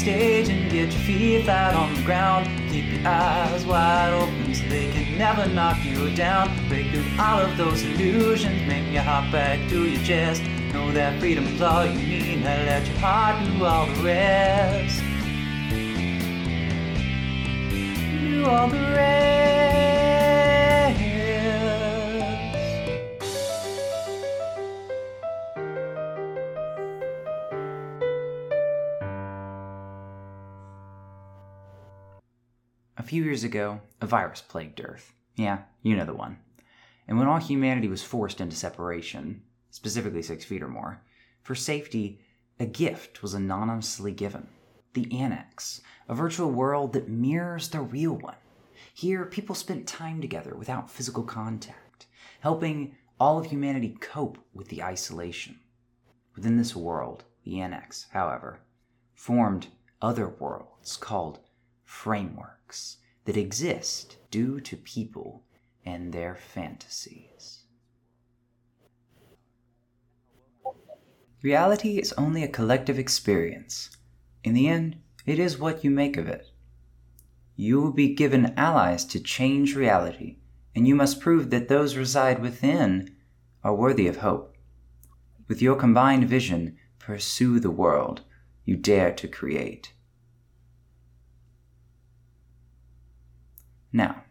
stage and get your feet flat on the ground. Keep your eyes wide open so they can never knock you down. Break through all of those illusions, make your heart back to your chest. Know that freedom's all you need, and let your heart do all the rest. Do all the rest. Few years ago, a virus plagued Earth. Yeah, you know the one. And when all humanity was forced into separation, specifically six feet or more, for safety, a gift was anonymously given the Annex, a virtual world that mirrors the real one. Here, people spent time together without physical contact, helping all of humanity cope with the isolation. Within this world, the Annex, however, formed other worlds called frameworks that exist due to people and their fantasies. Reality is only a collective experience. In the end, it is what you make of it. You will be given allies to change reality, and you must prove that those reside within are worthy of hope. With your combined vision, pursue the world you dare to create. Now,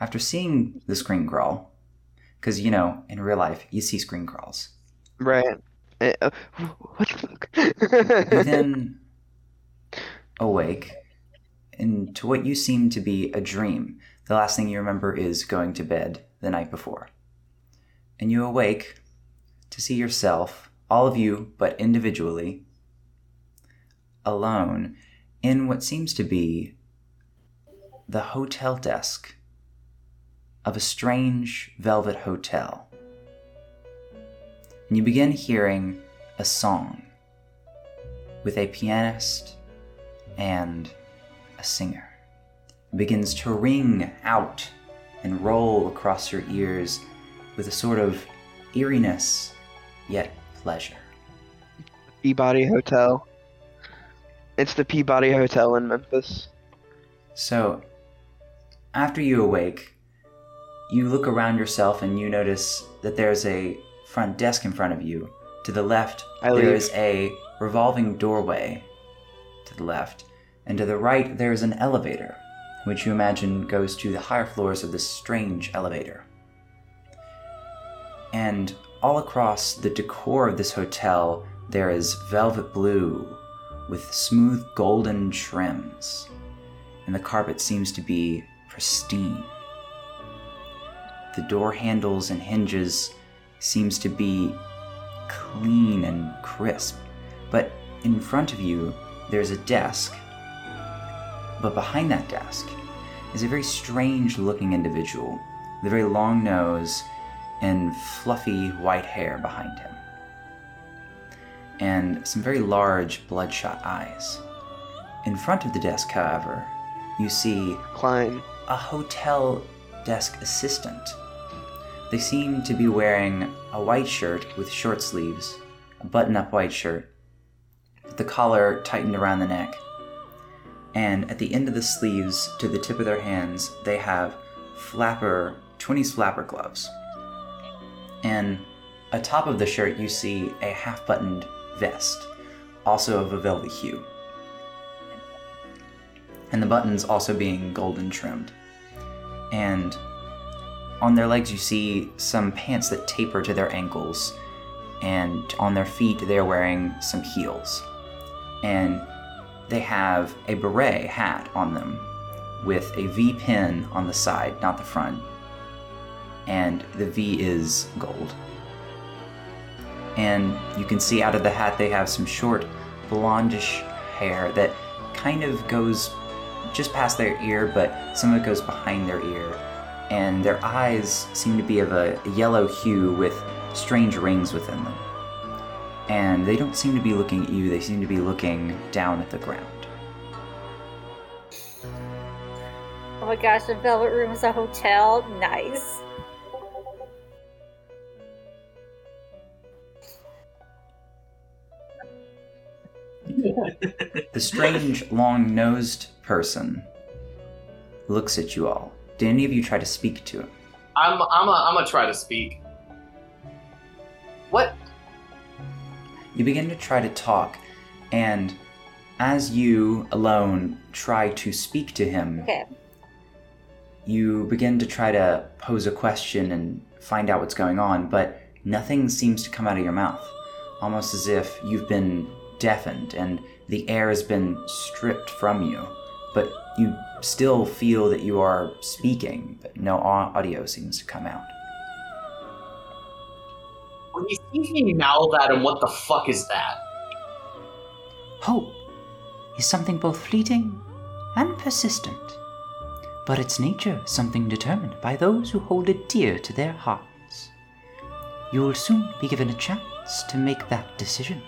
after seeing the screen crawl, because you know, in real life, you see screen crawls, Right. Eh, uh, what the fuck? then awake into what you seem to be a dream. The last thing you remember is going to bed the night before. And you awake to see yourself, all of you, but individually, alone in what seems to be the hotel desk of a strange velvet hotel. And you begin hearing a song with a pianist and a singer. It begins to ring out and roll across your ears with a sort of eeriness, yet pleasure. Peabody Hotel. It's the Peabody Hotel in Memphis. So, after you awake, you look around yourself and you notice that there's a front desk in front of you. To the left, I there leave. is a revolving doorway to the left, and to the right, there is an elevator, which you imagine goes to the higher floors of this strange elevator. And all across the decor of this hotel, there is velvet blue with smooth golden trims, and the carpet seems to be pristine. The door handles and hinges seems to be clean and crisp, but in front of you there's a desk. But behind that desk is a very strange looking individual with a very long nose and fluffy white hair behind him, and some very large bloodshot eyes. In front of the desk, however, you see Klein. A hotel desk assistant. They seem to be wearing a white shirt with short sleeves, a button up white shirt, with the collar tightened around the neck. And at the end of the sleeves, to the tip of their hands, they have flapper, 20s flapper gloves. And atop of the shirt, you see a half buttoned vest, also of a velvet hue. And the buttons also being golden trimmed and on their legs you see some pants that taper to their ankles and on their feet they're wearing some heels. And they have a beret hat on them with a v pin on the side not the front. And the v is gold. And you can see out of the hat they have some short blondish hair that kind of goes just past their ear, but some of it goes behind their ear. And their eyes seem to be of a yellow hue with strange rings within them. And they don't seem to be looking at you, they seem to be looking down at the ground. Oh my gosh, the Velvet Room is a hotel. Nice. The strange, long nosed person looks at you all. Did any of you try to speak to him? I'm I'm a, I'm gonna try to speak. What? You begin to try to talk, and as you alone try to speak to him, Okay. you begin to try to pose a question and find out what's going on, but nothing seems to come out of your mouth. Almost as if you've been deafened and the air has been stripped from you. But you still feel that you are speaking, but no audio seems to come out. When he sees me mouth at him, what the fuck is that? Hope is something both fleeting and persistent, but its nature something determined by those who hold it dear to their hearts. You will soon be given a chance to make that decision.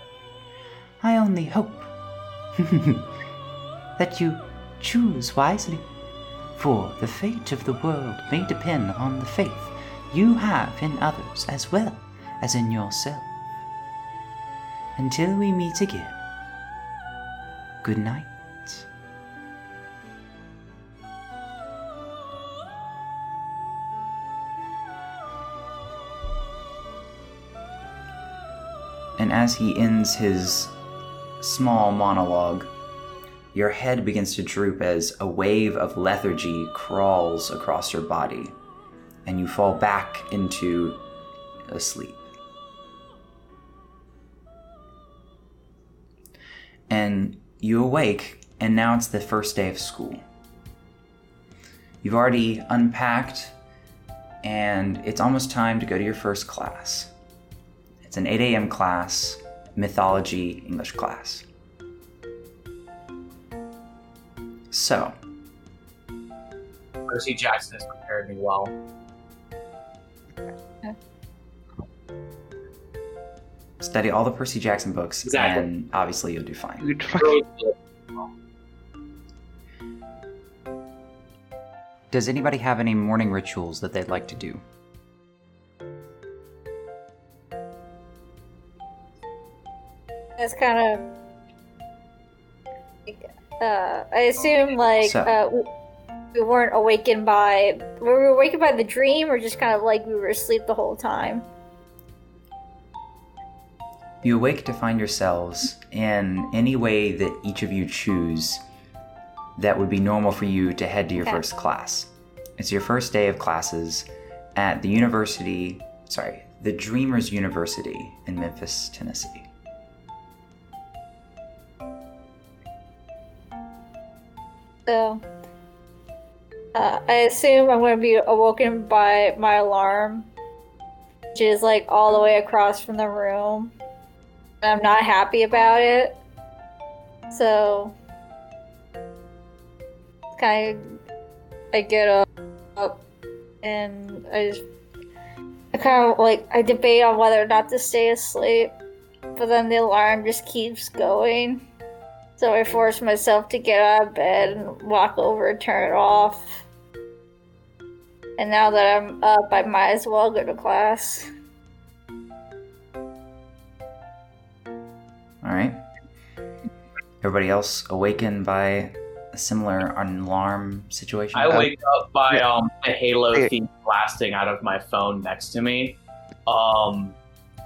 I only hope that you choose wisely, for the fate of the world may depend on the faith you have in others as well as in yourself. Until we meet again, good night. And as he ends his small monologue, your head begins to droop as a wave of lethargy crawls across your body, and you fall back into a sleep. And you awake, and now it's the first day of school. You've already unpacked, and it's almost time to go to your first class. It's an 8 a.m. class, mythology English class. So, Percy Jackson has prepared me well. study all the Percy Jackson books, Exactly. and obviously you'll do fine. Dude, fuck. Really. Does anybody have any morning rituals that they'd like to do? That's kind of. Uh, I assume like So- uh, we, we weren't awakened by. Were we were awakened by the dream, or just kind of like we were asleep the whole time? You awake to find yourselves in any way that each of you choose that would be normal for you to head to your Okay. first class. It's your first day of classes at the university, sorry, the Dreamers University in Memphis, Tennessee. So, uh, I assume I'm going to be awoken by my alarm, which is like all the way across from the room. I'm not happy about it. So, kind of, I get up, up and I just, I kind of like, I debate on whether or not to stay asleep, but then the alarm just keeps going. So I force myself to get out of bed and walk over and turn it off. And now that I'm up, I might as well go to class. All right. Everybody else awakened by a similar alarm situation? I wake up by Yeah. um a Halo Okay. theme blasting out of my phone next to me, um,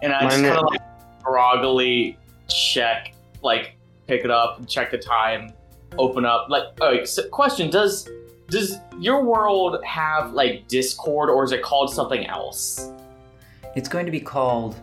and I just kind of like groggily check, like pick it up and check the time, open up. Like, oh, so question: Does does your world have like Discord, or is it called something else? It's going to be called.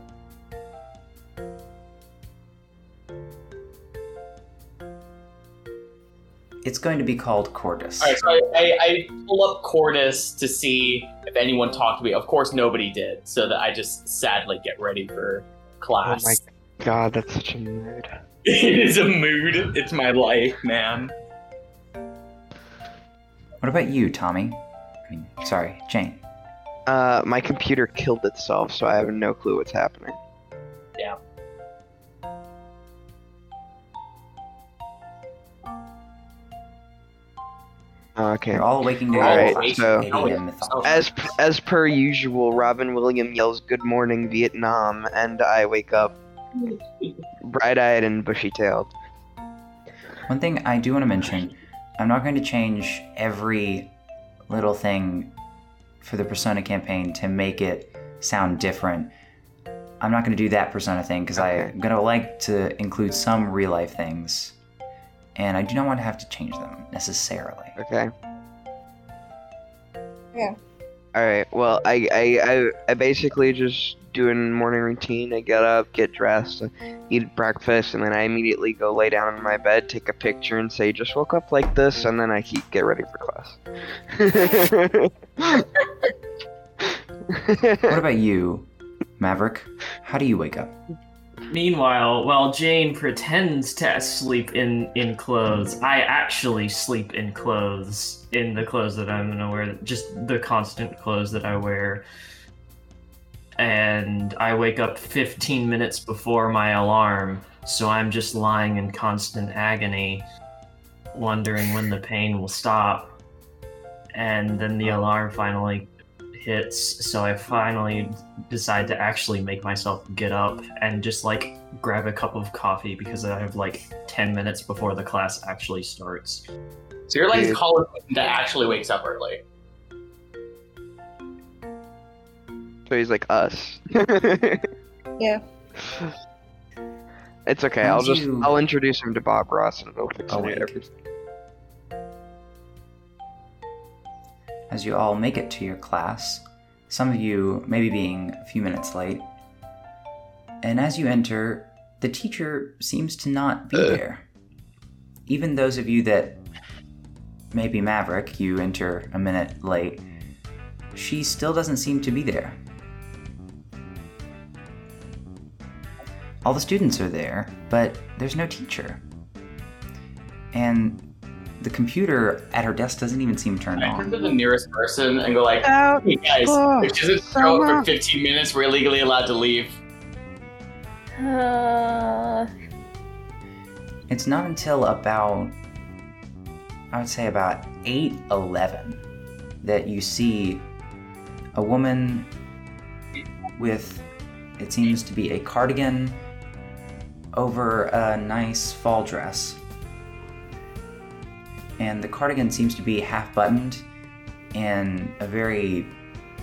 It's going to be called Cordis. All right, so I, I, I pull up Cordis to see if anyone talked to me. Of course, nobody did, so that I just sadly get ready for class. Oh my god, that's such a mood. it is a mood. It's my life, man. What about you, Tommy? I mean, sorry, Jane. Uh, my computer killed itself, so I have no clue what's happening. Yeah. Okay. You're all waking to Alright, your class so- at 8 a.m. mythology. As as per usual, Robin Williams yells "Good morning, Vietnam," and I wake up bright-eyed and bushy-tailed. One thing I do want to mention I'm not going to change every little thing for the Persona campaign to make it sound different. I'm not going to do that Persona thing because Okay. I'm going to like to include some real life things. And I do not want to have to change them necessarily. Okay. Yeah. All right. Well, I I I, I basically just doing morning routine. I get up, get dressed, eat breakfast, and then I immediately go lay down in my bed, take a picture, and say, "Just woke up like this," and then I keep get ready for class. What about you, Maverick? How do you wake up? Meanwhile, while Jane pretends to sleep in in clothes, I actually sleep in clothes. In the clothes that I'm gonna wear, just the constant clothes that I wear. And I wake up 15 minutes before my alarm, so I'm just lying in constant agony, wondering when the pain will stop. And then the alarm finally hits, so I finally decide to actually make myself get up and just like grab a cup of coffee because I have like 10 minutes before the class actually starts. So you're like Dude. the college that actually wakes up early. So he's like us. Yeah. It's okay. How I'll just you- I'll introduce him to Bob Ross and it'll fix Awake. everything. As you all make it to your class, some of you maybe being a few minutes late, and as you enter, the teacher seems to not be there. Even those of you that maybe Maverick, you enter a minute late, she still doesn't seem to be there. All the students are there, but there's no teacher. And the computer at her desk doesn't even seem turned I on. turn to the nearest person and go like, Out. "Hey guys, Oh, if she doesn't show up for 15 minutes, we're legally allowed to leave." Uh, It's not until about, I would say about 8 11 that you see a woman with, it seems to be a cardigan over a nice fall dress. And the cardigan seems to be half buttoned and a very,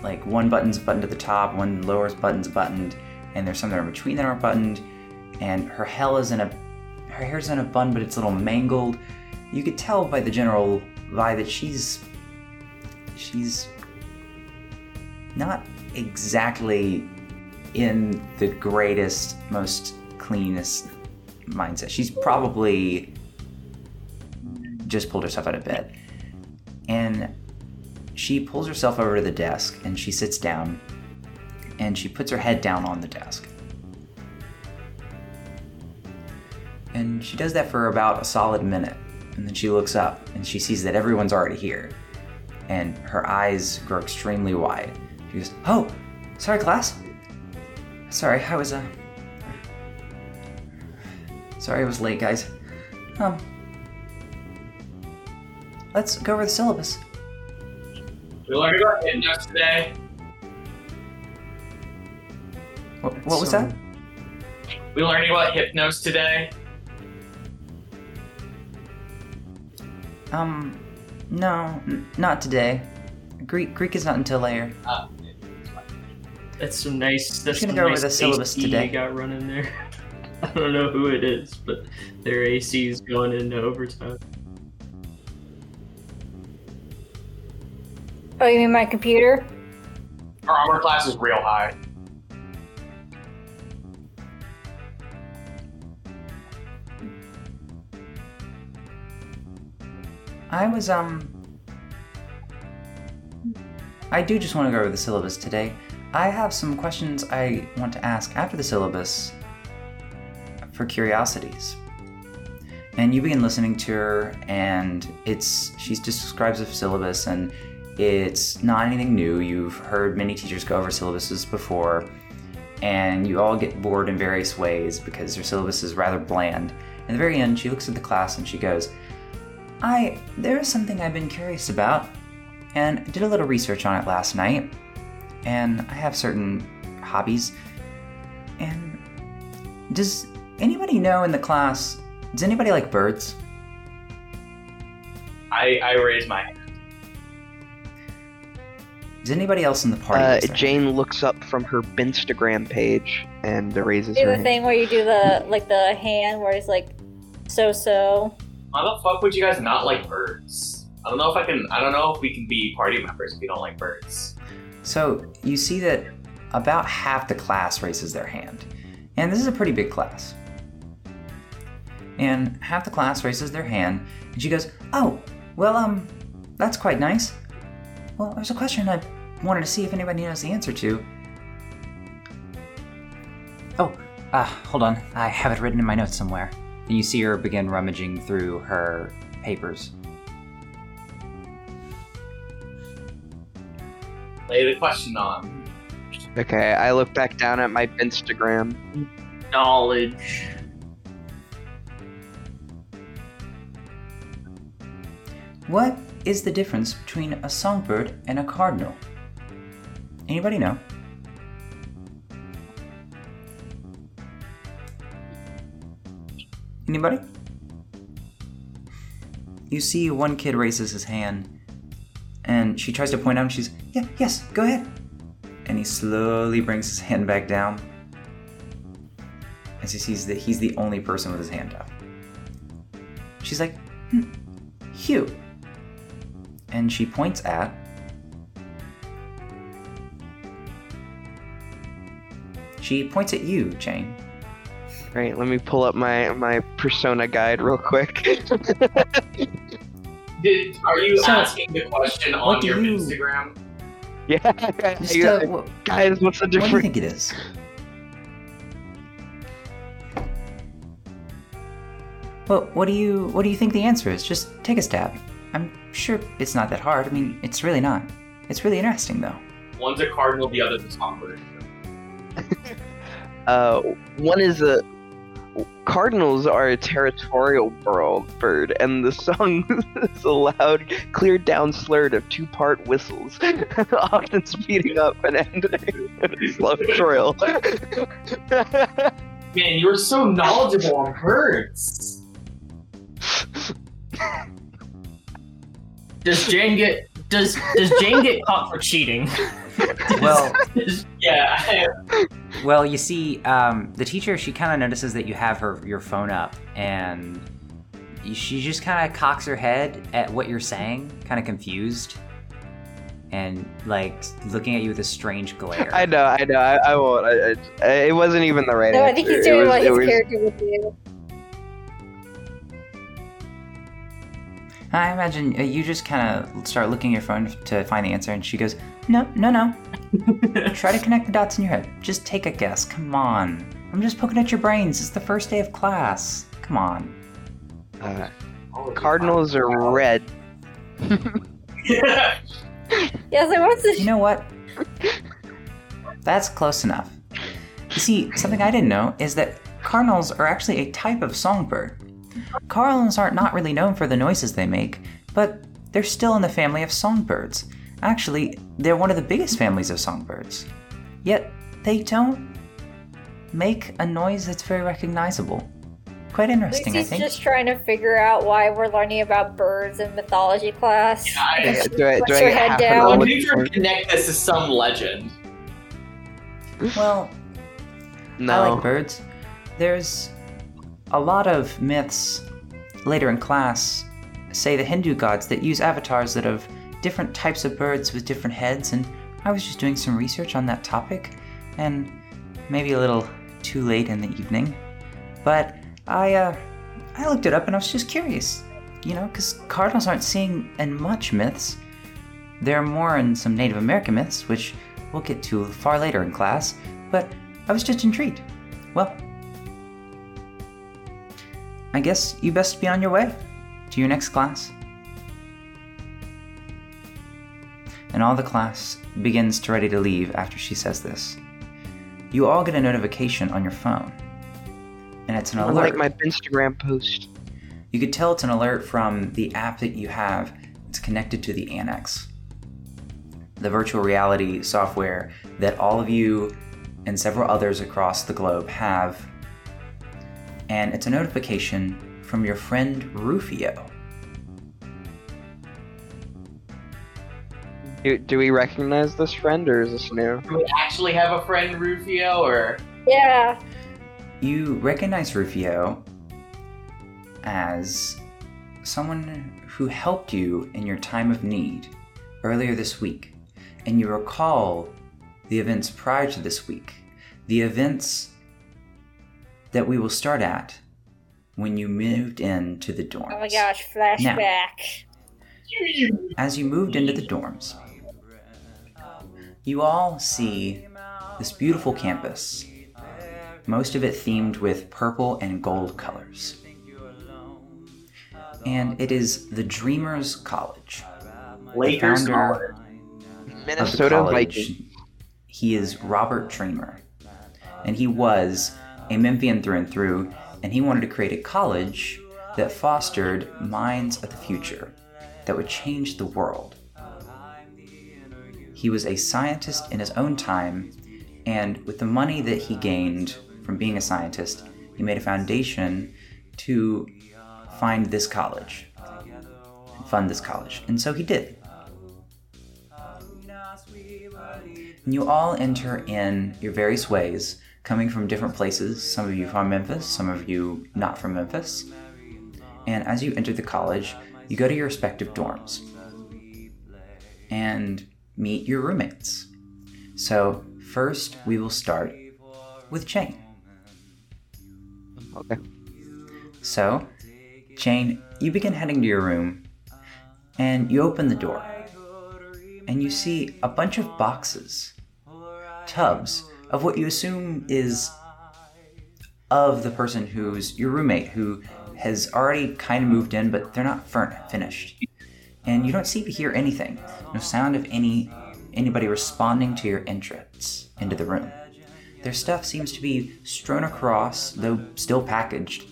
like, one button's buttoned at the top, one lower button's buttoned, and there's some that are in between that aren't buttoned. And her hell is in a her hair's in a bun, but it's a little mangled. You could tell by the general vibe that she's she's not exactly in the greatest, most cleanest mindset. She's probably just pulled herself out of bed. And she pulls herself over to the desk and she sits down and she puts her head down on the desk. And she does that for about a solid minute. And then she looks up and she sees that everyone's already here. And her eyes grow extremely wide. She goes, Oh, sorry, class. Sorry, I was, uh. Sorry I was late, guys. Um. Let's go over the syllabus. We learned about hypnos today. What, what was that? We learning about hypnos today. Um, no, n- not today. Greek Greek is not until later. Uh, That's some nice. That's gonna some go over nice the syllabus today. Got running there. I don't know who it is, but their AC is going into overtime. oh, you mean my computer? our armor class is real high. I was um. I do just want to go over the syllabus today. I have some questions I want to ask after the syllabus for curiosities. and you begin listening to her, and it's she describes the syllabus, and it's not anything new. You've heard many teachers go over syllabuses before, and you all get bored in various ways because her syllabus is rather bland. In the very end, she looks at the class and she goes, "I there is something I've been curious about, and I did a little research on it last night, and I have certain hobbies, and does anybody know in the class?" Does anybody like birds? I I raise my hand. Does anybody else in the party? Uh, Jane looks up from her Instagram page and raises her hand. Do her the hand. thing where you do the like the hand where it's like so so. Why the fuck would you guys not like birds? I don't know if I can. I don't know if we can be party members if we don't like birds. So you see that about half the class raises their hand, and this is a pretty big class. And half the class raises their hand, and she goes, "Oh, well, um, that's quite nice. Well, there's a question I wanted to see if anybody knows the answer to." Oh, ah, hold on. I have it written in my notes somewhere. And you see her begin rummaging through her papers. Lay the question on. Okay, I look back down at my Instagram. Knowledge. What is the difference between a songbird and a cardinal? Anybody know? Anybody? You see one kid raises his hand and she tries to point out and she's, yeah, yes, go ahead. And he slowly brings his hand back down as he sees that he's the only person with his hand up. She's like, hmm, Hugh. And she points at. She points at you, Jane. Right, let me pull up my my persona guide real quick. Did are you So, asking the question on your you- Instagram? yeah, Just, yeah, uh, what, guys, what's the difference? what do you think it is? Well, what do you what do you think the answer is? Just take a stab. I'm sure it's not that hard. I mean, it's really not. It's really interesting though. One's a cardinal, the other's a songbird. Uh, one is a cardinals are a territorial bird, and the song is a loud, clear down slurred of two-part whistles, often speeding up and ending in a slow trill. Man, you're so knowledgeable on birds. Does Jane get does does Jane get caught for cheating? Well, Yeah. Well, you see, um, the teacher she kind of notices that you have her your phone up, and she just kind of cocks her head at what you're saying, kind of confused, and like looking at you with a strange glare. I know, I know, I, I won't. I, I, it wasn't even the right No, I think he's doing was- what it his was- character would do. I imagine uh, you just kind of start looking at your phone to find the answer, and she goes, "No, no, no. Try to connect the dots in your head. Just take a guess. Come on. I'm just poking at your brains. It's the first day of class. Come on." uh, cardinals are red. Yeah, so what's the You know what? That's close enough. You see, something I didn't know is that cardinals are actually a type of songbird. Cardinals aren't not really known for the noises they make, but they're still in the family of songbirds. Actually, they're one of the biggest families of songbirds. Yet, they don't make a noise that's very recognizable. Quite interesting, I Lucy's think. just trying to figure out why we're learning about birds in mythology class. I- And Do I- do puts I her head down. hour? I'm trying to connect this to some legend. Well, No. I like birds. There's a lot of myths later in class say the Hindu gods that use avatars that have different types of birds with different heads, and I was just doing some research on that topic, and maybe a little too late in the evening, but I uh, I looked it up and I was just curious, you know, because cardinals aren't seen in much myths. They're more in some Native American myths, which we'll get to far later in class, but I was just intrigued. Well, I guess you best be on your way to your next class. And all the class begins to ready to leave after she says this. You all get a notification on your phone. And it's an alert. Unlike my Instagram post. You could tell it's an alert from the app that you have. It's connected to the Annex, the virtual reality software that all of you and several others across the globe have. And it's a notification from your friend Rufio. Do, do we recognize this friend or is this new? Do we actually have a friend, Rufio, or Yeah. You recognize Rufio as someone who helped you in your time of need earlier this week, and you recall the events prior to this week, the events that we will start at when you moved into the dorms. Oh my gosh, flashback. As you moved into the dorms, you all see this beautiful campus, most of it themed with purple and gold colors. And it is the Dreamers College. Lakers? founder- College? of the college, Vikings. He is Robert Dreamer. And he was a Memphian through and through, and he wanted to create a college that fostered minds of the future that would change the world. He was a scientist in his own time, and with the money that he gained from being a scientist, he made a foundation to find this college fund this college. And so he did. And you all enter in your various ways, coming from different places. Some of you from Memphis, some of you not from Memphis. And as you enter the college, you go to your respective dorms and meet your roommates. So, first, we will start with Jane. Okay. So, Jane, you begin heading to your room and you open the door and you see a bunch of boxes, tubs of what you assume is of the person who's your roommate who has already kind of moved in, but they're not fin- finished. And you don't seem to hear anything, no sound of any anybody responding to your entrance into the room. Their stuff seems to be strewn across, though still packaged,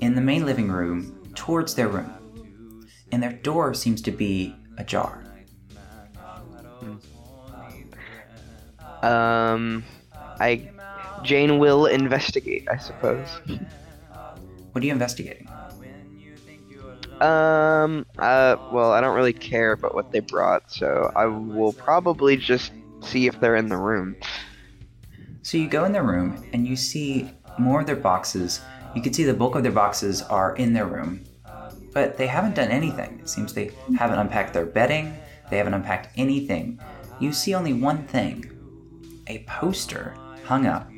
in the main living room towards their room. And their door seems to be ajar. Um, I, Jane will investigate, I suppose. What are you investigating? Um, uh, well, I don't really care about what they brought, so I will probably just see if they're in the room. So you go in the room and you see more of their boxes. You can see the bulk of their boxes are in their room, but they haven't done anything. It seems they haven't unpacked their bedding, they haven't unpacked anything. You see only one thing a poster hung up,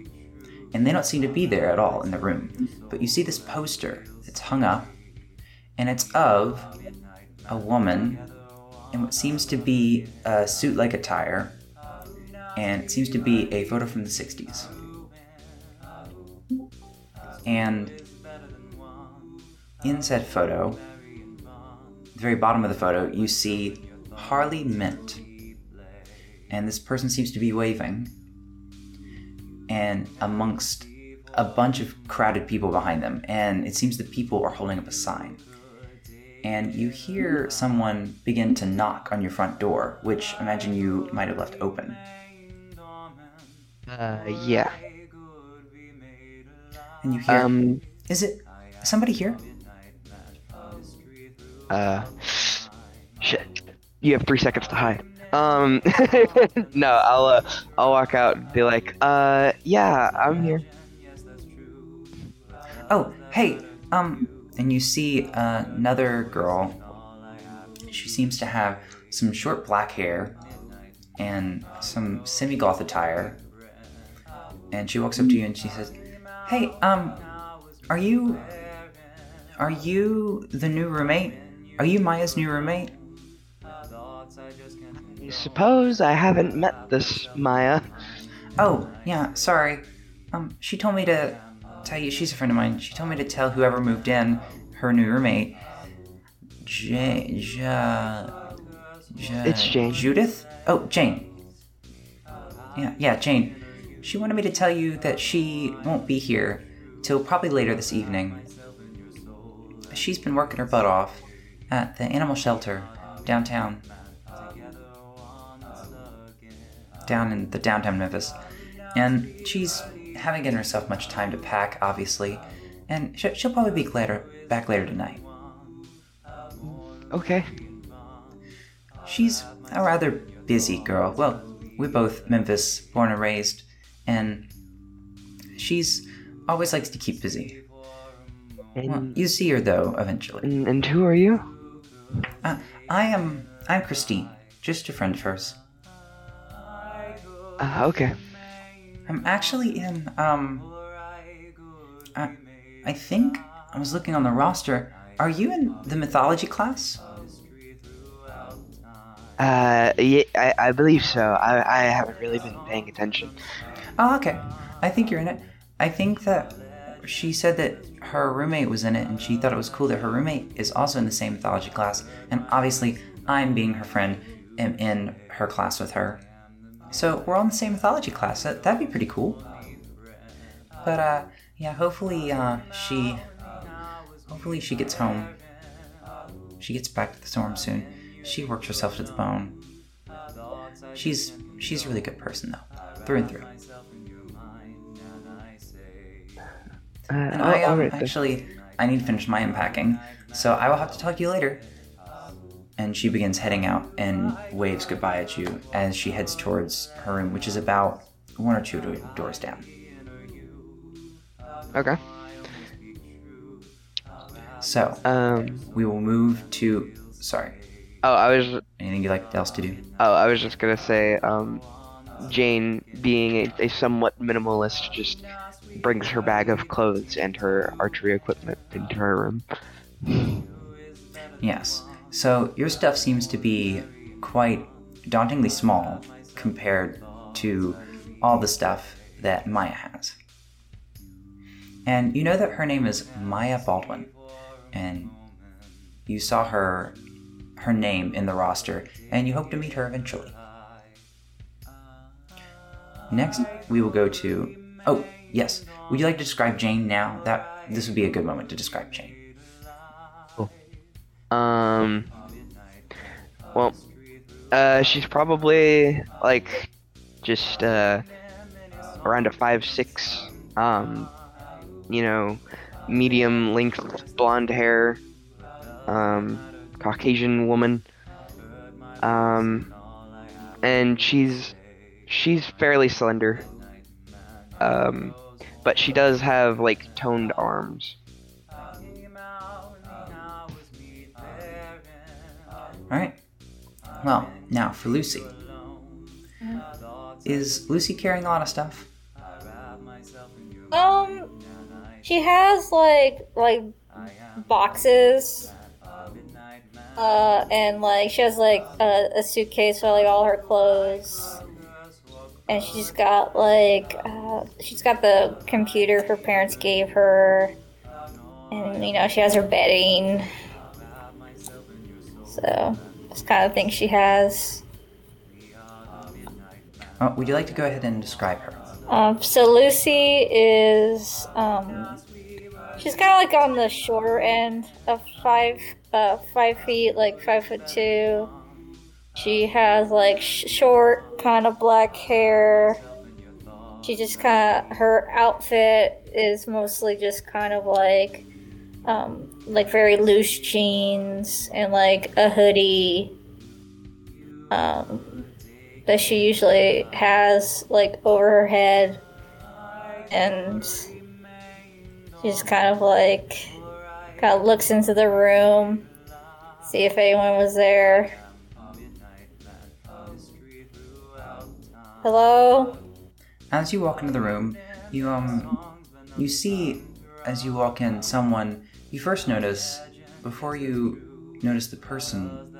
and they don't seem to be there at all in the room. But you see this poster that's hung up, and it's of a woman in what seems to be a suit like attire and it seems to be a photo from the 60s. And in said photo, the very bottom of the photo, you see Harley Mint. And this person seems to be waving. And amongst a bunch of crowded people behind them, and it seems the people are holding up a sign. And you hear someone begin to knock on your front door, which I imagine you might have left open. Uh, yeah. And you hear, Um, is it somebody here? uh, shit. You have three seconds to hide. Um, no, I'll, uh, I'll walk out and be like, uh, yeah, I'm here. Oh, hey, um, and you see another girl. She seems to have some short black hair and some semi goth attire. And she walks up to you and she says, Hey, um, are you. Are you the new roommate? Are you Maya's new roommate? I suppose I haven't met this Maya. Oh, yeah, sorry. Um, she told me to tell you she's a friend of mine. She told me to tell whoever moved in, her new roommate. Ja, Ja- It's Jane. Judith? Oh, Jane. Yeah, yeah, Jane. She wanted me to tell you that she won't be here till probably later this evening. She's been working her butt off at the animal shelter downtown. Down in the downtown Memphis. And she's haven't given herself much time to pack, obviously. And sh- she'll probably be later, back later tonight. Okay. She's a rather busy girl. Well, we're both Memphis, born and raised, and she's always likes to keep busy. Well, you see her though eventually. and, and who are you? Uh, I am. I'm Christine, just a friend of hers. Uh, okay. I'm actually in. Um. I, I think I was looking on the roster. Are you in the mythology class? Uh, yeah, I, I believe so. I, I haven't really been paying attention. Oh, okay. I think you're in it. I think that she said that her roommate was in it, and she thought it was cool that her roommate is also in the same mythology class. And obviously, I'm being her friend, am in her class with her. So we're all in the same mythology class. That, that'd be pretty cool. But uh, yeah. Hopefully, uh, she, hopefully she gets home. She gets back to the storm soon. She works herself to the bone. She's she's a really good person though, through and through. Uh, And I um, actually I need to finish my unpacking, so I will have to talk to you later. And she begins heading out and waves goodbye at you as she heads towards her room, which is about one or two doors down. Okay. So Um. we will move to. Sorry, Oh, I was. anything you'd like else to do? Oh, I was just gonna say. Um, Jane, being a, a somewhat minimalist, just brings her bag of clothes and her archery equipment into her room. Yes. So your stuff seems to be quite dauntingly small compared to all the stuff that Maya has. And you know that her name is Maya Baldwin. And you saw her her name in the roster and you hope to meet her eventually. Next, we will go to Oh, yes. Would you like to describe Jane now? That this would be a good moment to describe Jane. Um. Well, uh, she's probably like just uh around a five six. Um, you know, medium length blonde hair. Um, Caucasian woman. Um, and she's she's fairly slender. Um, but she does have like toned arms. All right. Well, now for Lucy. Is Lucy carrying a lot of stuff? Um, she has like like boxes. Uh, and like she has like a, a suitcase with like all her clothes. And she's got like uh, she's got the computer her parents gave her. And you know she has her bedding. So this kind of thing she has. Oh, would you like to go ahead and describe her? Um, so Lucy is um, she's kind of like on the shorter end of five uh five feet, like five foot two. She has like sh- short, kind of black hair. She just kind of her outfit is mostly just kind of like um, like very loose jeans and like a hoodie. Um, that she usually has like over her head. And she's kind of like kind of looks into the room see if anyone was there. Hello? As you walk into the room, you um you see as you walk in someone you first notice before you notice the person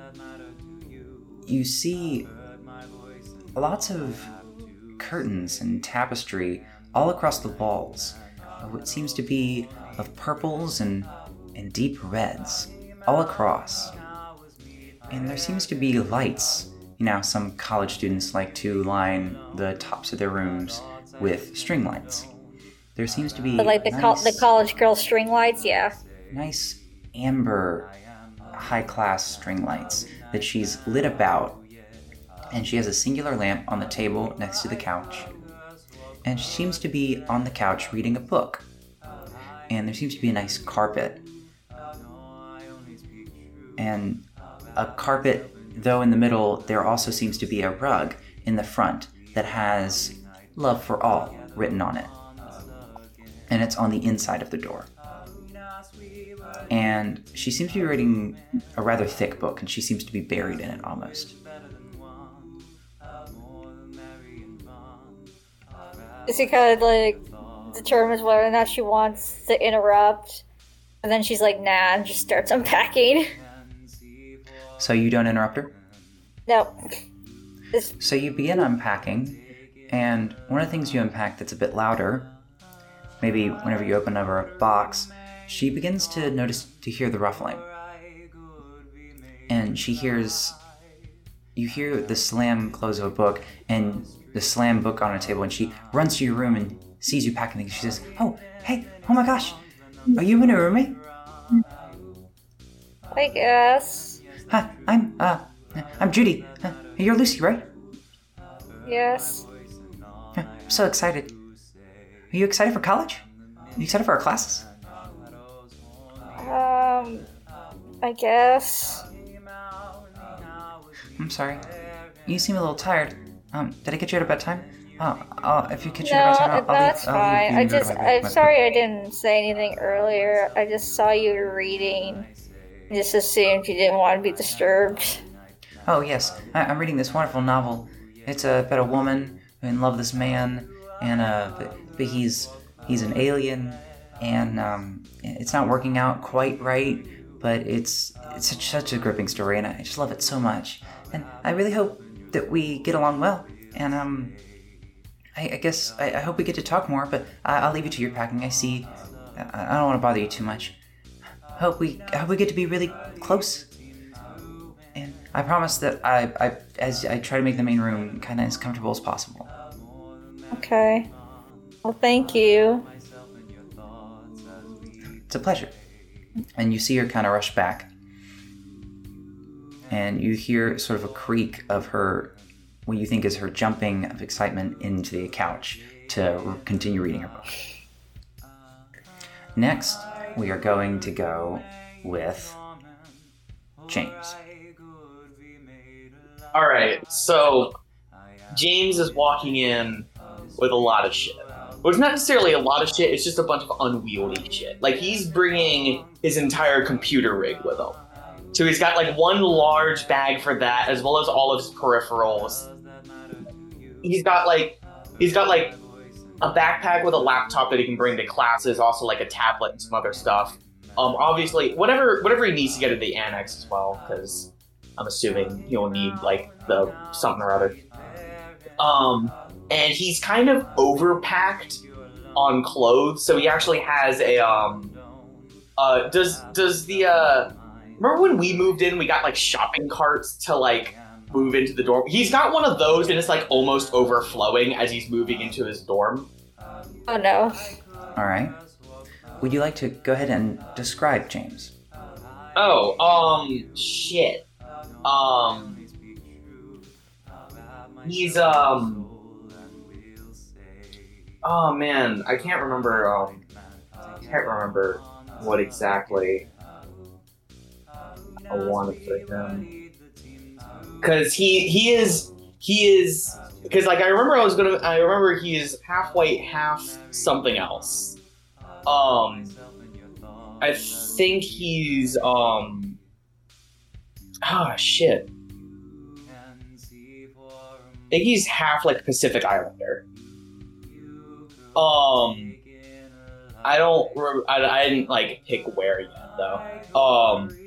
you see lots of curtains and tapestry all across the walls what seems to be of purples and, and deep reds all across. And there seems to be lights. You know, some college students like to line the tops of their rooms with string lights. There seems to be But like the col- the college girl string lights, yeah. Nice amber high class string lights that she's lit about. And she has a singular lamp on the table next to the couch. And she seems to be on the couch reading a book. And there seems to be a nice carpet. And a carpet though in the middle there also seems to be a rug in the front that has love for all written on it. And it's on the inside of the door and she seems to be reading a rather thick book, and she seems to be buried in it almost. Is She kind of like determines whether or not she wants to interrupt, and then she's like, "Nah," and just starts unpacking. So you don't interrupt her. no, So you begin unpacking, and one of the things you unpack that's a bit louder, maybe whenever you open over a box, she begins to notice to hear the ruffling. And she hears you hear the slam close of a book and the slam book on a table and she runs to your room and sees you packing things. She says, Oh, hey, oh my gosh, are you in a roommate? I guess. Hi, I'm uh I'm Judy. Uh, you're Lucy, right? Yes. I'm so excited. Are you excited for college? Are you excited for our classes? Um, I guess. I'm sorry. You seem a little tired. Um, did I get you at a bad time? Oh, uh, if you get you at a bad time, I'll, I'll that's leave, I'll leave fine. you I and go to just, bed- I'm sorry I didn't say anything earlier. I just saw you reading. Just assumed you didn't want to be disturbed. Oh yes, I, I'm reading this wonderful novel. It's uh, about a woman who in love with this man, and uh, but, but he's he's an alien, and um, it's not working out quite right. But it's it's such, such a gripping story, and I just love it so much. And I really hope that we get along well. And um, I, I guess I, I hope we get to talk more. But I, I'll leave you to your packing. I see. I, I don't want to bother you too much. Hope we I hope we get to be really close. And I promise that I, I as I try to make the main room kind of as comfortable as possible. Okay. Well, thank you. It's a pleasure. And you see her kind of rush back. And you hear sort of a creak of her, what you think is her jumping of excitement into the couch to continue reading her book. Next, we are going to go with James. All right, so James is walking in with a lot of shit. Well, it's not necessarily a lot of shit. It's just a bunch of unwieldy shit. Like he's bringing his entire computer rig with him. So he's got like one large bag for that, as well as all of his peripherals. He's got like he's got like a backpack with a laptop that he can bring to classes, also like a tablet and some other stuff. Um, obviously, whatever whatever he needs to get to the annex as well, because I'm assuming he'll need like the something or other. Um, and he's kind of overpacked on clothes, so he actually has a um. Uh, does does the uh? Remember when we moved in, we got like shopping carts to like move into the dorm. He's got one of those, and it's like almost overflowing as he's moving into his dorm. Oh no. All right. Would you like to go ahead and describe James? Oh, um, shit. Um, he's um. Oh man, I can't remember. Um, I can't remember what exactly I wanted for him. Cause he he is he is because like I remember I was gonna I remember he is half white half something else. Um, I think he's um. Ah shit. I think he's half like Pacific Islander. Um, I don't. I, I didn't like pick where yet though. Um,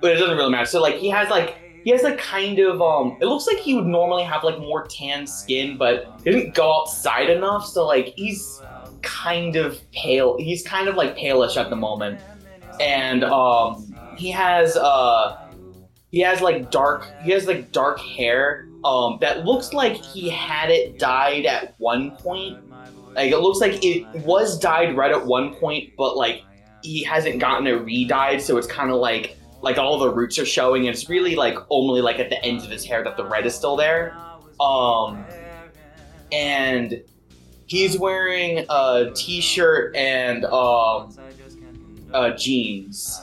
but it doesn't really matter. So like he has like he has like kind of um. It looks like he would normally have like more tan skin, but he didn't go outside enough. So like he's kind of pale. He's kind of like palish at the moment, and um, he has uh, he has like dark. He has like dark hair. Um, that looks like he had it dyed at one point. Like it looks like it was dyed red at one point, but like he hasn't gotten it re-dyed, so it's kind of like like all the roots are showing, and it's really like only like at the ends of his hair that the red is still there. Um, and he's wearing a t-shirt and um, uh, jeans,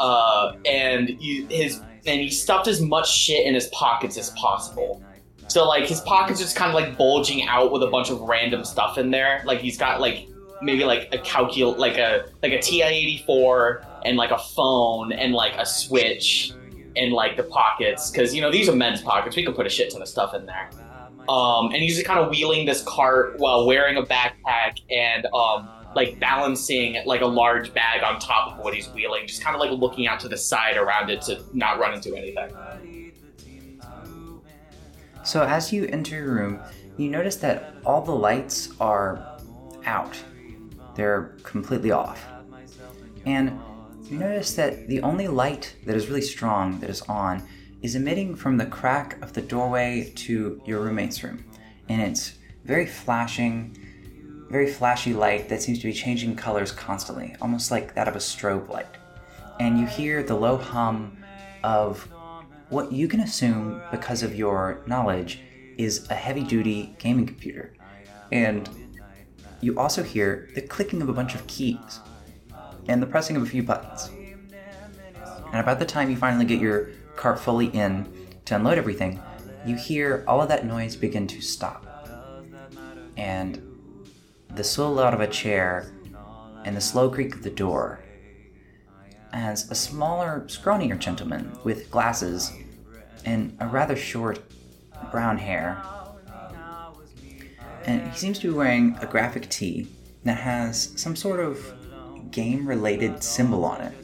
uh, and he, his and he stuffed as much shit in his pockets as possible. So like his pockets just kind of like bulging out with a bunch of random stuff in there. Like he's got like maybe like a calcul like a like a TI-84 and like a phone and like a switch and like the pockets because you know these are men's pockets. We can put a shit ton of stuff in there. Um, and he's just kind of wheeling this cart while wearing a backpack and um, like balancing like a large bag on top of what he's wheeling, just kind of like looking out to the side around it to not run into anything. So as you enter your room, you notice that all the lights are out. They're completely off. And you notice that the only light that is really strong that is on is emitting from the crack of the doorway to your roommate's room. And it's very flashing, very flashy light that seems to be changing colors constantly, almost like that of a strobe light. And you hear the low hum of what you can assume, because of your knowledge, is a heavy duty gaming computer. And you also hear the clicking of a bunch of keys and the pressing of a few buttons. And about the time you finally get your cart fully in to unload everything, you hear all of that noise begin to stop. And the swivel out of a chair and the slow creak of the door as a smaller, scrawnier gentleman with glasses and a rather short brown hair. And he seems to be wearing a graphic tee that has some sort of game related symbol on it.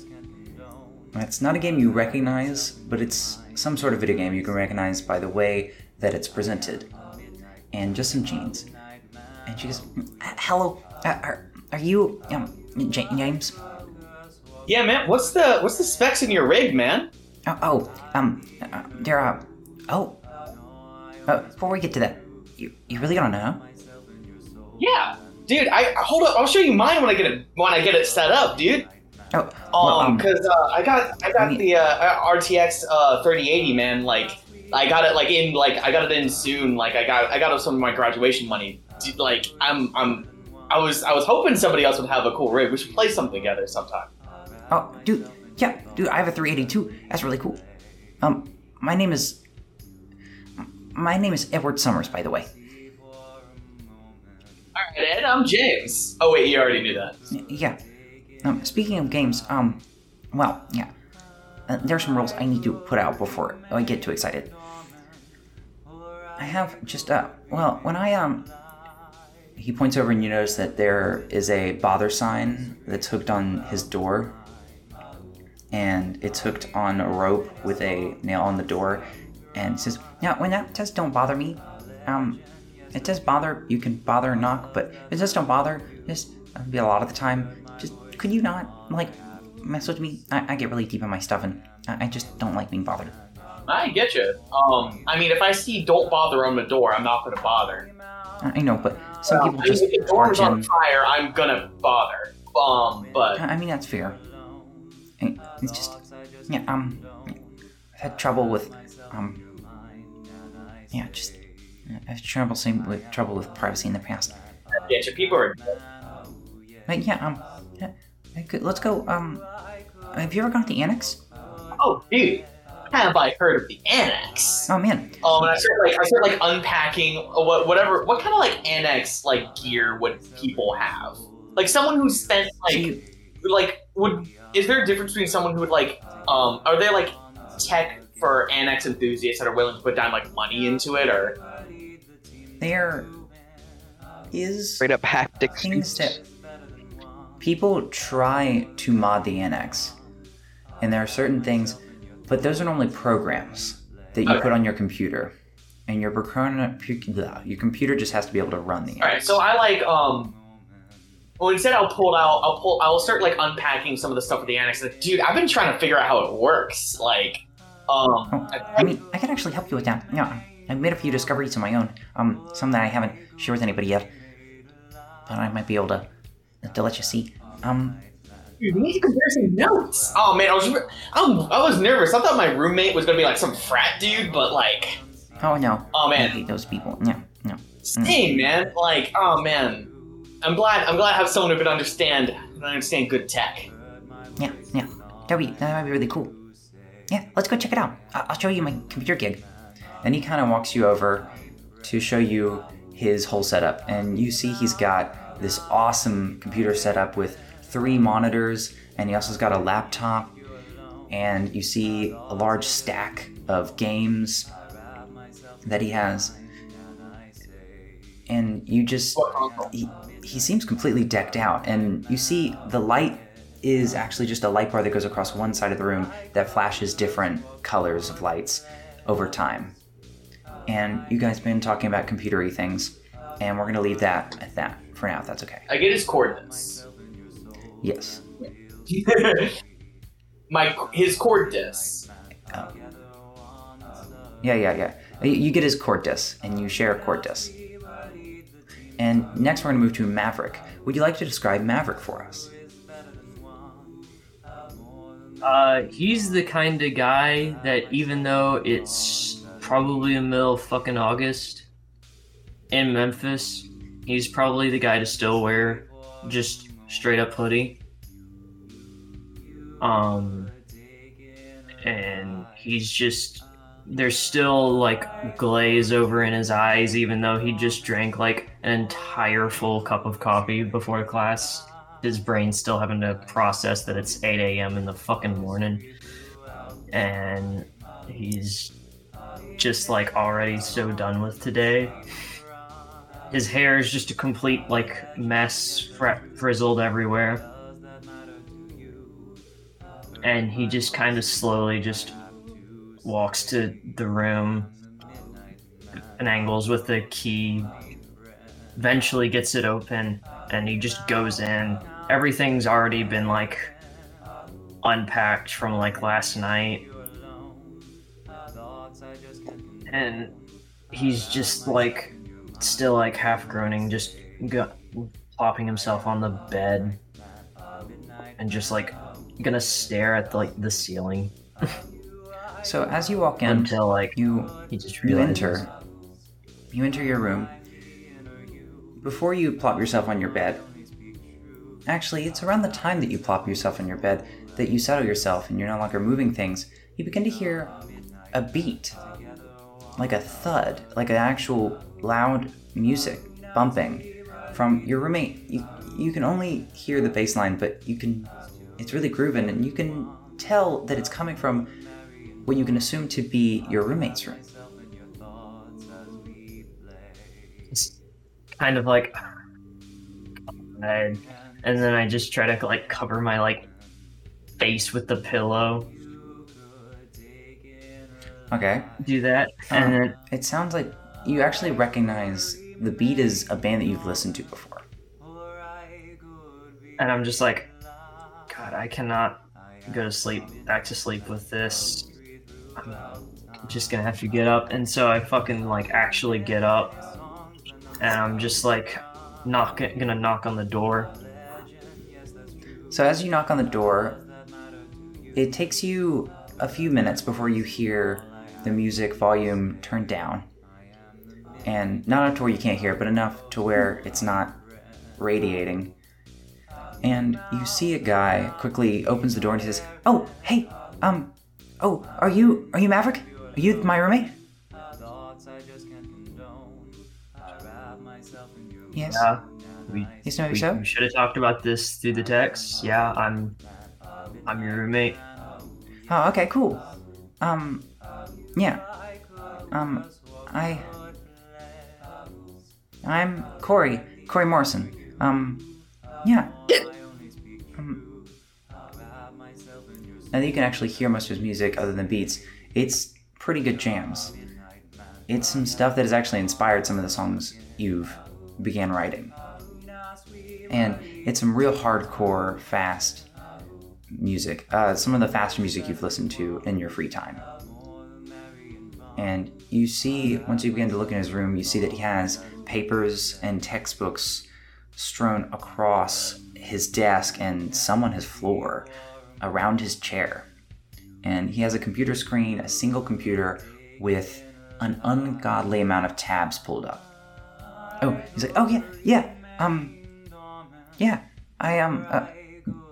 It's not a game you recognize, but it's some sort of video game you can recognize by the way that it's presented. And just some jeans. And she goes, "Hello, uh, are, are you um, James?" Yeah, man. What's the what's the specs in your rig, man? Oh, oh um, uh, there are. Oh, uh, before we get to that, you you really don't know? Yeah, dude. I hold up. I'll show you mine when I get it when I get it set up, dude. Oh, well, Um, um, because uh, I got I got I mean- the uh, RTX uh 3080, man. Like I got it like in like I got it in soon. Like I got I got some of my graduation money. Like I'm I'm I was I was hoping somebody else would have a cool rig. We should play something together sometime. oh, dude, yeah, dude, I have a 382. That's really cool. Um, my name is. My name is Edward Summers, by the way. All right, Ed. I'm James. Oh wait, you already knew that. Yeah. Um, speaking of games, um, well, yeah. Uh, there are some rules I need to put out before I get too excited. I have just, uh, well, when I, um, he points over and you notice that there is a bother sign that's hooked on his door. And it's hooked on a rope with a nail on the door. And says, now, when that says don't bother me, um, it does bother, you can bother and knock, but it says don't bother, just, uh, be a lot of the time, just, could you not, like, mess with me? I, I get really deep in my stuff and I, I just don't like being bothered. I get you. Um, I mean, if I see "Don't bother" on the door, I'm not gonna bother. I know, but some Well, people I just if the barge on fire, I'm gonna bother. Um, but I mean, that's fair. It's just, yeah, um, I've had trouble with, um, yeah, just, I've had trouble seeing with trouble with privacy in the past. Yeah, you. People are. But yeah, um, yeah, let's go. Um, have you ever gone to the annex? Oh, dude, have I heard of the annex? Oh man, Um, and I start like I start like unpacking what whatever what kind of like annex like gear would people have? Like someone who spent like you, like would is there a difference between someone who would like um are they like tech for annex enthusiasts that are willing to put down like money into it or there is Straight up haptic things suits. that people try to mod the annex, and there are certain things, but those are normally programs that you Okay. put on your computer, and your procron- pu- blah, your computer just has to be able to run the all right so I like um well, instead I'll pull out. I'll pull. I'll start like unpacking some of the stuff with the annex. Like, dude, I've been trying to figure out how it works. Like, um, Oh, I mean, I can actually help you with that. Yeah, I've made a few discoveries of my own. Um, some that I haven't shared with anybody yet, but I might be able to to let you see. Um, dude, we need to compare some notes. Oh man, I was, I'm, I was nervous. I thought my roommate was gonna be like some frat dude, but like, oh no. oh man. I man, hate those people. Yeah, no. same man. Like, oh man, I'm glad. I'm glad I have someone who could understand, can understand good tech. Yeah, yeah. That'd be that might be really cool. Yeah, let's go check it out. I- I'll show you my computer gig. And he kind of walks you over to show you his whole setup, and you see he's got this awesome computer setup with three monitors, and he also's got a laptop, and you see a large stack of games that he has. And you just. He, he seems completely decked out and you see the light is actually just a light bar that goes across one side of the room that flashes different colors of lights over time and you guys been talking about computery things and we're going to leave that at that for now if that's okay I get his coordinates. Yes. My his cord disc. oh. yeah yeah yeah. You you get his cord disc and you share a cord disc. And next we're going to move to maverick. Would you like to describe maverick for us? Uh, he's the kind of guy that even though it's probably the middle of fucking August in Memphis, he's probably the guy to still wear just straight up hoodie. Um, and he's just there's still like glaze over in his eyes, even though he just drank like an entire full cup of coffee before class his brain's still having to process that it's 8 a.m. in the fucking morning. And he's just like already so done with today. His hair is just a complete like mess, fr- frizzled everywhere. And he just kind of slowly just walks to the room and angles with the key, eventually gets it open, and he just goes in everything's already been like unpacked from like last night and he's just like still like half groaning just go- plopping himself on the bed and just like gonna stare at like the ceiling so as you walk in until like you he just You enter. You enter your room. Before you plop yourself on your bed, actually, it's around the time that you plop yourself on your bed that you settle yourself and you're no longer moving things. You begin to hear a beat, like a thud, like an actual loud music bumping from your roommate. You, you can only hear the bass line, but you can. It's really grooving, and you can tell that it's coming from what you can assume to be your roommate's room. it's kind of like and and then I just try to like cover my like face with the pillow. Okay. Do that, and Um, then It sounds like you actually recognize the beat is a band that you've listened to before. and I'm just like, God, I cannot go to sleep, back to sleep with this. I'm just gonna have to get up, and so I fucking like actually get up, and I'm just like, knock, gonna knock on the door. So as you knock on the door, it takes you a few minutes before you hear the music volume turned down. And not enough to where you can't hear it, but enough to where it's not radiating. And you see a guy quickly opens the door and he says, "Oh, hey, um, oh, are you are you Maverick? Are you my roommate?" Yes. Yeah, we Yes, no, we, so? we should have talked about this through the text. Yeah, I'm, I'm your roommate. Oh, okay, cool. Um, yeah. Um, I. I'm Corey. Corey Morrison. Um, yeah. Um, now that you can actually hear most of his music other than beats, it's pretty good jams. It's some stuff that has actually inspired some of the songs you've began writing. and it's some real hardcore, fast music. Uh, some of the faster music you've listened to in your free time. And you see, once you begin to look in his room, you see that he has papers and textbooks strewn across his desk and some on his floor around his chair. And he has a computer screen, a single computer with an ungodly amount of tabs pulled up. Oh, he's like, oh yeah, yeah, um, yeah, I um, uh,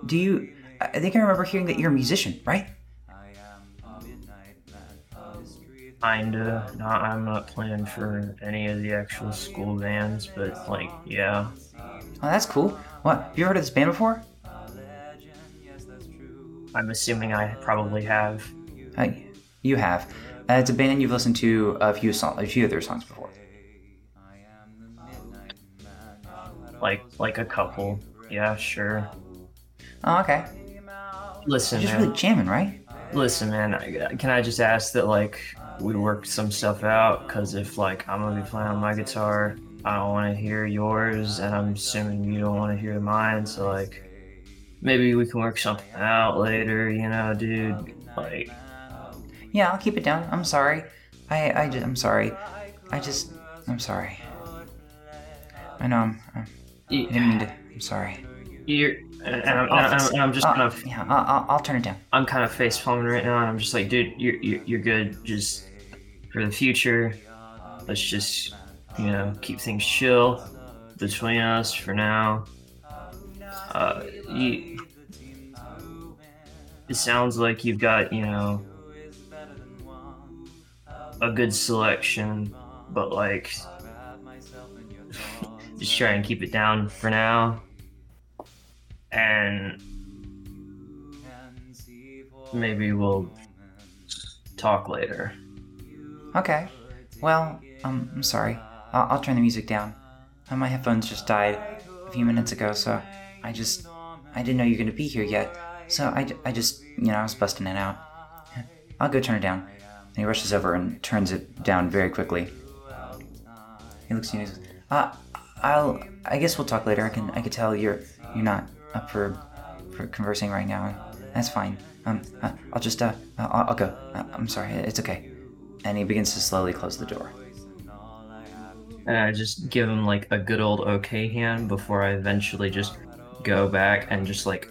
do you? I think I remember hearing that you're a musician, right? Kinda. Not, I'm not playing for any of the actual school bands, but like, yeah. Oh, that's cool. What? Have you heard of this band before? I'm assuming I probably have. Uh, you have. Uh, it's a band you've listened to a few song, a few of their songs before. Like, like a couple. Yeah, sure. Oh, okay. Listen, You're just man. really jamming, right? Listen, man. I- Can I just ask that like we work some stuff out? Cause if like I'm gonna be playing on my guitar, I don't want to hear yours, and I'm assuming you don't want to hear mine. So like, maybe we can work something out later. You know, dude. Like, Yeah, I'll keep it down. I'm sorry. I, I, just, I'm sorry. I just, I'm sorry. I know I'm, I'm I didn't mean to. I'm sorry. you're, and, I'm, and I'm, and I'm just Uh, kind of yeah, I'll, I'll, I'll turn it down. I'm kind of face palming right now, and I'm just like, dude, you're, you're you're good. Just for the future, let's just you know keep things chill between us for now. Uh, you, it sounds like you've got you know a good selection, but like just try and keep it down for now. And maybe we'll talk later. Okay. Well, um, I'm sorry. I'll, I'll turn the music down. Uh, my headphones just died a few minutes ago, so I just, I didn't know you were gonna be here yet. So I, I just, you know, I was busting it out. I'll go turn it down. And he rushes over and turns it down very quickly. He looks at you and says, uh, I'll, I guess we'll talk later. I can, I can tell you're, you're not up for, for conversing right now. That's fine. Um, uh, I'll just, uh, I'll, I'll go. Uh, I'm sorry. It's okay. And he begins to slowly close the door. And I just give him like a good old okay hand before I eventually just go back and just like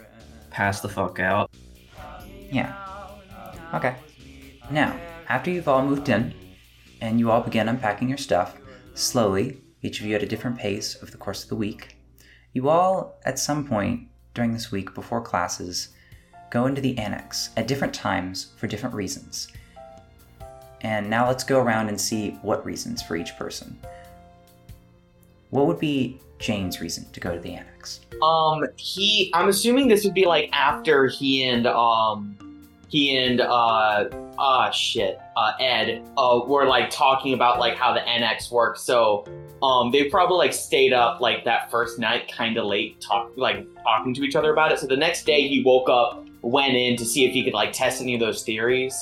pass the fuck out. Yeah. Okay. Now, after you've all moved in, and you all begin unpacking your stuff, slowly, each of you at a different pace over the course of the week, you all, at some point during this week before classes, go into the annex at different times for different reasons. And now let's go around and see what reasons for each person. What would be Jane's reason to go to the annex? Um, he. I'm assuming this would be like after he and um, he and uh, ah shit, uh, Ed, uh, were like talking about like how the annex works. So, um, they probably like stayed up like that first night, kind of late, talk like talking to each other about it. So the next day he woke up, went in to see if he could like test any of those theories.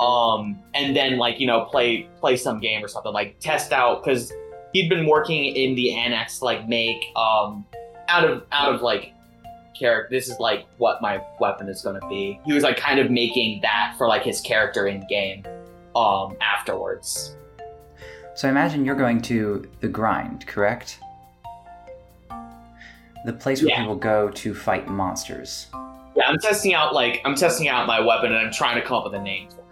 Um, and then like you know play play some game or something like test out because he'd been working in the annex to like make um out of out of like character this is like what my weapon is going to be he was like kind of making that for like his character in game um afterwards So I imagine you're going to the grind, correct? The place where Yeah. people go to fight monsters. yeah i'm testing out like i'm testing out my weapon and i'm trying to come up with a name for it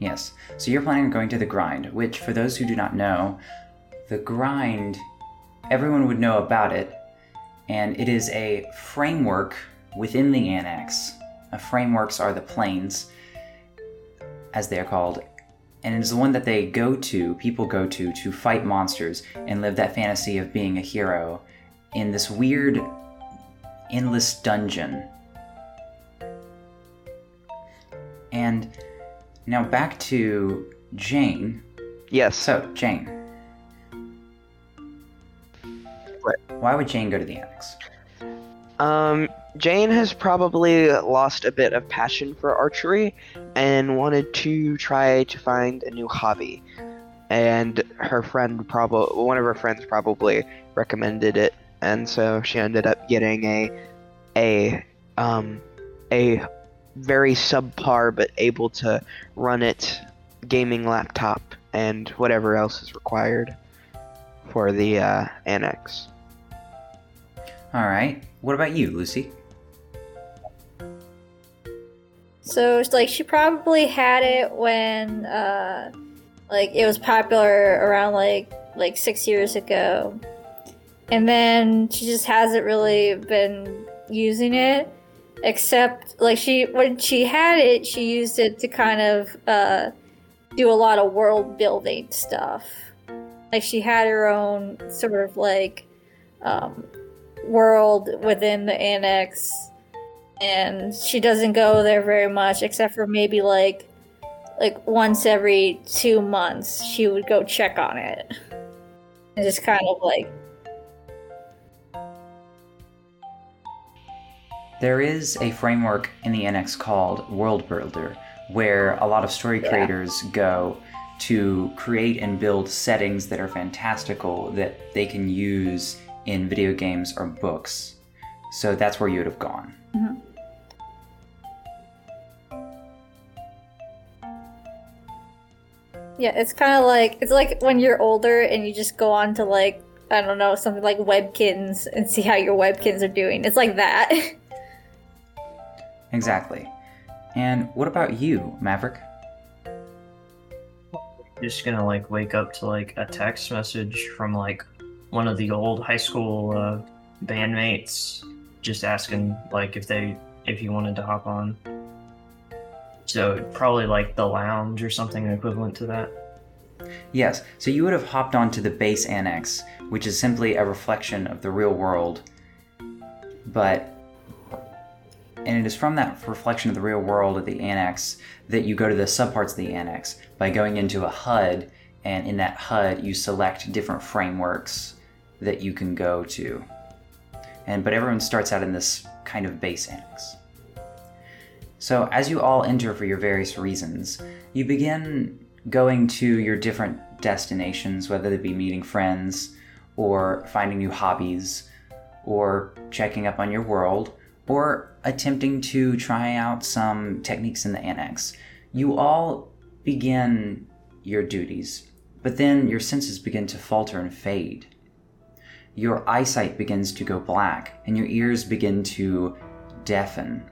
Yes. So you're planning on going to the grind, which, for those who do not know, the grind, everyone would know about it, and it is a framework within the annex. Uh, frameworks are the planes, as they are called, and it is the one that they go to, people go to, to fight monsters and live that fantasy of being a hero in this weird, endless dungeon. And now back to Jane. Yes. So, Jane. What? Why would Jane go to the annex? Um, Jane has probably lost a bit of passion for archery and wanted to try to find a new hobby. And her friend probably, one of her friends probably recommended it and so she ended up getting a a um a very subpar but able to run it gaming laptop and whatever else is required for the uh, annex. All right. What about you, Lucy? So it's like she probably had it when uh like it was popular around like like six years ago. And then she just hasn't really been using it. Except like she when she had it, she used it to kind of uh do a lot of world building stuff. Like she had her own sort of like um world within the annex and she doesn't go there very much except for maybe like like once every two months she would go check on it and just kind of like There is a framework in the annex called World Builder, where a lot of story Yeah. creators go to create and build settings that are fantastical that they can use in video games or books. So that's where you would have gone. Mm-hmm. yeah it's kind of like it's like when you're older and you just go on to like i don't know something like Webkinz and see how your Webkinz are doing it's like that Exactly. And what about you, Maverick? Just gonna like wake up to like a text message from like one of the old high school uh, bandmates, just asking like if they if he wanted to hop on. So probably like the lounge or something equivalent to that. Yes, so you would have hopped onto the base annex, which is simply a reflection of the real world. But. And it is from that reflection of the real world of the annex that you go to the subparts of the annex by going into a HUD, and in that HUD you select different frameworks that you can go to. And but everyone starts out in this kind of base annex. So as you all enter for your various reasons, you begin going to your different destinations, whether they be meeting friends, or finding new hobbies, or checking up on your world, or attempting to try out some techniques in the annex. You all begin your duties, but then your senses begin to falter and fade. Your eyesight begins to go black, and your ears begin to deafen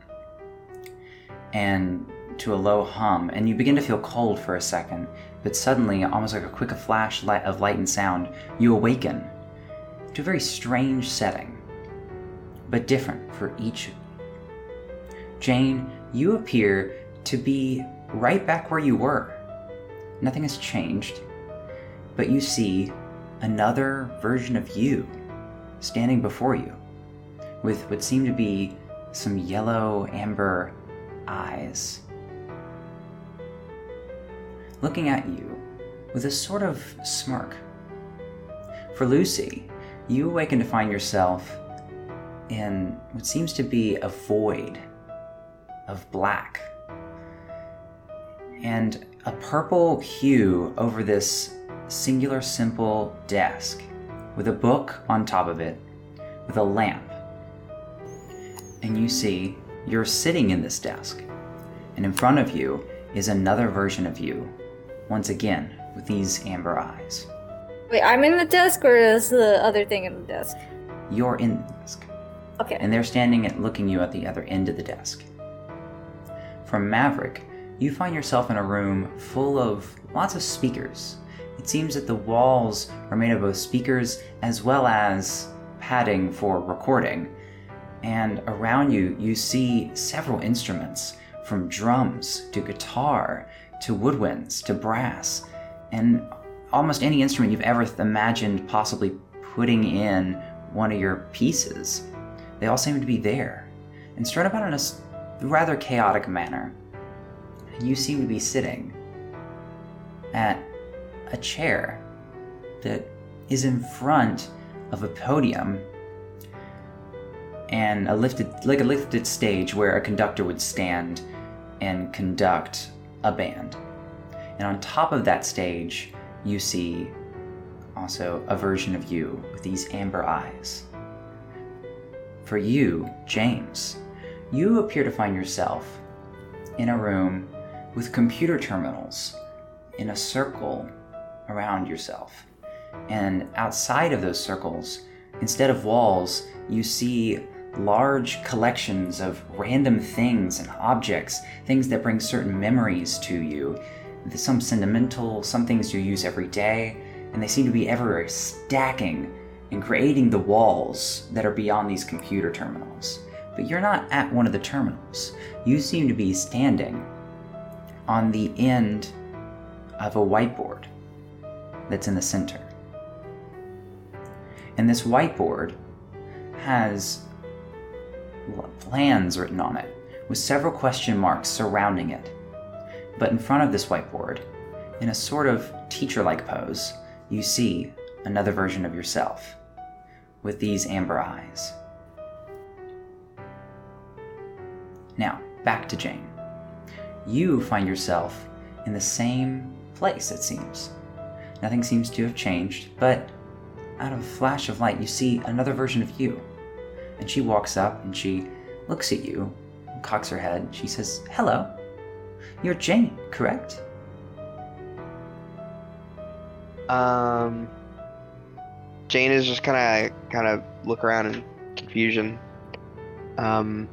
and to a low hum, and you begin to feel cold for a second, but suddenly, almost like a quick flash of light and sound, you awaken to a very strange setting, but different for each. Jane, you appear to be right back where you were. Nothing has changed, but you see another version of you standing before you with what seem to be some yellow amber eyes. Looking at you with a sort of smirk. For Lucy, you awaken to find yourself in what seems to be a void of black. And a purple hue over this singular simple desk with a book on top of it with a lamp. And you see you're sitting in this desk and in front of you is another version of you once again with these amber eyes. Wait i'm in the desk or is the other thing in the desk? You're in okay and they're standing and looking you at the other end of the desk. From Maverick, you find yourself in a room full of lots of speakers. It seems that the walls are made of both speakers as well as padding for recording. And around you, you see several instruments from drums to guitar to woodwinds to brass, and almost any instrument you've ever imagined possibly putting in one of your pieces. They all seem to be there and spread about in a rather chaotic manner. You seem to be sitting at a chair that is in front of a podium and a lifted like a lifted stage where a conductor would stand and conduct a band. And on top of that stage, you see also a version of you with these amber eyes. For you, James, you appear to find yourself in a room with computer terminals in a circle around yourself. And outside of those circles, instead of walls, you see large collections of random things and objects, things that bring certain memories to you. Some sentimental, some things you use every day, and they seem to be ever stacking and creating the walls that are beyond these computer terminals. But you're not at one of the terminals. You seem to be standing on the end of a whiteboard that's in the center. And this whiteboard has plans written on it, with several question marks surrounding it. But in front of this whiteboard, in a sort of teacher like pose, you see another version of yourself with these amber eyes. Now, back to Jane. You find yourself in the same place, it seems. Nothing seems to have changed, but out of a flash of light, you see another version of you. And she walks up and she looks at you, cocks her head. She says, Hello. You're Jane, correct? Um, Jane is just kind of kind of look around in confusion. Um,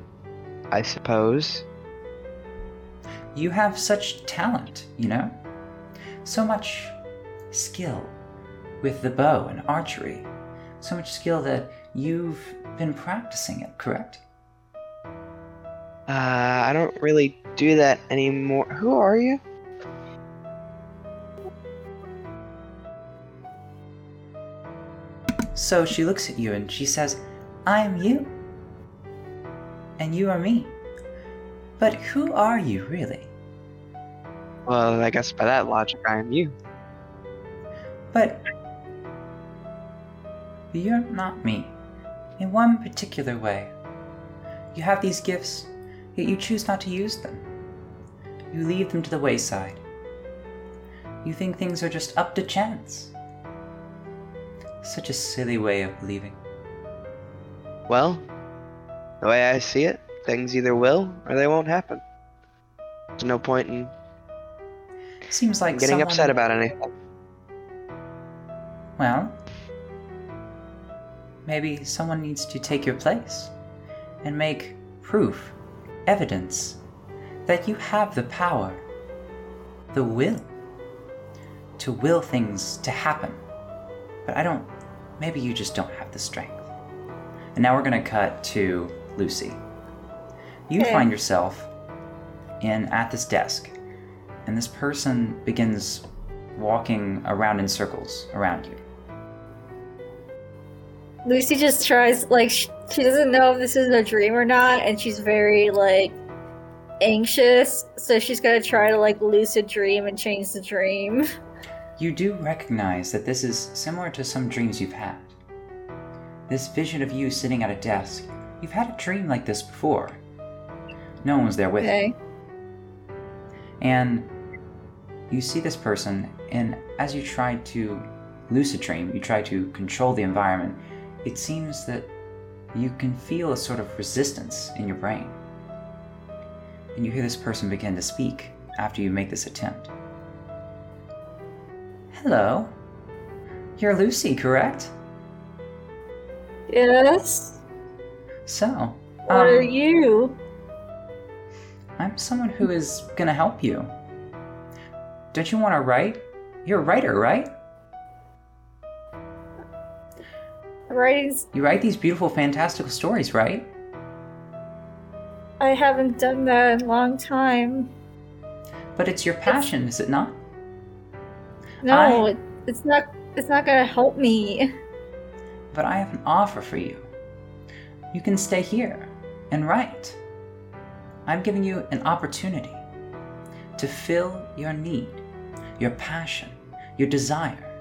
I suppose. You have such talent, you know? So much skill with the bow and archery. So much skill that you've been practicing it, correct? Uh, I don't really do that anymore. Who are you? So she looks at you and she says, I am you. And you are me. But who are you really? Well, I guess by that logic, I am you. But you're not me. In one particular way. You have these gifts, yet you choose not to use them. You leave them to the wayside. You think things are just up to chance. Such a silly way of believing. Well, the way I see it, things either will or they won't happen. There's no point in Seems like getting someone- upset about anything. Well, maybe someone needs to take your place and make proof, evidence that you have the power, the will, to will things to happen. But I don't, maybe you just don't have the strength. And now we're going to cut to Lucy. You Okay. find yourself in at this desk, and this person begins walking around in circles around you. Lucy just tries, like, she doesn't know if this is a dream or not, and she's very, like, anxious. So she's gonna try to, like, lucid dream and change the dream. You do recognize that this is similar to some dreams you've had. This vision of you sitting at a desk. You've had a dream like this before. No one was there with you. Okay. And you see this person, and as you try to lucid dream, you try to control the environment, it seems that you can feel a sort of resistance in your brain. And you hear this person begin to speak after you make this attempt. Hello. You're Lucy, correct? Yes. So, What are um, you? I'm someone who is gonna help you. Don't you want to write? You're a writer, right? Writing's. You write these beautiful, fantastical stories, right? I haven't done that in a long time. But it's your passion, is it not? No, I- it's not. It's not gonna help me. But I have an offer for you. You can stay here and write. I'm giving you an opportunity to fill your need, your passion, your desire.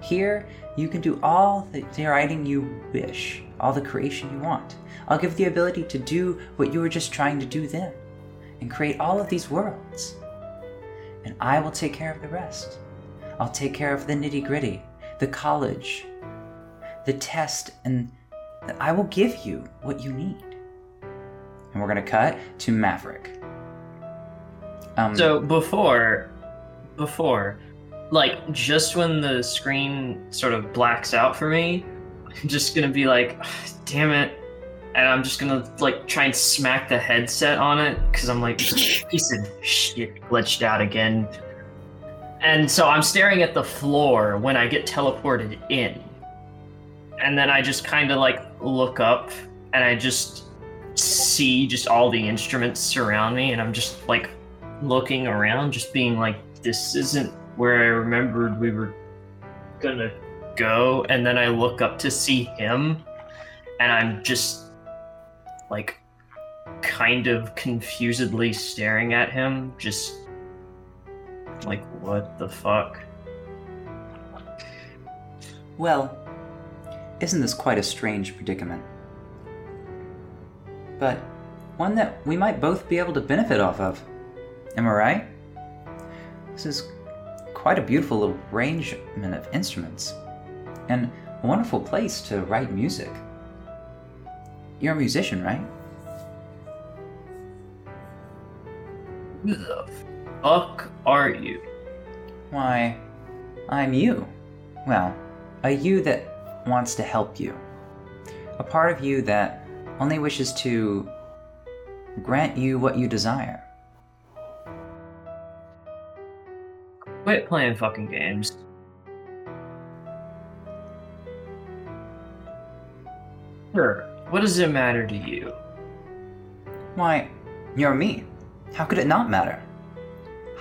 Here, you can do all the writing you wish, all the creation you want. I'll give you the ability to do what you were just trying to do then, and create all of these worlds. And I will take care of the rest. I'll take care of the nitty gritty, the college, the test and I will give you what you need. And we're gonna cut to Maverick. Um, So before, before, like just when the screen sort of blacks out for me, I'm just gonna be like, "Damn it!" And I'm just gonna like try and smack the headset on it because I'm like, piece of shit glitched out again. And so I'm staring at the floor when I get teleported in, and then I just kind of like look up and I just see just all the instruments surround me, and I'm just like looking around, just being like, this isn't where I remembered we were gonna go. And then I look up to see him, and I'm just like kind of confusedly staring at him, just like, what the fuck? Well, isn't this quite a strange predicament? But one that we might both be able to benefit off of. Am I right? This is quite a beautiful little arrangement of instruments, and a wonderful place to write music. You're a musician, right? The fuck are you? Why, I'm you. Well, a you that wants to help you. A part of you that only wishes to grant you what you desire. Quit playing fucking games. Sure. What does it matter to you? Why, you're me. How could it not matter?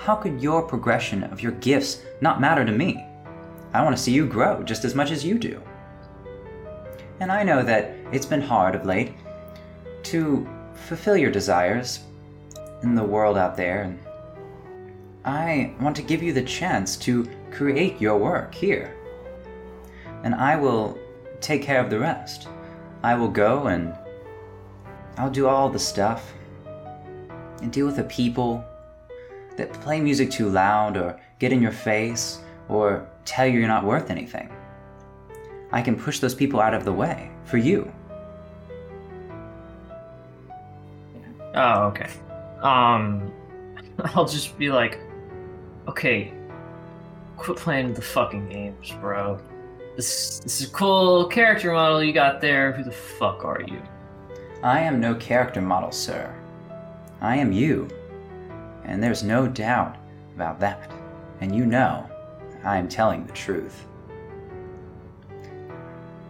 How could your progression of your gifts not matter to me? I want to see you grow just as much as you do. And I know that it's been hard of late to fulfill your desires in the world out there, and I want to give you the chance to create your work here. And I will take care of the rest. I will go and I'll do all the stuff and deal with the people that play music too loud or get in your face or tell you you're not worth anything. I can push those people out of the way for you. Oh, okay. Um, I'll just be like, okay, quit playing the fucking games, bro. This this is a cool character model you got there. Who the fuck are you? I am no character model, sir. I am you. And there's no doubt about that. And you know I am telling the truth.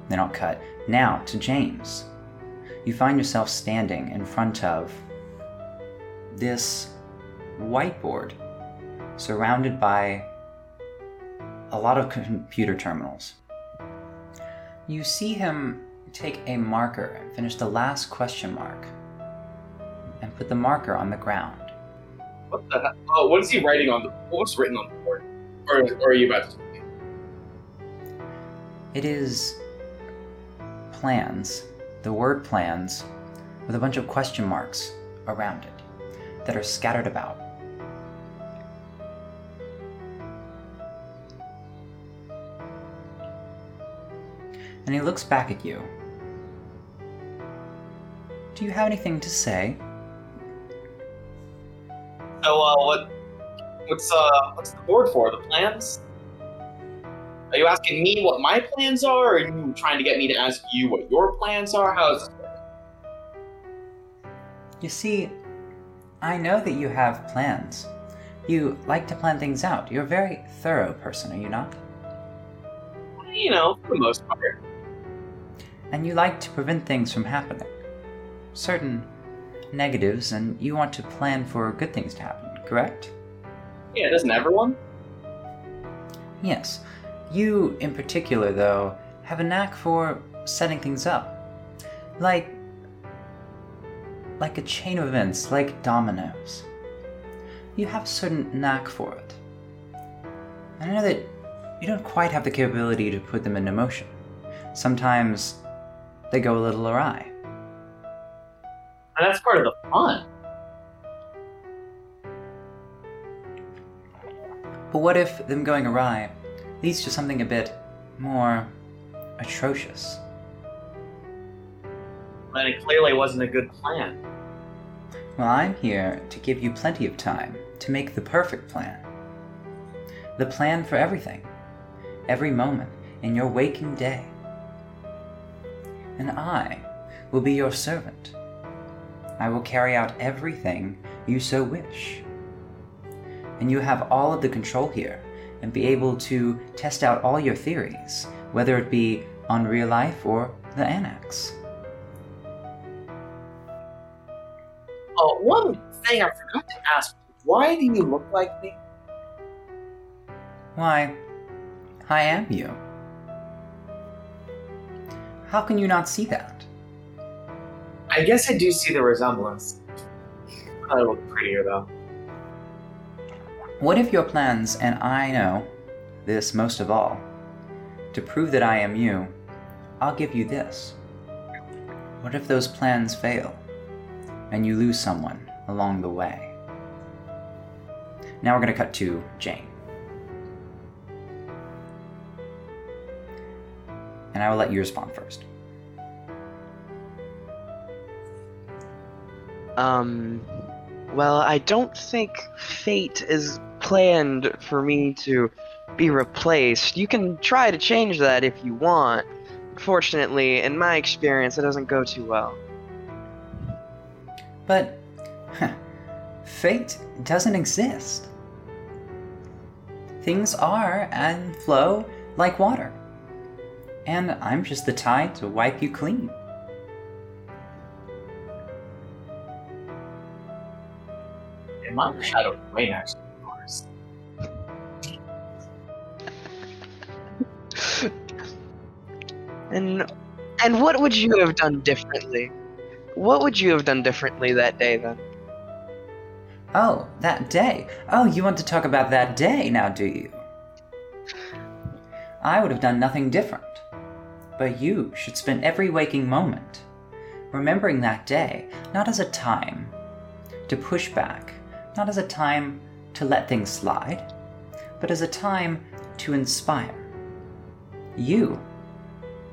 Then I'll cut now to James. You find yourself standing in front of this whiteboard surrounded by a lot of computer terminals. You see him take a marker and finish the last question mark and put the marker on the ground. What the hell? Oh, what is he writing on the? Board? What's written on the board? Or, or are you about to? It is plans, the word plans, with a bunch of question marks around it that are scattered about. And he looks back at you. Do you have anything to say? So, uh, what? What's uh, what's the board for? The plans? Are you asking me what my plans are, or are you trying to get me to ask you what your plans are? How is this? You see, I know that you have plans. You like to plan things out. You're a very thorough person, are you not? You know, for the most part. And you like to prevent things from happening. Certain negatives, and you want to plan for good things to happen, correct? Yeah, doesn't everyone? Yes. You, in particular, though, have a knack for setting things up. Like. like a chain of events, like dominoes. You have a certain knack for it. I know that you don't quite have the capability to put them into motion. Sometimes they go a little awry. And that's part of the fun. But what if them going awry leads to something a bit more atrocious? then it clearly wasn't a good plan. Well, I'm here to give you plenty of time to make the perfect plan. The plan for everything, every moment in your waking day. And I will be your servant. I will carry out everything you so wish. And you have all of the control here and be able to test out all your theories, whether it be on real life or the annex. Oh, one thing I forgot to ask: Why do you look like me? Why, I am you. How can you not see that? I guess I do see the resemblance. I look prettier though. What if your plans, and I know this most of all, to prove that I am you, I'll give you this. What if those plans fail and you lose someone along the way? Now we're going to cut to Jane. And I will let you respond first. Um, well, I don't think fate is planned for me to be replaced. You can try to change that if you want. Fortunately, in my experience, it doesn't go too well. But fate doesn't exist. Things are and flow like water. And I'm just the tide to wipe you clean. In my shadow rain actually Mars. And and what would you have done differently? What would you have done differently that day then? Oh, that day. Oh, you want to talk about that day now, do you? I would have done nothing different. But you should spend every waking moment remembering that day not as a time to push back, not as a time to let things slide, but as a time to inspire. You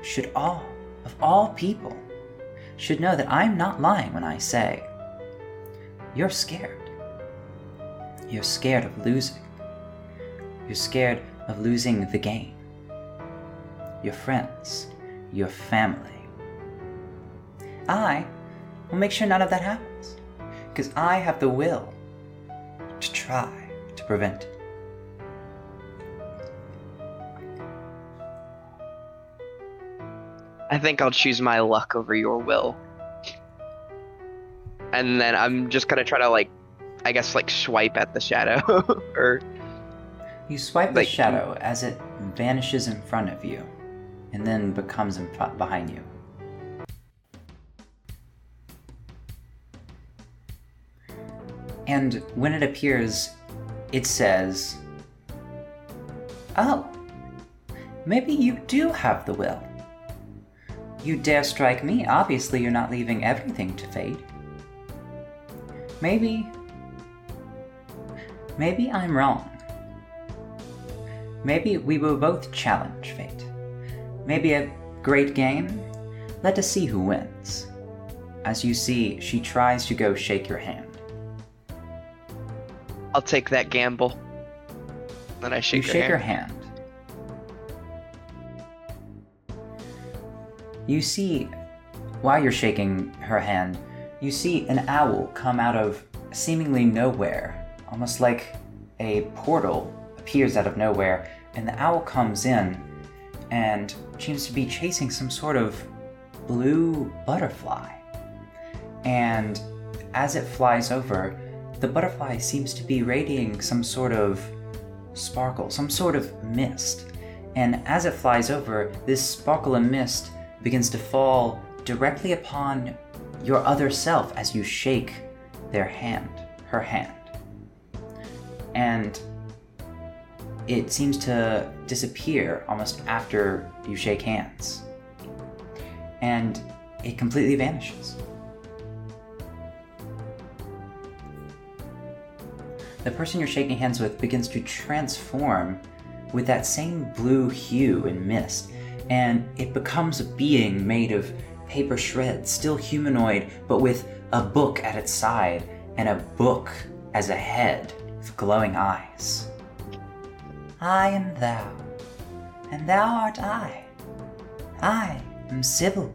should all, of all people, should know that I'm not lying when I say you're scared. You're scared of losing. You're scared of losing the game. Your friends, your family. I will make sure none of that happens because I have the will to try to prevent it. I think I'll choose my luck over your will. And then I'm just gonna try to like, I guess like swipe at the shadow, or You swipe the shadow as it vanishes in front of you and then becomes in front behind you. And when it appears, it says, Oh, maybe you do have the will. You dare strike me. Obviously, you're not leaving everything to fate. Maybe. Maybe I'm wrong. Maybe we will both challenge fate. Maybe a great game? Let us see who wins. As you see, she tries to go shake your hand. I'll take that gamble. Then I shake you her shake hand. her hand. You see, while you're shaking her hand, you see an owl come out of seemingly nowhere, almost like a portal appears out of nowhere, and the owl comes in and seems to be chasing some sort of blue butterfly. And as it flies over, the butterfly seems to be radiating some sort of sparkle, some sort of mist. And as it flies over, this sparkle and mist begins to fall directly upon your other self as you shake their hand, her hand. And it seems to disappear almost after you shake hands. And it completely vanishes. The person you're shaking hands with begins to transform with that same blue hue and mist, and it becomes a being made of paper shreds, still humanoid, but with a book at its side and a book as a head with glowing eyes. I am thou, and thou art I. I am Sybil,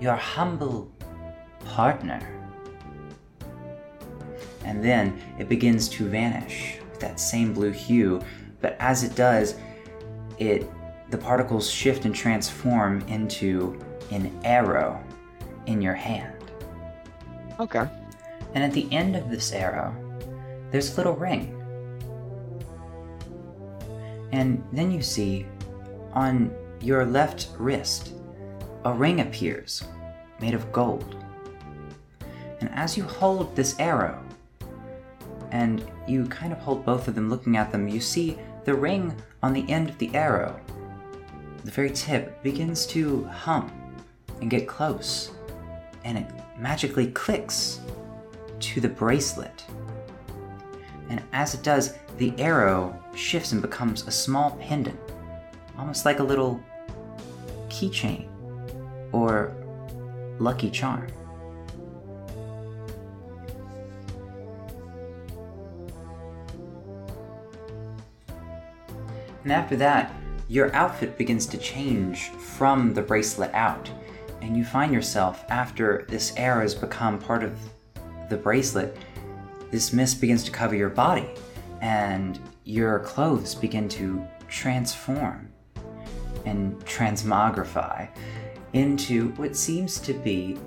your humble partner. And then it begins to vanish with that same blue hue, but as it does, it the particles shift and transform into an arrow in your hand. Okay. And at the end of this arrow, there's a little ring. And then you see on your left wrist, a ring appears made of gold. And as you hold this arrow, and you kind of hold both of them looking at them, you see the ring on the end of the arrow, the very tip, begins to hum and get close. And it magically clicks to the bracelet. And as it does, the arrow shifts and becomes a small pendant, almost like a little keychain or lucky charm. And after that, your outfit begins to change from the bracelet out, and you find yourself, after this air has become part of the bracelet, this mist begins to cover your body, and your clothes begin to transform and transmogrify into what seems to be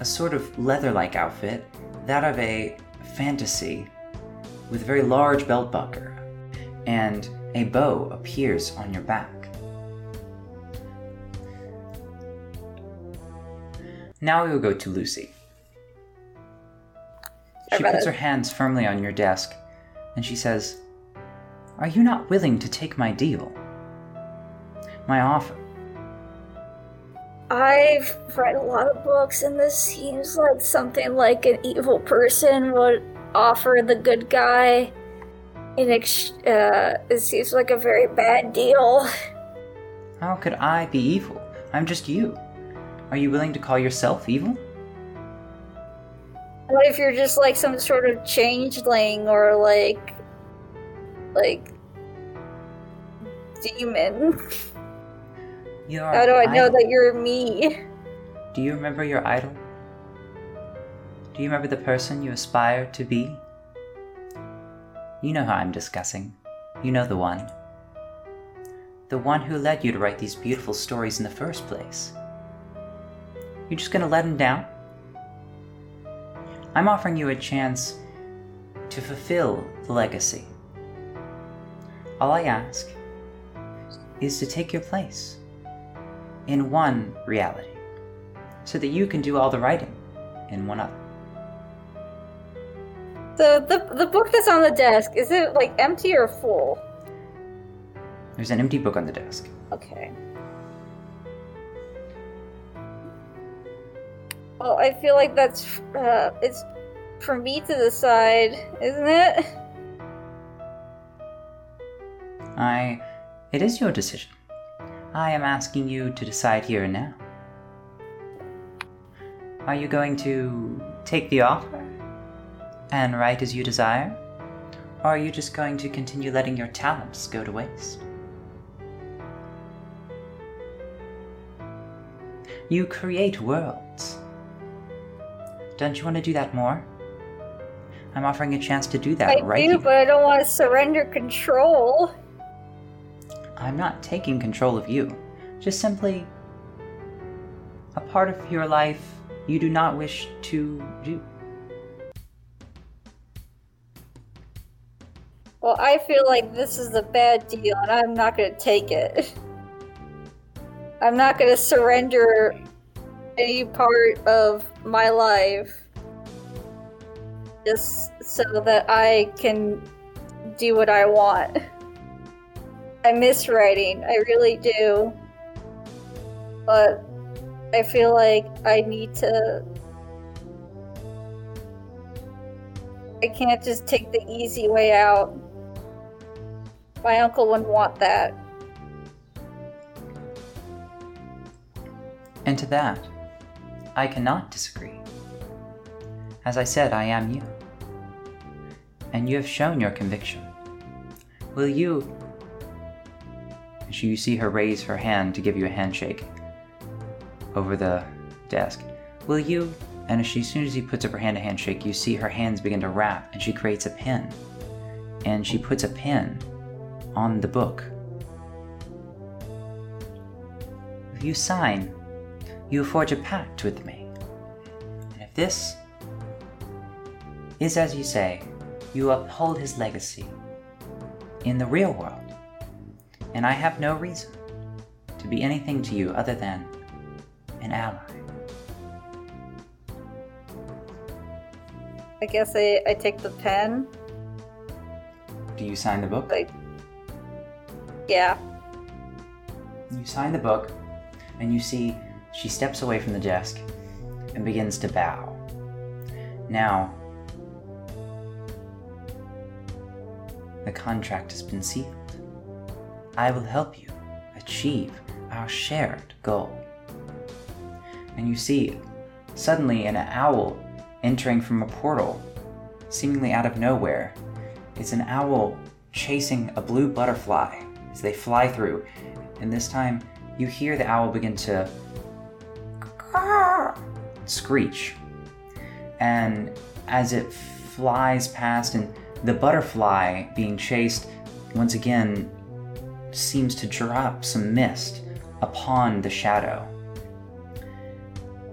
a sort of leather like outfit, that of a fantasy, with a very large belt buckle, and a bow appears on your back. Now we will go to Lucy. She puts her hands firmly on your desk and she says, Are you not willing to take my deal? My offer. I've read a lot of books, and this seems like something like an evil person would offer the good guy. In ex- uh, it seems like a very bad deal. How could I be evil? I'm just you. Are you willing to call yourself evil? What if you're just like some sort of changeling or like, like, demon? How do I know that you're me? Do you remember your idol? Do you remember the person you aspire to be? You know who I'm discussing. You know the one. The one who led you to write these beautiful stories in the first place. You're just gonna let him down? I'm offering you a chance to fulfill the legacy. All I ask is to take your place in one reality so that you can do all the writing in one other. So the the book that's on the desk is it like empty or full? There's an empty book on the desk. Okay. Well, I feel like that's uh, it's for me to decide, isn't it? I. It is your decision. I am asking you to decide here and now. Are you going to take the offer and write as you desire? Or are you just going to continue letting your talents go to waste? You create worlds. Don't you want to do that more? I'm offering a chance to do that I right do, here. but I don't want to surrender control. I'm not taking control of you, just simply a part of your life you do not wish to do. Well, I feel like this is a bad deal, and I'm not going to take it. I'm not going to surrender any part of my life just so that I can do what I want. I miss writing, I really do. But I feel like I need to. I can't just take the easy way out. My uncle wouldn't want that. And to that, I cannot disagree. As I said, I am you. And you have shown your conviction. Will you. And You see her raise her hand to give you a handshake over the desk. Will you? And as, she, as soon as he puts up her hand to handshake, you see her hands begin to wrap and she creates a pin. And she puts a pin on the book. If you sign, you forge a pact with me. And if this is as you say, you uphold his legacy in the real world. And I have no reason to be anything to you other than an ally. I guess I, I take the pen. Do you sign the book? Yeah. You sign the book, and you see she steps away from the desk and begins to bow. Now, the contract has been sealed. I will help you achieve our shared goal. And you see suddenly an owl entering from a portal, seemingly out of nowhere. It's an owl chasing a blue butterfly they fly through, and this time you hear the owl begin to screech. And as it flies past, and the butterfly being chased once again seems to drop some mist upon the shadow.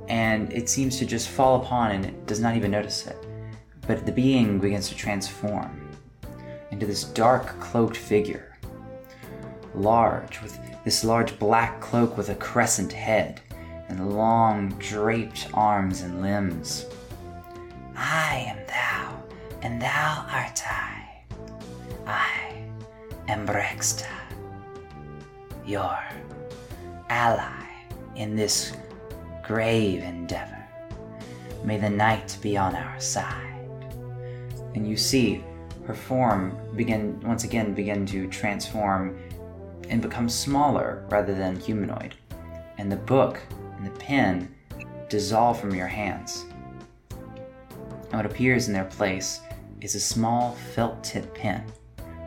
And it seems to just fall upon and it does not even notice it. But the being begins to transform into this dark cloaked figure. Large, with this large black cloak with a crescent head and long draped arms and limbs. I am thou, and thou art I. I am Brexta, your ally in this grave endeavor. May the night be on our side. And you see her form begin once again begin to transform and become smaller rather than humanoid. And the book and the pen dissolve from your hands. And what appears in their place is a small felt tip pen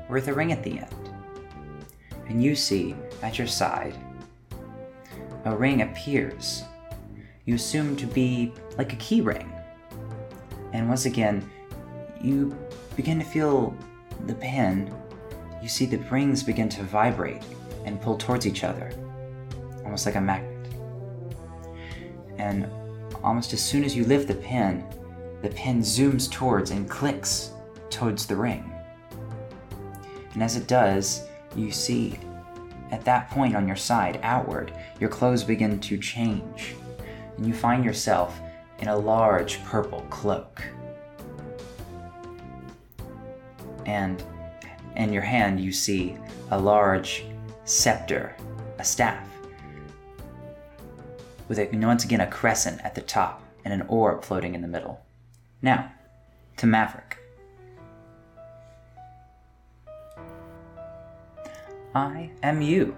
with a ring at the end. And you see at your side a ring appears. You assume to be like a key ring. And once again, you begin to feel the pen. You see the rings begin to vibrate and pull towards each other, almost like a magnet. And almost as soon as you lift the pin, the pin zooms towards and clicks towards the ring. And as it does, you see at that point on your side, outward, your clothes begin to change, and you find yourself in a large purple cloak. And in your hand, you see a large scepter, a staff, with a, once again a crescent at the top and an orb floating in the middle. Now, to Maverick. I am you,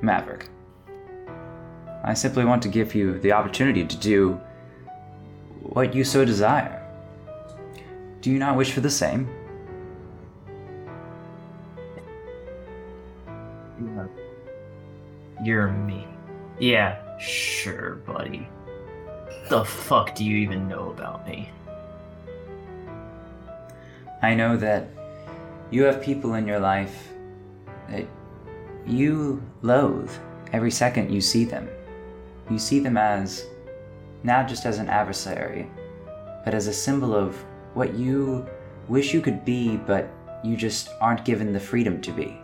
Maverick. I simply want to give you the opportunity to do what you so desire. Do you not wish for the same? You're me. Yeah, sure, buddy. The fuck do you even know about me? I know that you have people in your life that you loathe every second you see them. You see them as not just as an adversary, but as a symbol of what you wish you could be, but you just aren't given the freedom to be.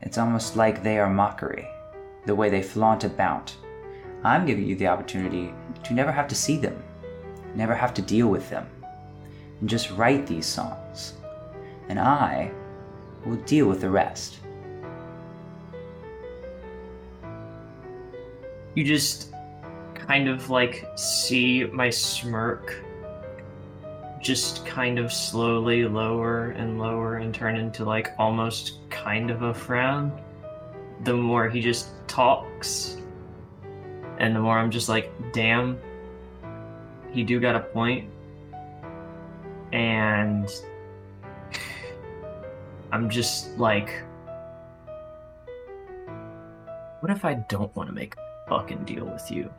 It's almost like they are mockery, the way they flaunt about. I'm giving you the opportunity to never have to see them, never have to deal with them, and just write these songs. And I will deal with the rest. You just kind of like see my smirk just kind of slowly lower and lower and turn into like almost kind of a frown the more he just talks and the more I'm just like, damn, he do got a point. And I'm just like, what if I don't want to make a fucking deal with you?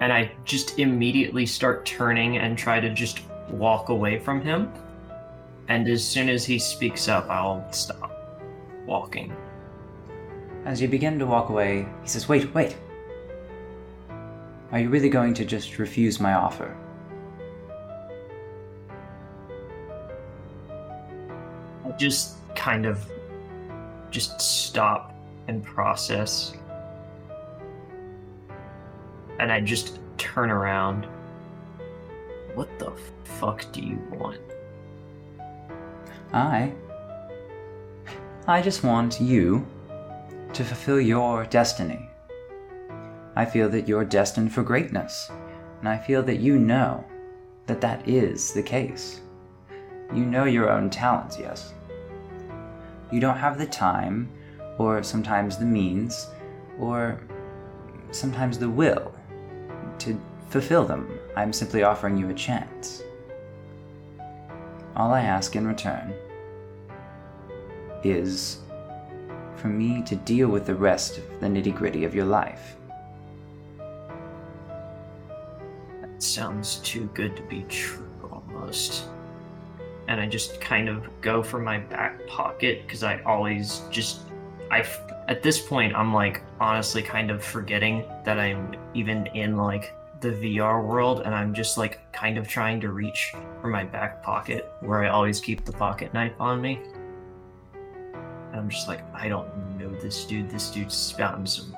And I just immediately start turning and try to just walk away from him. And as soon as he speaks up, I'll stop walking. As you begin to walk away, he says, Wait, wait. Are you really going to just refuse my offer? I just kind of just stop and process. And I just turn around. What the fuck do you want? I. I just want you to fulfill your destiny. I feel that you're destined for greatness, and I feel that you know that that is the case. You know your own talents, yes. You don't have the time, or sometimes the means, or sometimes the will to fulfill them. I'm simply offering you a chance. All I ask in return is for me to deal with the rest of the nitty gritty of your life. That sounds too good to be true almost. And I just kind of go for my back pocket because I always just. I. At this point, I'm like honestly kind of forgetting that I'm even in like the VR world and I'm just like kind of trying to reach for my back pocket where I always keep the pocket knife on me. And I'm just like, I don't know this dude. This dude's spouting some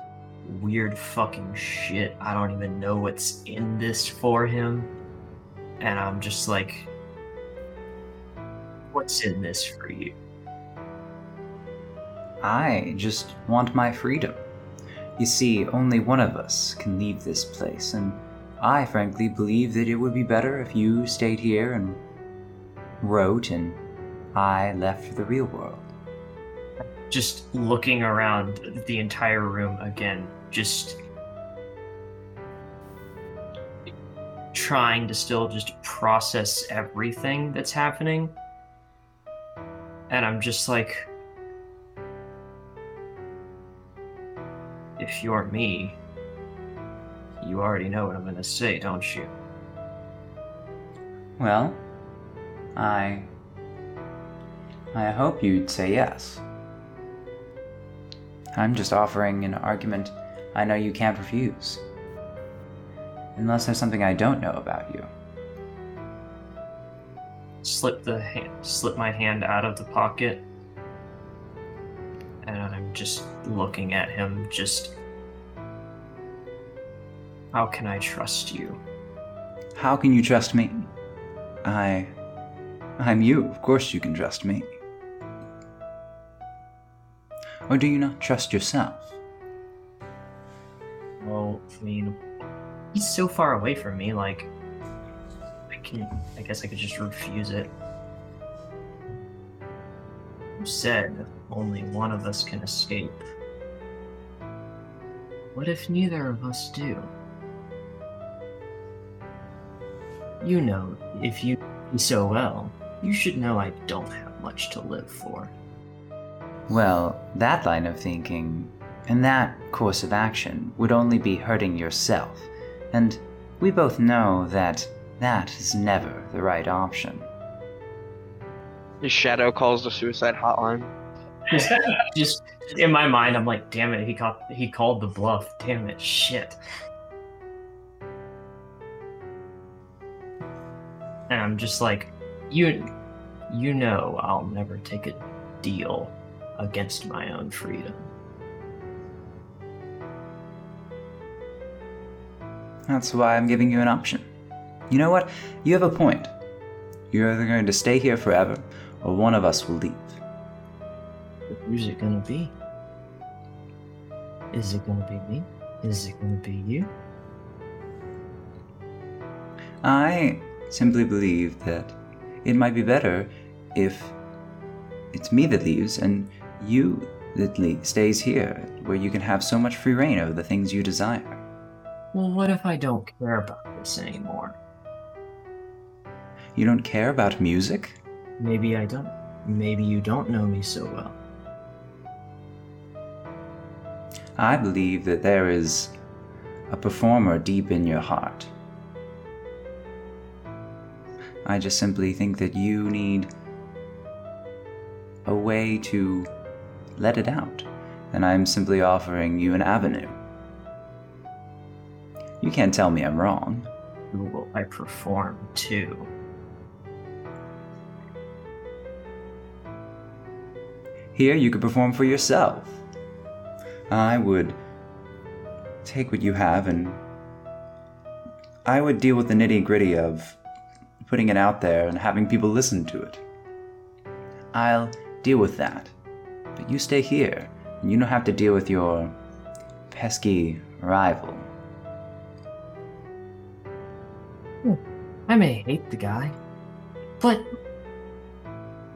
weird fucking shit. I don't even know what's in this for him. And I'm just like, what's in this for you? I just want my freedom. You see, only one of us can leave this place, and I frankly believe that it would be better if you stayed here and wrote and I left for the real world. Just looking around the entire room again, just trying to still just process everything that's happening. And I'm just like, if you're me, you already know what I'm gonna say, don't you? Well, I. I hope you'd say yes. I'm just offering an argument I know you can't refuse. Unless there's something I don't know about you. Slip the hand, slip my hand out of the pocket, and I'm just looking at him. Just how can I trust you? How can you trust me? I. I'm you. Of course you can trust me. Or do you not trust yourself? Well, I mean, he's so far away from me. Like, I can. I guess I could just refuse it. You said only one of us can escape. What if neither of us do? You know, if you do so well, you should know I don't have much to live for. Well, that line of thinking and that course of action would only be hurting yourself, and we both know that that is never the right option. The shadow calls the suicide hotline. Just, just in my mind, I'm like, damn it, he caught, he called the bluff. Damn it, shit. And I'm just like, you, you know, I'll never take a deal against my own freedom. That's why I'm giving you an option. You know what? You have a point. You're either going to stay here forever, or one of us will leave. Who's it gonna be? Is it gonna be me? Is it gonna be you? I simply believe that it might be better if it's me that leaves and you that le- stays here, where you can have so much free rein over the things you desire. Well, what if I don't care about this anymore? You don't care about music? Maybe I don't. Maybe you don't know me so well. I believe that there is a performer deep in your heart. I just simply think that you need a way to let it out, and I'm simply offering you an avenue. You can't tell me I'm wrong. Will I perform to? Here, you could perform for yourself. I would take what you have and I would deal with the nitty gritty of putting it out there and having people listen to it. I'll deal with that. But you stay here, and you don't have to deal with your pesky rival. Hmm, I may hate the guy, but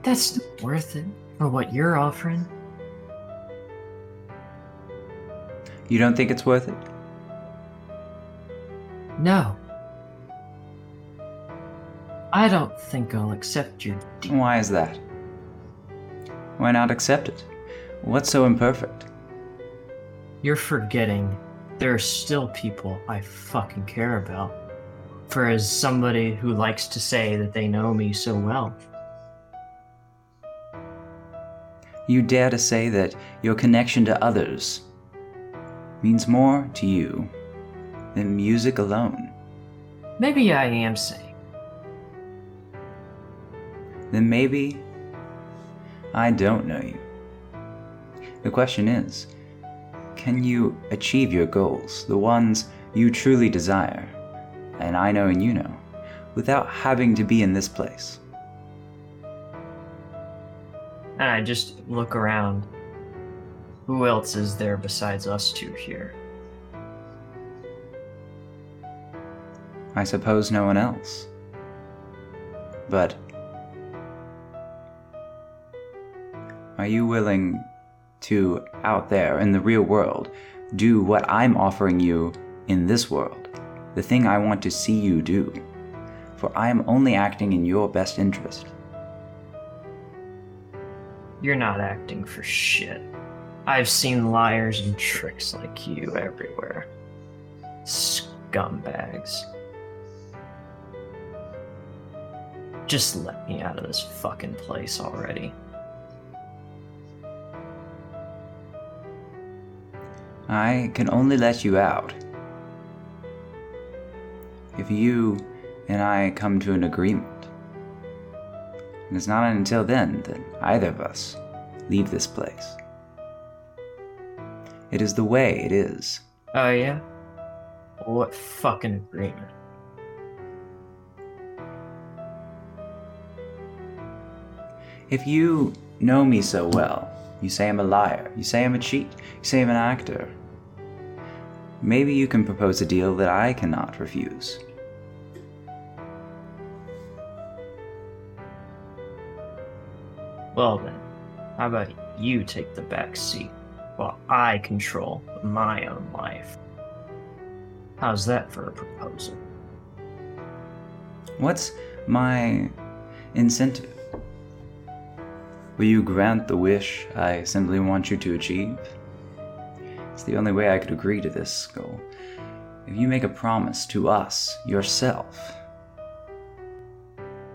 that's not worth it for what you're offering. You don't think it's worth it? No. I don't think I'll accept your deal. Why is that? Why not accept it? What's so imperfect? You're forgetting there are still people I fucking care about. For as somebody who likes to say that they know me so well. You dare to say that your connection to others means more to you than music alone. Maybe I am saying. Then maybe I don't know you. The question is can you achieve your goals, the ones you truly desire, and I know and you know, without having to be in this place? And I just look around. Who else is there besides us two here? I suppose no one else. But are you willing to, out there in the real world, do what I'm offering you in this world? The thing I want to see you do. For I am only acting in your best interest. You're not acting for shit. I've seen liars and tricks like you everywhere. Scumbags. Just let me out of this fucking place already. I can only let you out if you and I come to an agreement. And it's not until then that either of us leave this place. It is the way it is. Oh, yeah? What fucking agreement? If you know me so well, you say I'm a liar, you say I'm a cheat, you say I'm an actor, maybe you can propose a deal that I cannot refuse. Well then, how about you take the back seat while I control my own life? How's that for a proposal? What's my incentive? Will you grant the wish I simply want you to achieve? It's the only way I could agree to this goal. If you make a promise to us, yourself,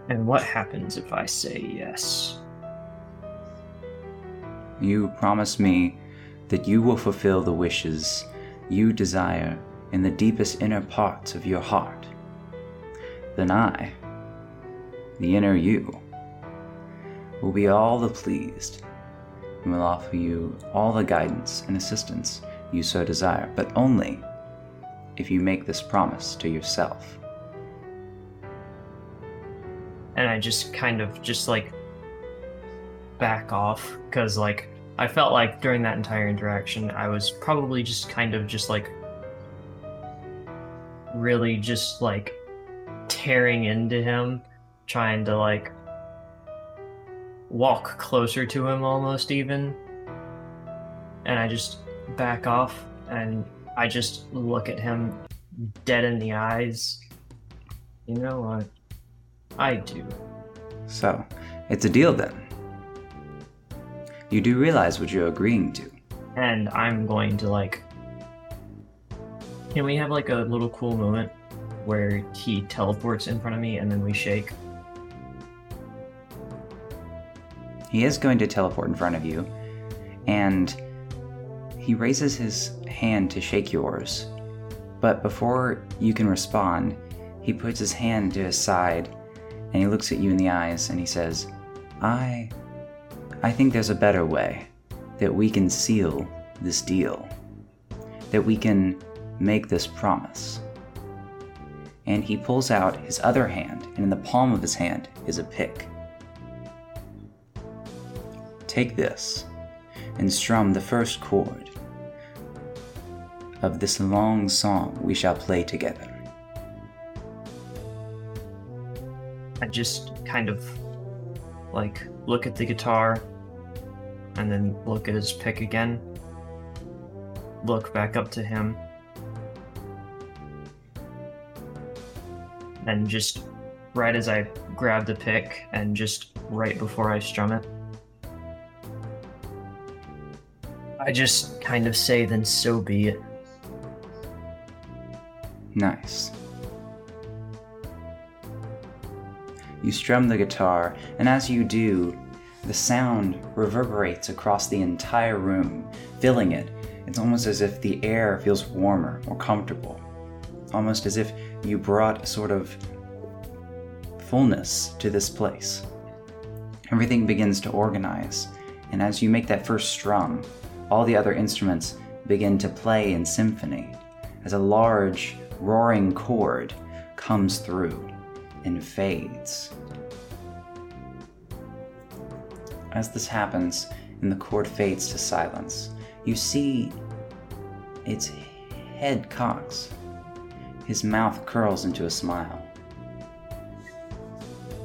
And what happens if I say yes? You promise me that you will fulfill the wishes you desire in the deepest inner parts of your heart, then I, the inner you, will be all the pleased and will offer you all the guidance and assistance you so desire, but only if you make this promise to yourself. and I just kind of just like back off because like I felt like during that entire interaction I was probably just kind of just like really just like tearing into him trying to like walk closer to him almost even and I just back off and I just look at him dead in the eyes. You know what? I do. So, it's a deal then. You do realize what you're agreeing to. And I'm going to like. Can we have like a little cool moment where he teleports in front of me and then we shake? He is going to teleport in front of you, and he raises his hand to shake yours. But before you can respond, he puts his hand to his side and he looks at you in the eyes and he says, I. I think there's a better way that we can seal this deal, that we can make this promise. And he pulls out his other hand, and in the palm of his hand is a pick. Take this and strum the first chord of this long song we shall play together. I just kind of like look at the guitar and then look at his pick again. Look back up to him. And just right as I grab the pick and just right before I strum it, I just kind of say, then so be it. Nice. You strum the guitar, and as you do, the sound reverberates across the entire room, filling it. It's almost as if the air feels warmer, more comfortable. Almost as if you brought a sort of fullness to this place. Everything begins to organize, and as you make that first strum, all the other instruments begin to play in symphony as a large, roaring chord comes through and fades. As this happens and the chord fades to silence, you see its head cocks. His mouth curls into a smile.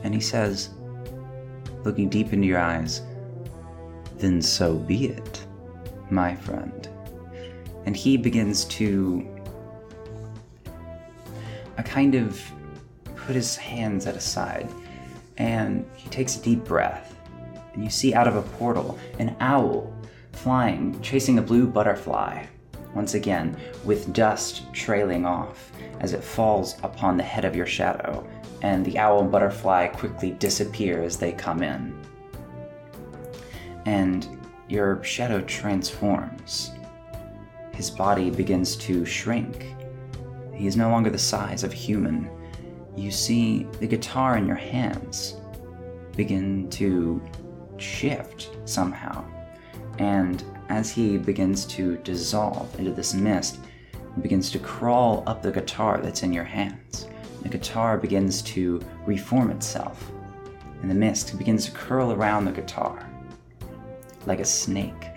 And he says, looking deep into your eyes, Then so be it, my friend. And he begins to a kind of put his hands at his side and he takes a deep breath and you see out of a portal an owl flying chasing a blue butterfly once again with dust trailing off as it falls upon the head of your shadow and the owl and butterfly quickly disappear as they come in. And your shadow transforms. His body begins to shrink. He is no longer the size of a human. You see the guitar in your hands begin to shift somehow. And as he begins to dissolve into this mist, begins to crawl up the guitar that's in your hands. The guitar begins to reform itself, and the mist begins to curl around the guitar like a snake.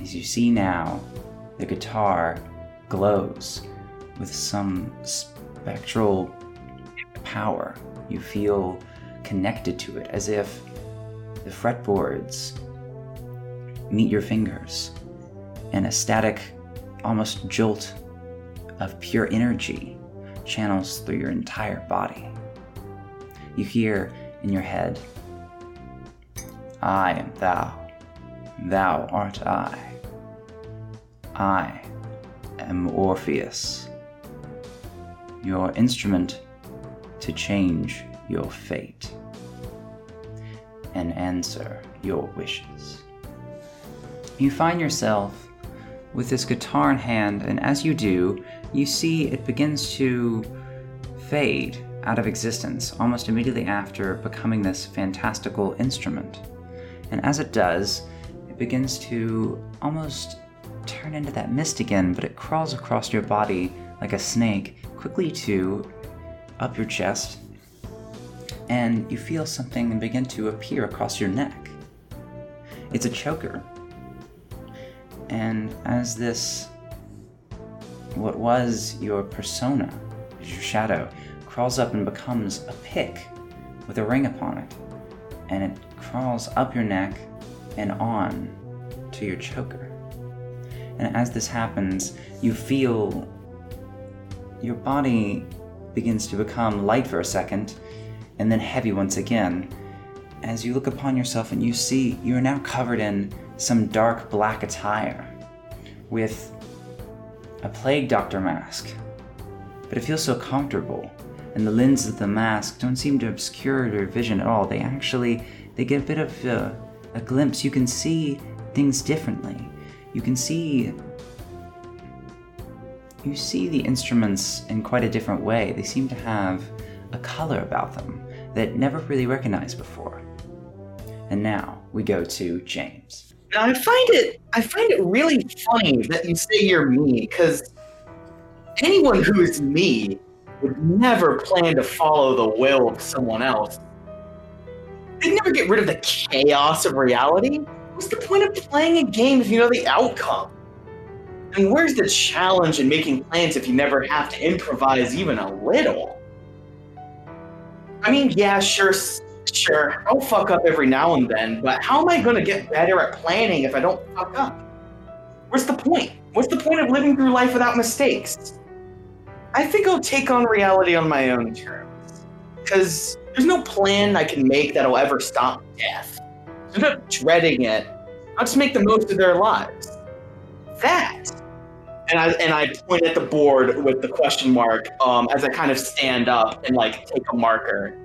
As you see now, the guitar glows with some spectral power. You feel connected to it as if the fretboards meet your fingers and a static, almost jolt of pure energy channels through your entire body. You hear in your head, I am thou, thou art I. I am Orpheus your instrument to change your fate and answer your wishes. You find yourself with this guitar in hand, and as you do, you see it begins to fade out of existence almost immediately after becoming this fantastical instrument. And as it does, it begins to almost turn into that mist again, but it crawls across your body like a snake quickly to up your chest, and you feel something begin to appear across your neck. It's a choker. And as this, what was your persona, your shadow, crawls up and becomes a pick with a ring upon it, and it crawls up your neck and on to your choker. And as this happens, you feel your body begins to become light for a second and then heavy once again. As you look upon yourself and you see you are now covered in some dark black attire with a plague doctor mask. But it feels so comfortable, and the lenses of the mask don't seem to obscure your vision at all. They actually they get a bit of uh, a glimpse. You can see things differently. You can see you see the instruments in quite a different way. They seem to have a color about them that never really recognized before. And now we go to James. Now I find it I find it really funny that you say you're me because anyone who is me would never plan to follow the will of someone else. They'd never get rid of the chaos of reality. What's the point of playing a game if you know the outcome? And where's the challenge in making plans if you never have to improvise even a little? I mean, yeah, sure, sure, I'll fuck up every now and then, but how am I going to get better at planning if I don't fuck up? Where's the point? What's the point of living through life without mistakes? I think I'll take on reality on my own terms. Because there's no plan I can make that'll ever stop death. Instead of dreading it, I'll just make the most of their lives. That and I and I point at the board with the question mark um, as I kind of stand up and like take a marker,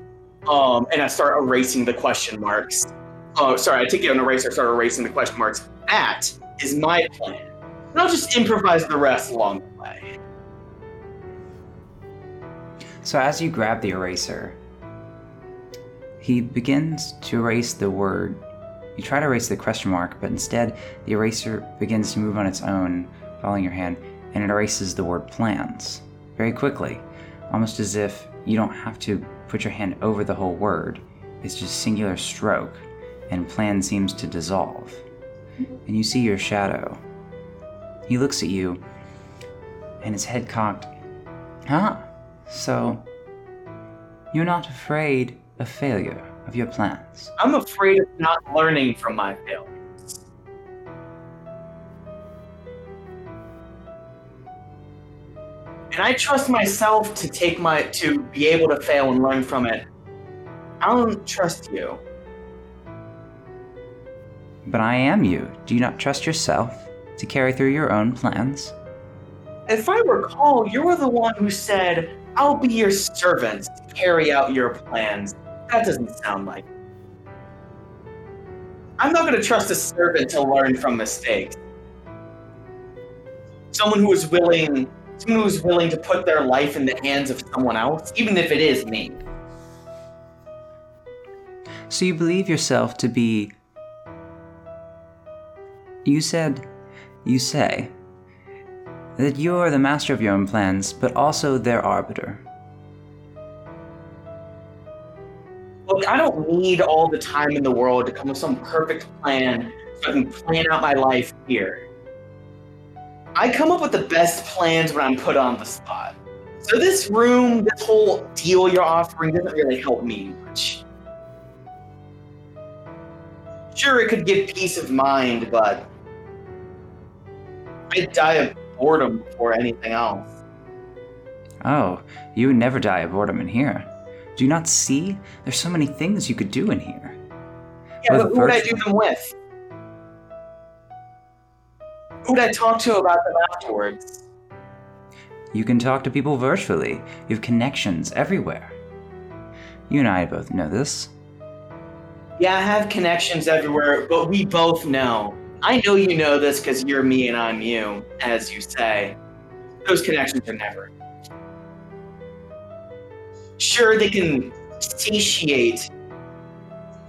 um, and I start erasing the question marks. Oh, sorry, I take an eraser, start erasing the question marks. That is my plan, and I'll just improvise the rest along the way. So as you grab the eraser, he begins to erase the word. You try to erase the question mark, but instead the eraser begins to move on its own following your hand, and it erases the word plans very quickly, almost as if you don't have to put your hand over the whole word. It's just a singular stroke, and plan seems to dissolve. And you see your shadow. He looks at you, and his head cocked. Huh? So, you're not afraid of failure of your plans? I'm afraid of not learning from my failure. And I trust myself to take my to be able to fail and learn from it. I don't trust you. But I am you. Do you not trust yourself to carry through your own plans? If I recall, you were the one who said, I'll be your servant to carry out your plans. That doesn't sound like. I'm not going to trust a servant to learn from mistakes. Someone who is willing someone who's willing to put their life in the hands of someone else, even if it is me. So you believe yourself to be. You said. You say. That you're the master of your own plans, but also their arbiter. Look, I don't need all the time in the world to come with some perfect plan so I can plan out my life here. I come up with the best plans when I'm put on the spot. So this room, this whole deal you're offering doesn't really help me much. Sure, it could give peace of mind, but I'd die of boredom before anything else. Oh, you would never die of boredom in here. Do you not see? There's so many things you could do in here. Yeah, but who would I do them with? Who would I talk to about them afterwards? You can talk to people virtually. You have connections everywhere. You and I both know this. Yeah, I have connections everywhere, but we both know. I know you know this because you're me and I'm you, as you say. Those connections are never. Sure, they can satiate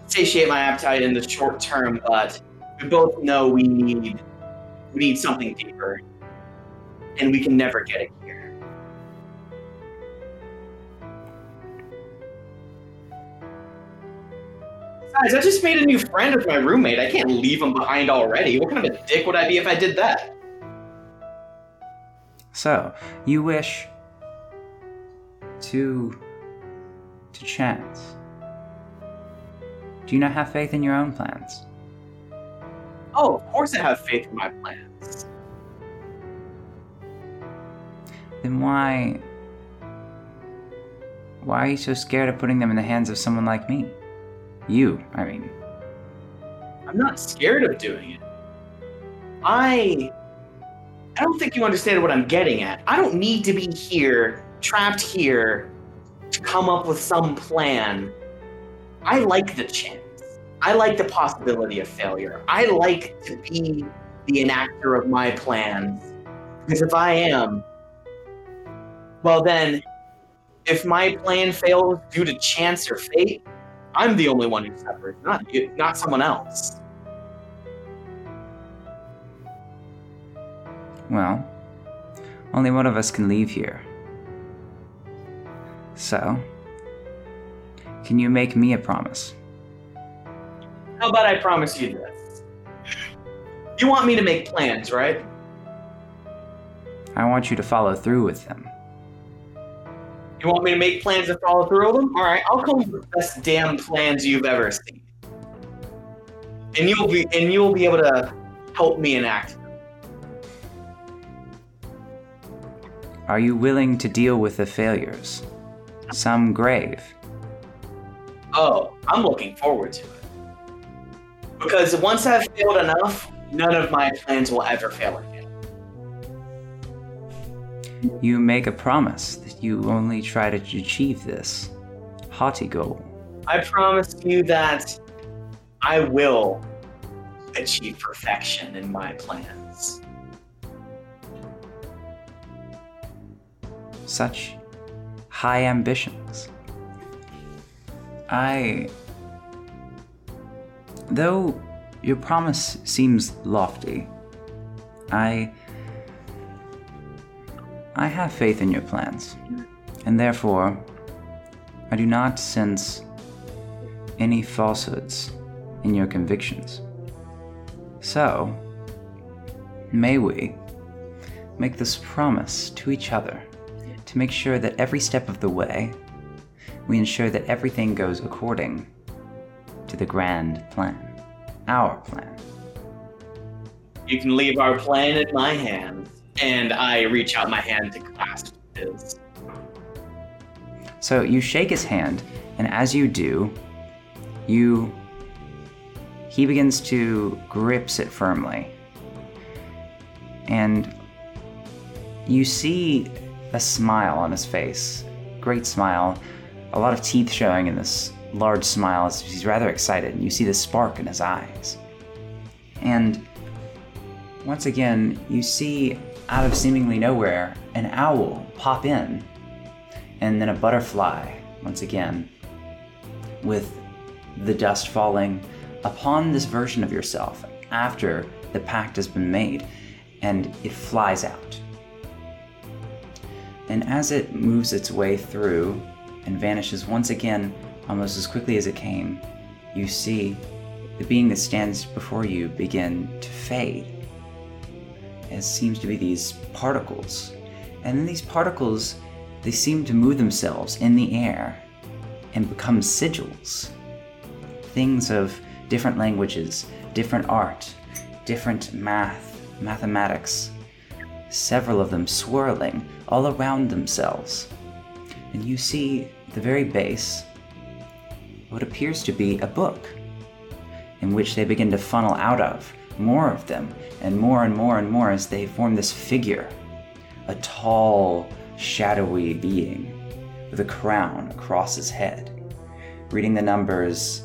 satiate my appetite in the short term, but we both know we need we need something deeper, and we can never get it here. Guys, I just made a new friend with my roommate. I can't leave him behind already. What kind of a dick would I be if I did that? So, you wish to to chance. Do you not have faith in your own plans? Oh, of course I have faith in my plans. then why. Why are you so scared of putting them in the hands of someone like me? You, I mean. I'm not scared of doing it. I I don't think you understand what I'm getting at. I don't need to be here, trapped here, to come up with some plan. I like the chance. I like the possibility of failure. I like to be the enactor of my plans. Because if I am, well then, if my plan fails due to chance or fate, I'm the only one who suffers, not not someone else. Well, only one of us can leave here. So, can you make me a promise? How about I promise you this? You want me to make plans, right? I want you to follow through with them. You want me to make plans and follow through with them? All right, I'll come with the best damn plans you've ever seen, and you'll be and you'll be able to help me enact them. Are you willing to deal with the failures? Some grave. Oh, I'm looking forward to it. Because once I've failed enough, none of my plans will ever fail again. You make a promise that you only try to achieve this haughty goal. I promise you that I will achieve perfection in my plans. Such high ambitions. I. Though your promise seems lofty, I. I have faith in your plans, and therefore, I do not sense any falsehoods in your convictions. So, may we make this promise to each other to make sure that every step of the way, we ensure that everything goes according to the grand plan, our plan. You can leave our plan in my hands. And I reach out my hand to clasp his. So you shake his hand, and as you do, you. He begins to grips it firmly. And you see a smile on his face. Great smile. A lot of teeth showing in this large smile as he's rather excited, and you see the spark in his eyes. And once again, you see out of seemingly nowhere an owl pop in, and then a butterfly, once again, with the dust falling upon this version of yourself after the pact has been made, and it flies out. And as it moves its way through and vanishes once again almost as quickly as it came, you see the being that stands before you begin to fade. It seems to be these particles. And then these particles, they seem to move themselves in the air and become sigils. Things of different languages, different art, different math, mathematics, several of them swirling all around themselves. And you see the very base what appears to be a book, in which they begin to funnel out of more of them, and more and more and more as they form this figure a tall, shadowy being with a crown across his head, reading the numbers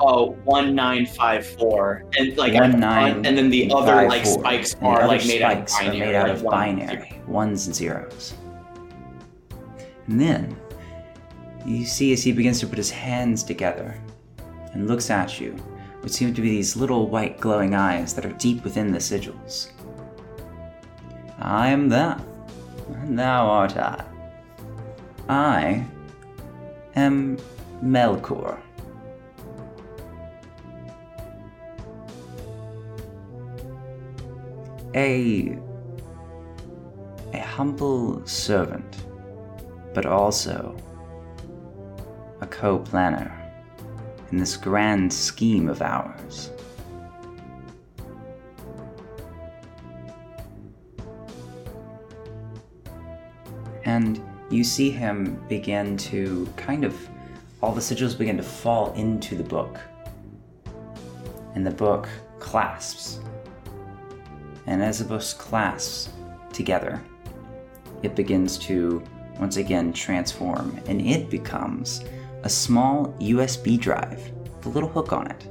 Oh, one nine five four, and like One nine and then the other like four. spikes are like made out of binary. made out of binary, ones and zeros. And then you see as he begins to put his hands together and looks at you, what seem to be these little white glowing eyes that are deep within the sigils. I am thou, and thou art I. I am Melkor. a a humble servant, but also a co-planner in this grand scheme of ours. and you see him begin to kind of all the sigils begin to fall into the book. And the book clasps. And as the book clasps together, it begins to once again transform, and it becomes a small USB drive with a little hook on it.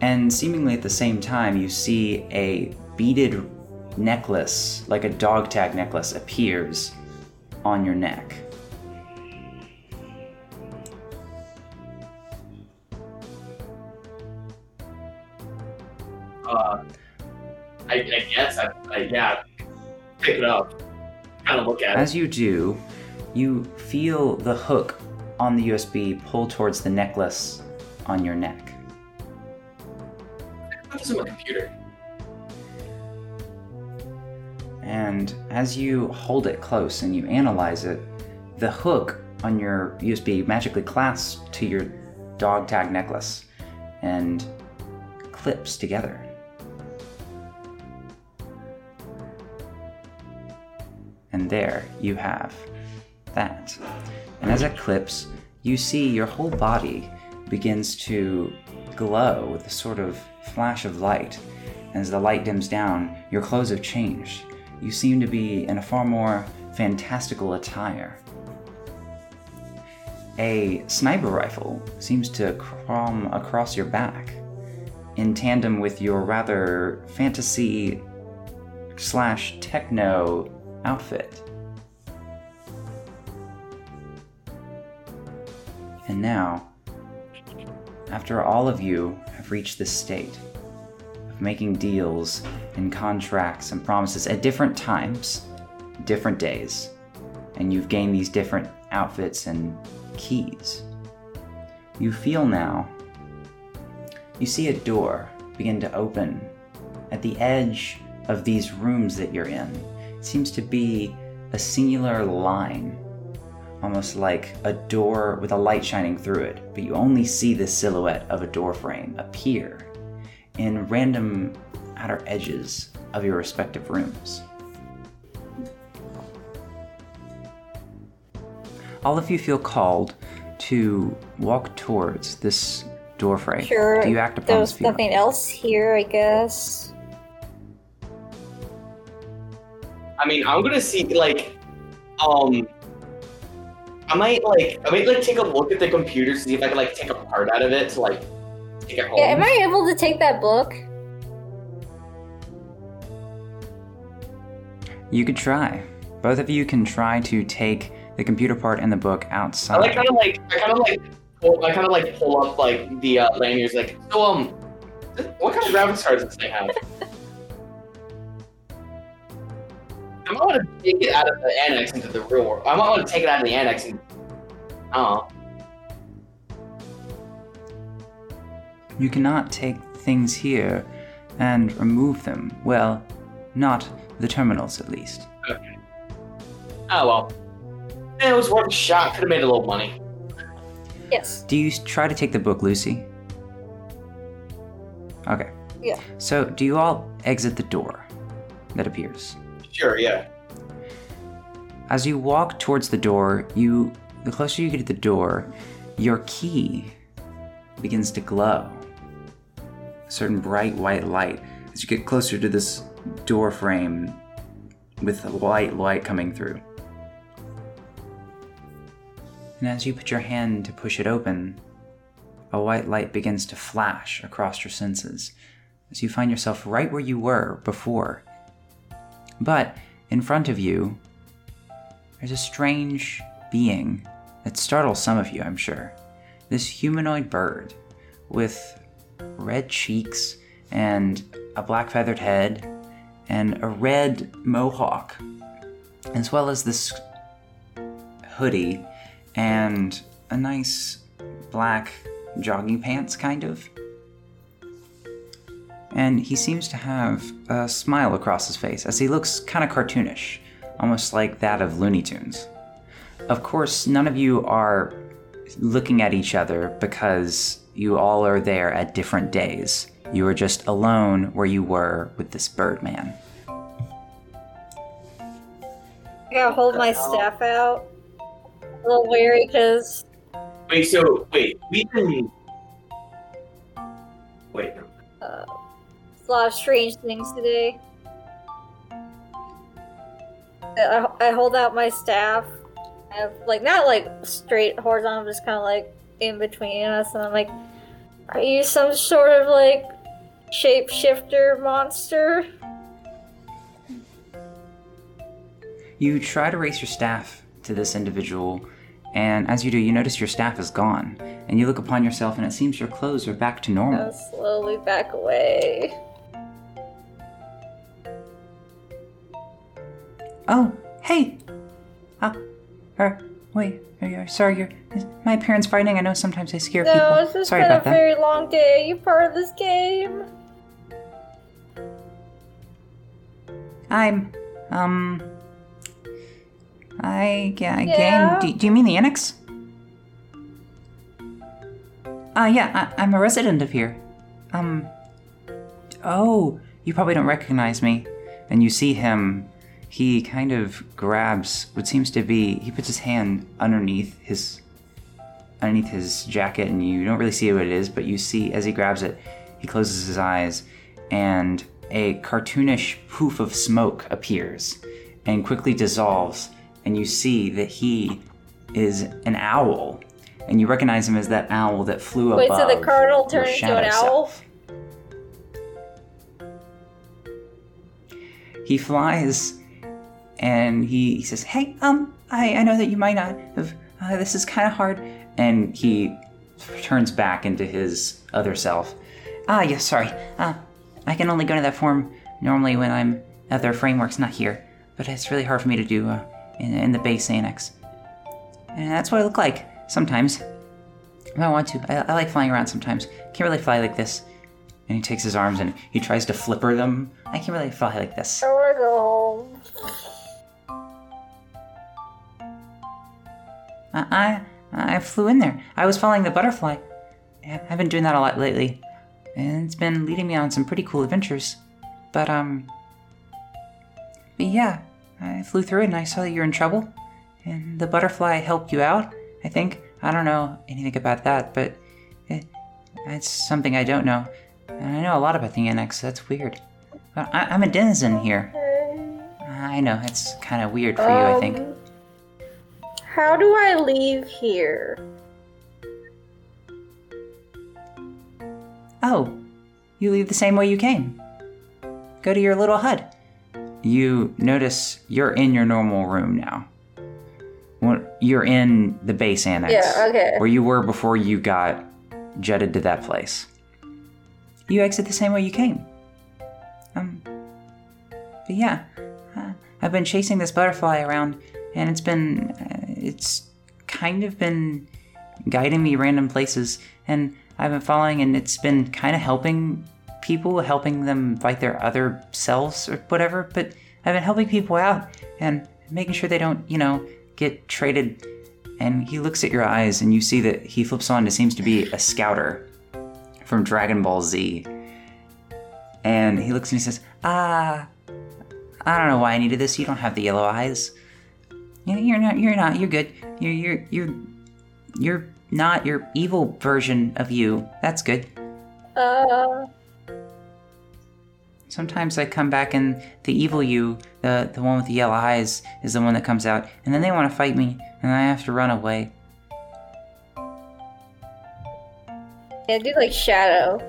And seemingly at the same time, you see a beaded necklace, like a dog tag necklace, appears on your neck. Uh, I, I guess I, I yeah, pick it up, kind of look at it. As you do, you feel the hook on the USB pull towards the necklace on your neck. Put this in my computer. And as you hold it close and you analyze it, the hook on your USB magically clasps to your dog tag necklace and clips together. And there you have that. And as it clips, you see your whole body begins to glow with a sort of flash of light. And as the light dims down, your clothes have changed. You seem to be in a far more fantastical attire. A sniper rifle seems to crom across your back, in tandem with your rather fantasy slash techno outfit. And now, after all of you have reached this state of making deals and contracts and promises at different times, different days, and you've gained these different outfits and keys, you feel now, you see a door begin to open at the edge of these rooms that you're in. It seems to be a singular line almost like a door with a light shining through it, but you only see the silhouette of a door frame appear in random outer edges of your respective rooms. All of you feel called to walk towards this door frame. Sure. Do you act upon this There's feeling? nothing else here, I guess. I mean, I'm gonna see like, um, I might like, I might like take a look at the computer to see if I can like take a part out of it to like take it home. Yeah, am I able to take that book? You could try. Both of you can try to take the computer part and the book I outside. like kind of like, I kind of like, pull, I kind of like pull up like the uh, lanyards, like, so um, what kind of graphics cards does they have? I might want to take it out of the annex into the real world. I might want to take it out of the annex and, oh, You cannot take things here and remove them. Well, not the terminals at least. okay. Oh well. It was worth a shot. Could have made a little money. Yes. Do you try to take the book, Lucy? Okay. Yeah. So, do you all exit the door that appears? Sure, yeah. As you walk towards the door, you the closer you get to the door, your key begins to glow. A certain bright white light as you get closer to this door frame with white light coming through. And as you put your hand to push it open, a white light begins to flash across your senses as you find yourself right where you were before. But in front of you, there's a strange being that startles some of you, I'm sure. This humanoid bird with red cheeks and a black feathered head and a red mohawk, as well as this hoodie and a nice black jogging pants, kind of. And he seems to have a smile across his face as he looks kind of cartoonish, almost like that of Looney Tunes. Of course, none of you are looking at each other because you all are there at different days. You are just alone where you were with this Birdman. I gotta hold my staff out. A little weary because Wait, so wait, we can. Wait, uh, a lot of strange things today. I, I hold out my staff. I have, like not like straight horizontal, just kind of like in between us, and I'm like, "Are you some sort of like shapeshifter monster?" You try to raise your staff to this individual, and as you do, you notice your staff is gone. And you look upon yourself, and it seems your clothes are back to normal. slowly back away. Oh, hey! Ah, er, wait, are you, sorry, you're, is my parents fighting. I know sometimes I scare No, people. it's just sorry been a about that. very long day. You part of this game? I'm, um, I, yeah, Yeah? game. Do, do you mean the annex? Ah, yeah, I, I'm a resident of here. Um, oh, you probably don't recognize me. And you see him, he kind of grabs what seems to be, he puts his hand underneath his, underneath his jacket, and you don't really see what it is, but you see as he grabs it, he closes his eyes, and a cartoonish poof of smoke appears and quickly dissolves, and you see that he is an owl, and you recognize him as that owl that flew up. Wait, so above. the cardinal turned into an owl? self. He flies, and he, he says, "Hey, um, I, I know that you might not have. Uh, this is kind of hard." And he turns back into his other self. Ah, yes, sorry. Uh, I can only go to that form normally when I'm at other frameworks, not here. But it's really hard for me to do uh, in, in the base annex. And that's what I look like sometimes. If I want to. I, I like flying around sometimes. Can't really fly like this. And he takes his arms and he tries to flipper them. I can't really fly like this. I, I I flew in there. I was following the butterfly. I've been doing that a lot lately, and it's been leading me on some pretty cool adventures. But um, but yeah, I flew through it and I saw that you're in trouble, and the butterfly helped you out. I think I don't know anything about that, but it, it's something I don't know, and I know a lot about the annex. That's weird. But I, I'm a denizen here. I know it's kind of weird for you. I think. How do I leave here? Oh, you leave the same way you came. Go to your little hut. You notice you're in your normal room now. You're in the base annex. Yeah, okay. Where you were before you got jetted to that place. You exit the same way you came. Um, but yeah, uh, I've been chasing this butterfly around, and it's been, uh, it's kind of been guiding me random places, and I've been following, and it's been kind of helping people, helping them fight their other selves or whatever. But I've been helping people out and making sure they don't, you know, get traded. And he looks at your eyes, and you see that he flips on to seems to be a scouter from Dragon Ball Z. And he looks and he says, Ah, I don't know why I needed this. You don't have the yellow eyes. You're not. You're not. You're good. You're. You're. You're. You're not your evil version of you. That's good. Uh, Sometimes I come back and the evil you, the the one with the yellow eyes, is the one that comes out, and then they want to fight me, and I have to run away. yeah, do like shadow.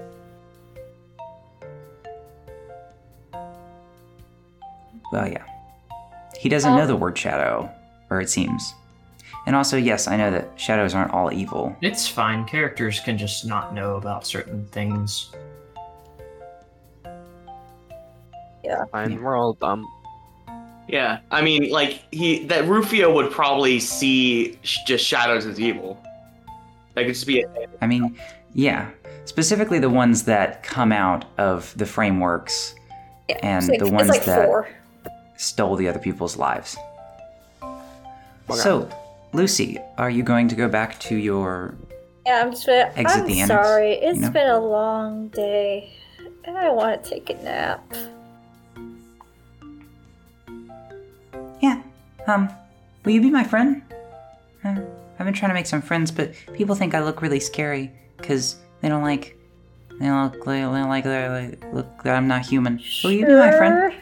Well, yeah. He doesn't know Um, the word shadow, or it seems. And also, yes, I know that shadows aren't all evil. It's fine. Characters can just not know about certain things. Yeah. Fine, we're all dumb. Yeah, I mean, like he that Rufio would probably see sh- just shadows as evil. That could just be a I mean, yeah, specifically the ones that come out of the frameworks Yeah, and like, the ones like that four. stole the other people's lives. Okay. So, Lucy, are you going to go back to your Yeah, I'm just. Been, Exit I'm the annex, sorry. It's you know? been a long day, and I want to take a nap. Yeah, Um, will you be my friend? Uh, I've been trying to make some friends, but people think I look really scary because they don't like they don't look they don't like that I look that I'm not human. Will you be my friend? Sure.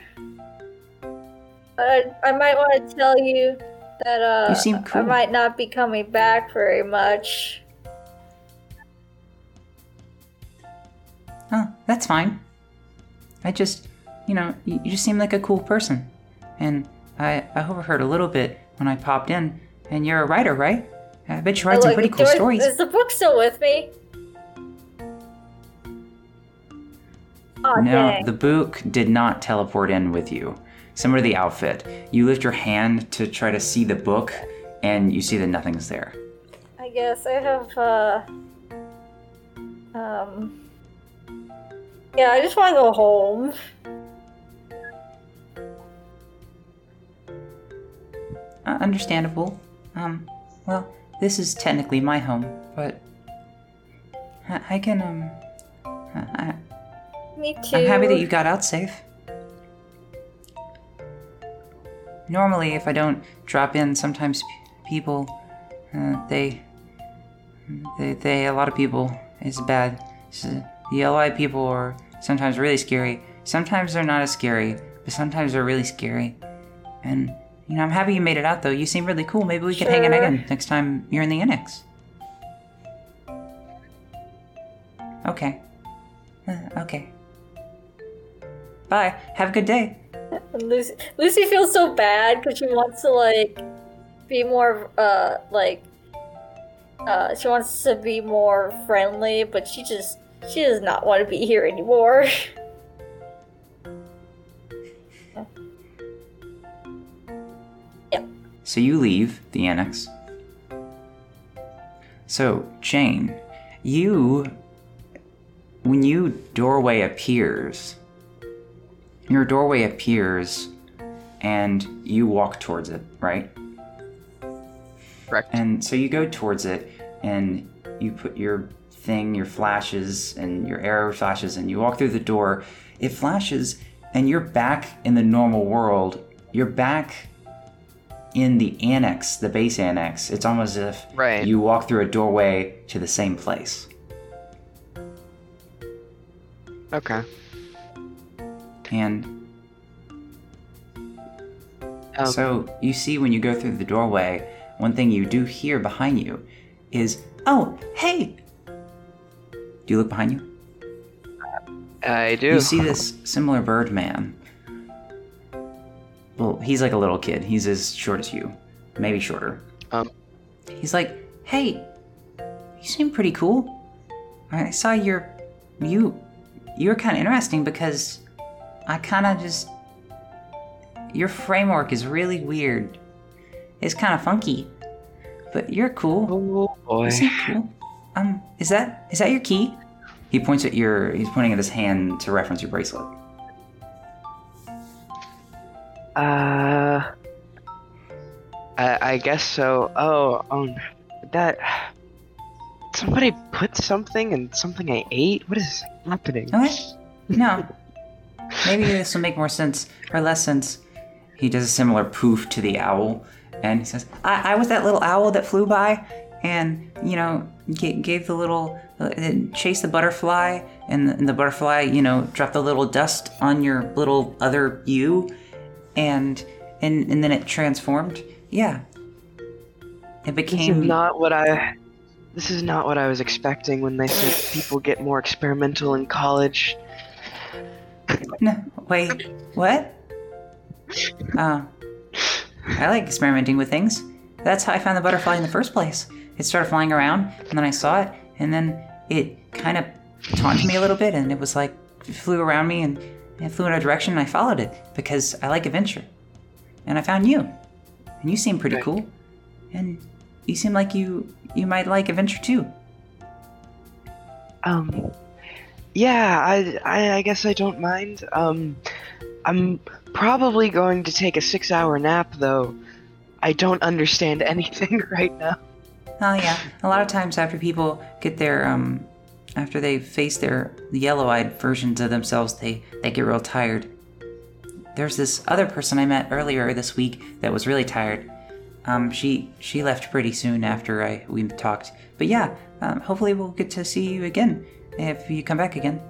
I, I might want to tell you that uh, You seem cool. I might not be coming back very much. Oh, that's fine. I just, you know, you, you just seem like a cool person, and I I overheard a little bit when I popped in. And you're a writer, right? I bet you write some Look, pretty cool stories. Is the book still with me? Oh, No, dang. the book did not teleport in with you. Similar to the outfit, you lift your hand to try to see the book, and you see that nothing's there. I guess I have, uh. Um. Yeah, I just want to go home. Uh, understandable. Um, well, this is technically my home, but I, I can um, I, Me too. I'm happy that you got out safe. Normally, if I don't drop in, sometimes p- people, uh, they, they, they, a lot of people is bad. S- The yellow-eyed people are sometimes really scary. Sometimes they're not as scary, but sometimes they're really scary. And you know, I'm happy you made it out though. You seem really cool. Maybe we could hang out again next time you're in the annex. Okay. Uh, okay. Bye. Have a good day. And Lucy, Lucy feels so bad because she wants to like be more uh like uh she wants to be more friendly, but she just she does not want to be here anymore. So you leave the annex. So, Jane, you. When you doorway appears, your doorway appears and you walk towards it, right? Correct. And so you go towards it and you put your thing, your flashes, and your arrow flashes, and you walk through the door. It flashes, and you're back in the normal world. You're back in the annex, the base annex. It's almost as if Right. you walk through a doorway to the same place. Okay. And Um, So you see when you go through the doorway, one thing you do hear behind you is, "Oh, hey!" Do you look behind you? I do. You see this similar bird man. Well, he's like a little kid. He's as short as you, maybe shorter. Um. He's like, "Hey, you seem pretty cool. I saw your, you, you're kind of interesting because I kind of just, your framework is really weird. It's kind of funky, but you're cool. Oh boy. Seem cool. Um, is that is that your key? He points at your. He's pointing at his hand to reference your bracelet. Uh, I, I guess so. Oh, um, that. Somebody put something in something I ate. What is happening? Okay. No. Maybe this will make more sense or less sense. He does a similar poof to the owl, and he says, "I, I was that little owl that flew by, and you know, g- gave the little uh, chased the butterfly, and the, and the butterfly, you know, dropped the little dust on your little other you, and and and then it transformed. Yeah. It This is became not what I. This is not what I was expecting when they said people get more experimental in college. No, wait, what? Uh, I like experimenting with things. That's how I found the butterfly in the first place. It started flying around, and then I saw it, and then it kind of taunted me a little bit, and it was like, it flew around me, and it flew in a direction, and I followed it because I like adventure. And I found you, and you seem pretty cool, and you seem like you you might like adventure too. Um, yeah, I, I, I guess I don't mind. Um, I'm probably going to take a six-hour nap, though. I don't understand anything right now. Oh yeah, a lot of times after people get their um, after they face their yellow-eyed versions of themselves, they they get real tired. there's this other person I met earlier this week that was really tired. Um, she she left pretty soon after I we talked. But yeah, um, hopefully we'll get to see you again if you come back again.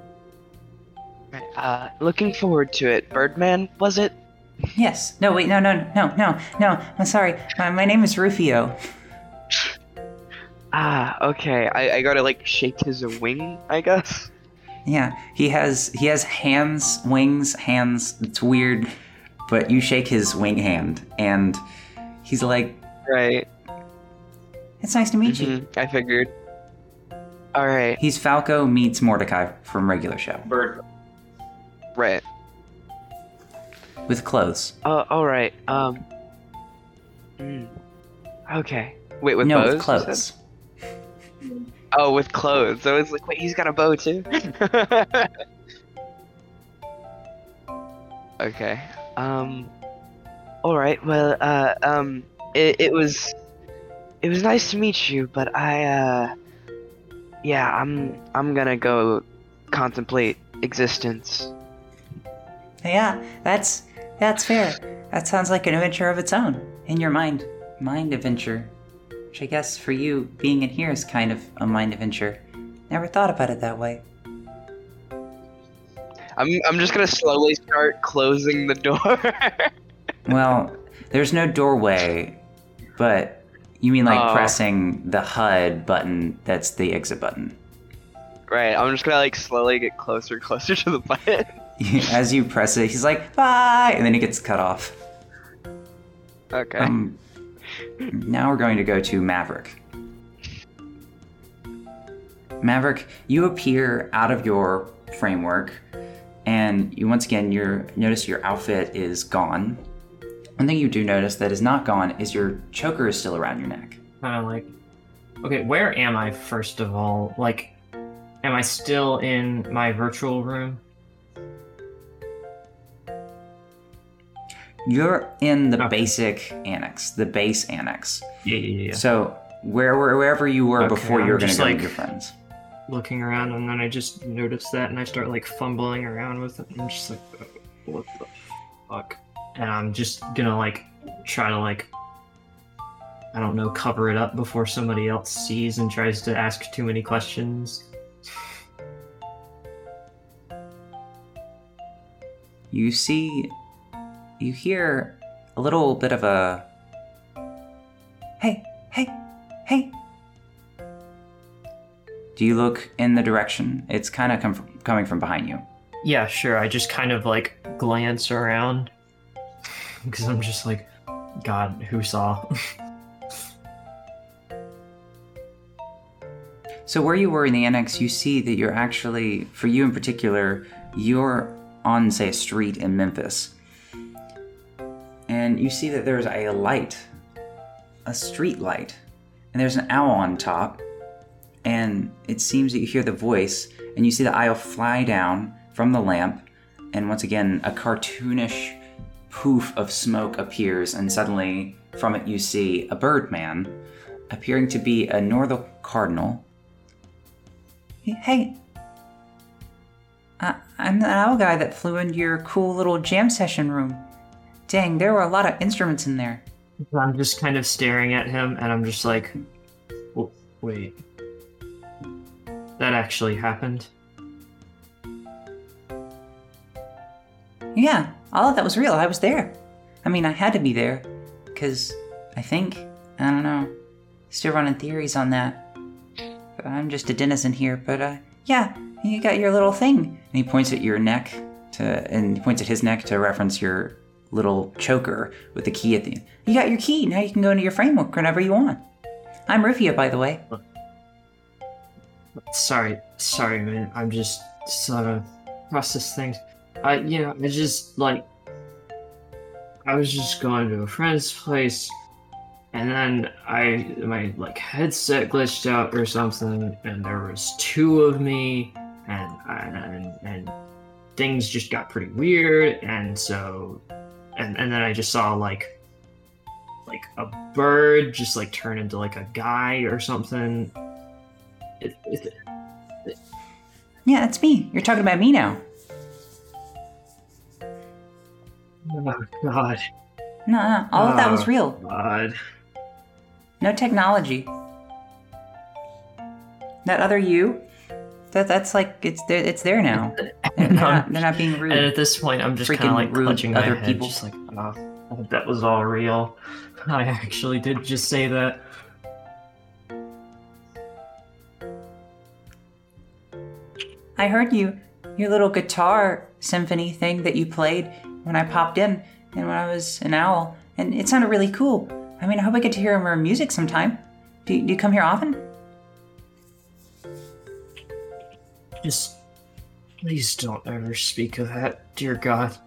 Uh, looking forward to it. Birdman, was it? Yes. No, wait. No, no, no, no, no. I'm sorry. My, my name is Rufio. Ah, okay. I, I gotta like shake his wing, I guess. Yeah, he has he has hands, wings, hands. It's weird, but you shake his wing hand, and he's like, Right. "It's nice to meet you." Mhm, I figured. All right. He's Falco meets Mordecai from regular show Bird. Right. with clothes. Uh, all right. Um. mm, Okay. Wait, with no, bows? with clothes. Oh, with clothes. I was like, wait, he's got a bow too. okay. Um. All right. Well, uh, um, it, it was, it was nice to meet you, but I, uh, yeah, I'm, I'm gonna go contemplate existence. Yeah, that's that's fair. That sounds like an adventure of its own in your mind. Mind adventure. Which I guess for you, being in here is kind of a mind adventure. Never thought about it that way. I'm, I'm just gonna slowly start closing the door. Well, there's no doorway, but you mean like Oh. pressing the HUD button that's the exit button. right. I'm just gonna like slowly get closer, and closer to the button. As you press it, he's like, bye! And then he gets cut off. Okay. Um, now we're going to go to Maverick. Maverick, you appear out of your framework, and you once again you notice your outfit is gone. One thing you do notice that is not gone is your choker is still around your neck. Kind of like, okay, where am I first of all? Like, am I still in my virtual room? You're in the Okay. basic annex, the base annex. Yeah, yeah, yeah. So where wherever you were Okay, before you were going to just go like- with your friends. Looking around, and then I just notice that, and I start like fumbling around with it. I'm just like, "Uh, what the fuck? And I'm just gonna like try to like, I don't know, cover it up before somebody else sees and tries to ask too many questions. you see you hear a little bit of a hey hey hey do you look in the direction it's kind of com- coming from behind you Yeah, sure. I just kind of like glance around because I'm just like, God, who saw? so where you were in the annex you see that you're actually for you in particular you're on say a street in memphis and you see that there's a light a street light and there's an owl on top and it seems that you hear the voice and you see the owl fly down from the lamp and once again a cartoonish poof of smoke appears and suddenly from it you see a birdman appearing to be a northern cardinal. Hey I, i'm the owl guy that flew into your cool little jam session room. Dang there were a lot of instruments in there. I'm just kind of staring at him, and I'm just like, wait, that actually happened. Yeah, all of that was real. I was there. I mean, I had to be there because I think I don't know. Still running theories on that. I'm just a denizen here. But uh, yeah, you got your little thing. And he points at your neck to, and he points at his neck to reference your little choker with the key at the end. You got your key. Now you can go into your framework whenever you want. I'm Rufio, by the way. Sorry, sorry, man. I'm just sort of process things. I, you know, I just like, I was just going to a friend's place, and then I, my like headset glitched out or something, and there was two of me, and and and things just got pretty weird, and so, and and then I just saw like, like a bird just like turn into like a guy or something. It, it, Yeah, that's me. You're talking about me now. Oh God, No, no, all of that was Oh. real. God. No technology. That other you, that that's like it's there. It's there now. They're, they're not, they're not being rude. And at this point, I'm just kind Freaking of like rude clutching my other head, people. just like, oh, that was all real. I actually did just say that. I heard you, your little guitar symphony thing that you played when I popped in and when I was an owl, and it sounded really cool. I mean, I hope I get to hear more music sometime. Do, do you come here often? Just please don't ever speak of that, dear God.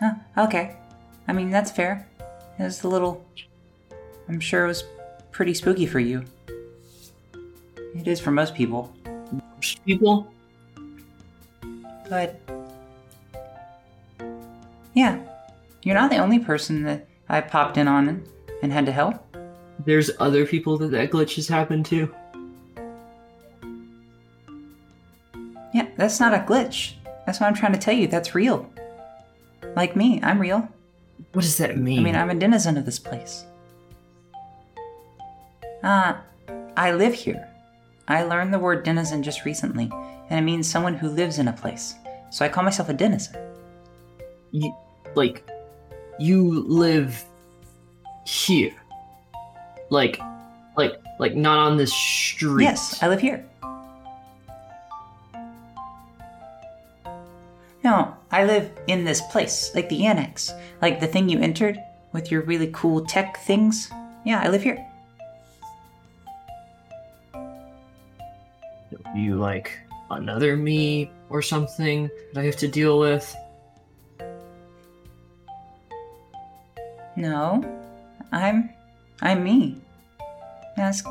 Huh, okay. I mean, that's fair. It was a little. I'm sure it was pretty spooky for you. It is for most people, Most People, but. Yeah. You're not the only person that I popped in on and, and had to help. there's other people that that glitch has happened to. Yeah, that's not a glitch. That's what I'm trying to tell you. That's real. Like me, I'm real. What does that mean? I mean, I'm a denizen of this place. Uh, I live here. I learned the word denizen just recently, and it means someone who lives in a place. So I call myself a denizen. you, like, you live here. Like, like, like not on this street. Yes, I live here. No, I live in this place, like the annex, like the thing you entered with your really cool tech things. Yeah, I live here. you like another me or something that I have to deal with. No, I'm, I'm me. Ask,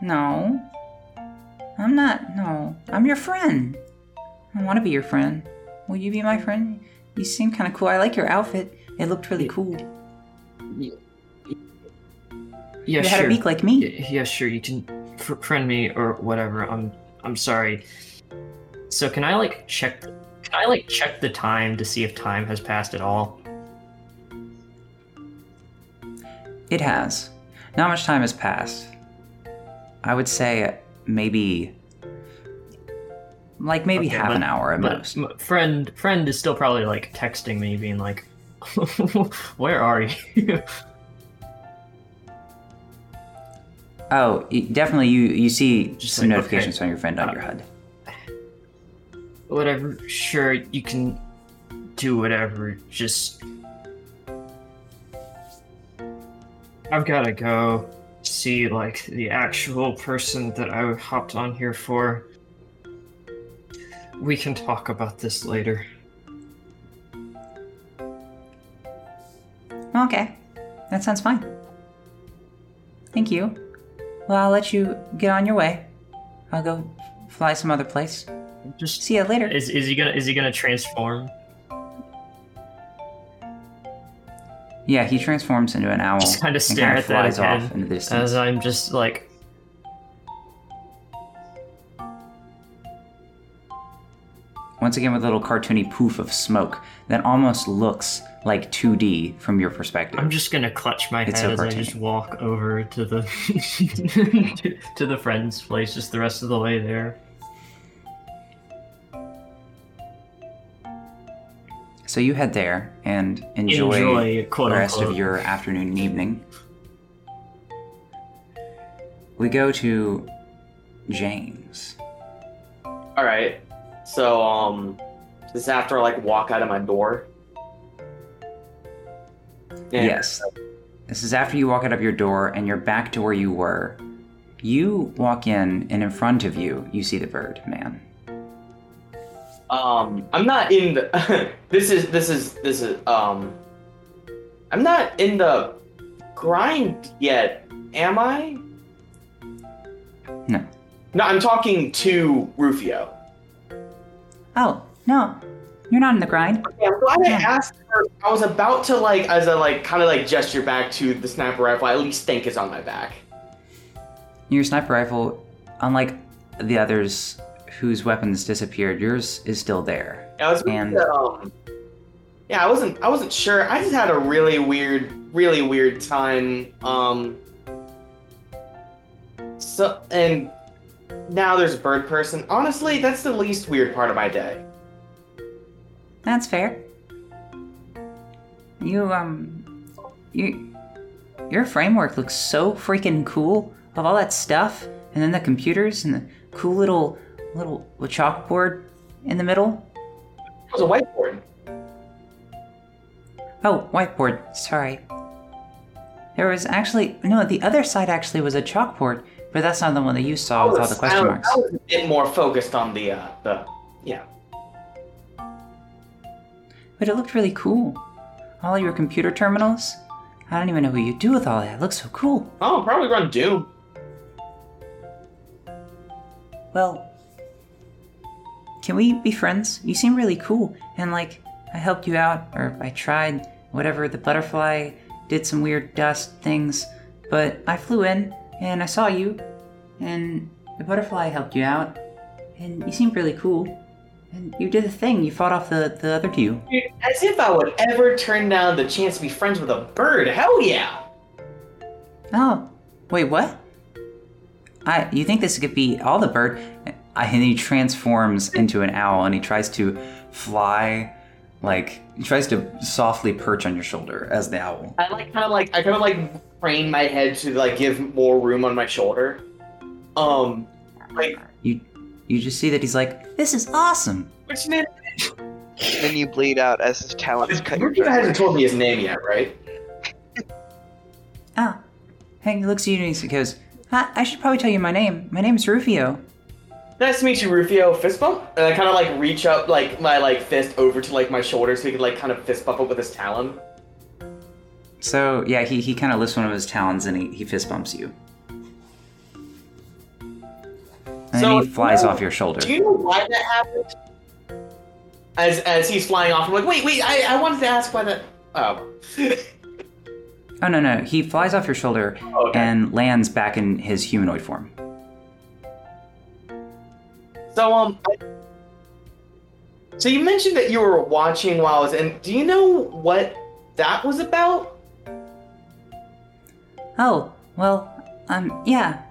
no, I'm not. No, I'm your friend. I want to be your friend. Will you be my friend? You seem kind of cool. I like your outfit. It looked really cool. Yeah, you had sure. a beak like me. Yeah, sure. You can friend me or whatever. I'm I'm sorry. So can I like check? Can I like check the time to see if time has passed at all? It has. Not much time has passed. I would say maybe, like maybe Okay, half but- an hour at But most. friend friend is still probably like texting me, being like, "Where are you?" Oh, definitely. You you see Just some like, notifications okay. on your friend on Uh, your HUD. Whatever. Sure, you can do whatever. Just I've gotta go see like the actual person that I hopped on here for. We can talk about this later. Okay, that sounds fine. Thank you. Well, I'll let you get on your way. I'll go fly some other place. Just See you later. is is he gonna is he gonna transform? Yeah, he transforms into an owl. Just kinda stare at that flies again off into the distance. As I'm just like Once again, with a little cartoony poof of smoke that almost looks like 2D from your perspective. I'm just gonna clutch my It's head so as I just walk over to the to, to the friend's place, just the rest of the way there. So you head there and enjoy, Enjoy, quote the rest unquote. of your afternoon and evening. We go to James. All right. So um, this is after I like walk out of my door. And- Yes. This is after you walk out of your door and you're back to where you were. You walk in, and in front of you, you see the bird man. Um, I'm not in the. this is this is this is um. I'm not in the grind yet, am I? No. No, I'm talking to Rufio. Oh, no. You're not in the grind. Yeah, I'm glad I Yeah. asked her. I was about to like, as I like, kind of like gesture back to the sniper rifle. I at least think is on my back. Your sniper rifle, unlike the others whose weapons disappeared, yours is still there. I was And- um, yeah, I wasn't I wasn't sure. I just had a really weird, really weird time. Um, so and now there's a bird person. Honestly, that's the least weird part of my day. That's fair. You um you your framework looks so freaking cool of all that stuff and then the computers and the cool little little chalkboard in the middle. It was a whiteboard. Oh, whiteboard, sorry. There was actually no, the other side actually was a chalkboard, but that's not the one that you saw with all the I question was- marks. I was a bit more focused on the uh, the yeah. But it looked really cool. All your computer terminals. I don't even know what you do with all that. It looks so cool. Oh, probably run Doom. Well, can we be friends? You seem really cool, and like, I helped you out, or I tried, whatever, the butterfly did some weird dust things, but I flew in, and I saw you, and the butterfly helped you out, and you seemed really cool. And you did the thing, you fought off the, the other two. Dude, as if I would ever turn down the chance to be friends with a bird. Hell yeah! Oh, wait, what? I you think this could be all the bird? I, and he transforms into an owl and he tries to fly, like he tries to softly perch on your shoulder as the owl. I like kind of like I kind of like crane my head to like give more room on my shoulder. Um, like You you just see that he's like, this is awesome. which name? And then you bleed out as his talons cut your You throat. hasn't told me his name yet, right? Ah, Hank looks at you and he goes, ah, I should probably tell you my name. My name's Rufio. Nice to meet you, Rufio. Fist bump, and I kind of like reach up like my like fist over to like my shoulder so he could like kind of fist bump it with his talon. So yeah, he, he kind of lifts one of his talons and he, he fist bumps you. And So, then he flies you know- off your shoulder. Do you know why that happened? As as he's flying off, I'm like, wait, wait, I, I wanted to ask why that. Oh. Oh no no, he flies off your shoulder oh, okay. and lands back in his humanoid form. So um, so you mentioned that you were watching while I was in. Do you know what that was about? Oh, well, um, yeah.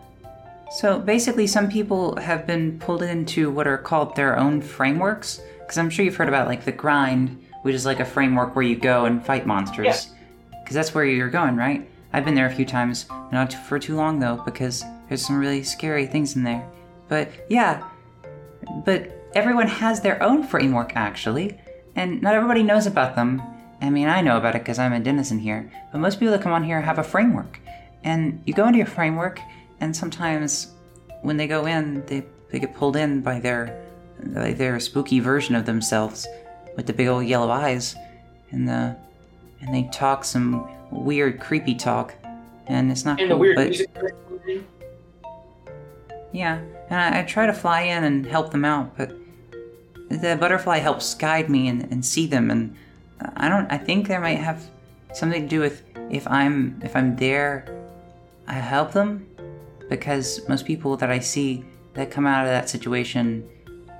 So basically, some people have been pulled into what are called their own frameworks. Because I'm sure you've heard about, like, the grind, which is like a framework where you go and fight monsters. Because that's where you're going, right? I've been there a few times, not for too long though, because there's some really scary things in there. But yeah, but everyone has their own framework actually, and not everybody knows about them. I mean, I know about it because I'm a denizen here, but most people that come on here have a framework. And you go into your framework, and sometimes when they go in, they, they get pulled in by their by their spooky version of themselves with the big old yellow eyes, and the and they talk some weird, creepy talk, and it's not And cool. the weird but music. yeah, and I, I try to fly in and help them out, but the butterfly helps guide me and, and see them, and uh, I don't. I think there might have something to do with if I'm if I'm there, I help them, because most people that I see that come out of that situation,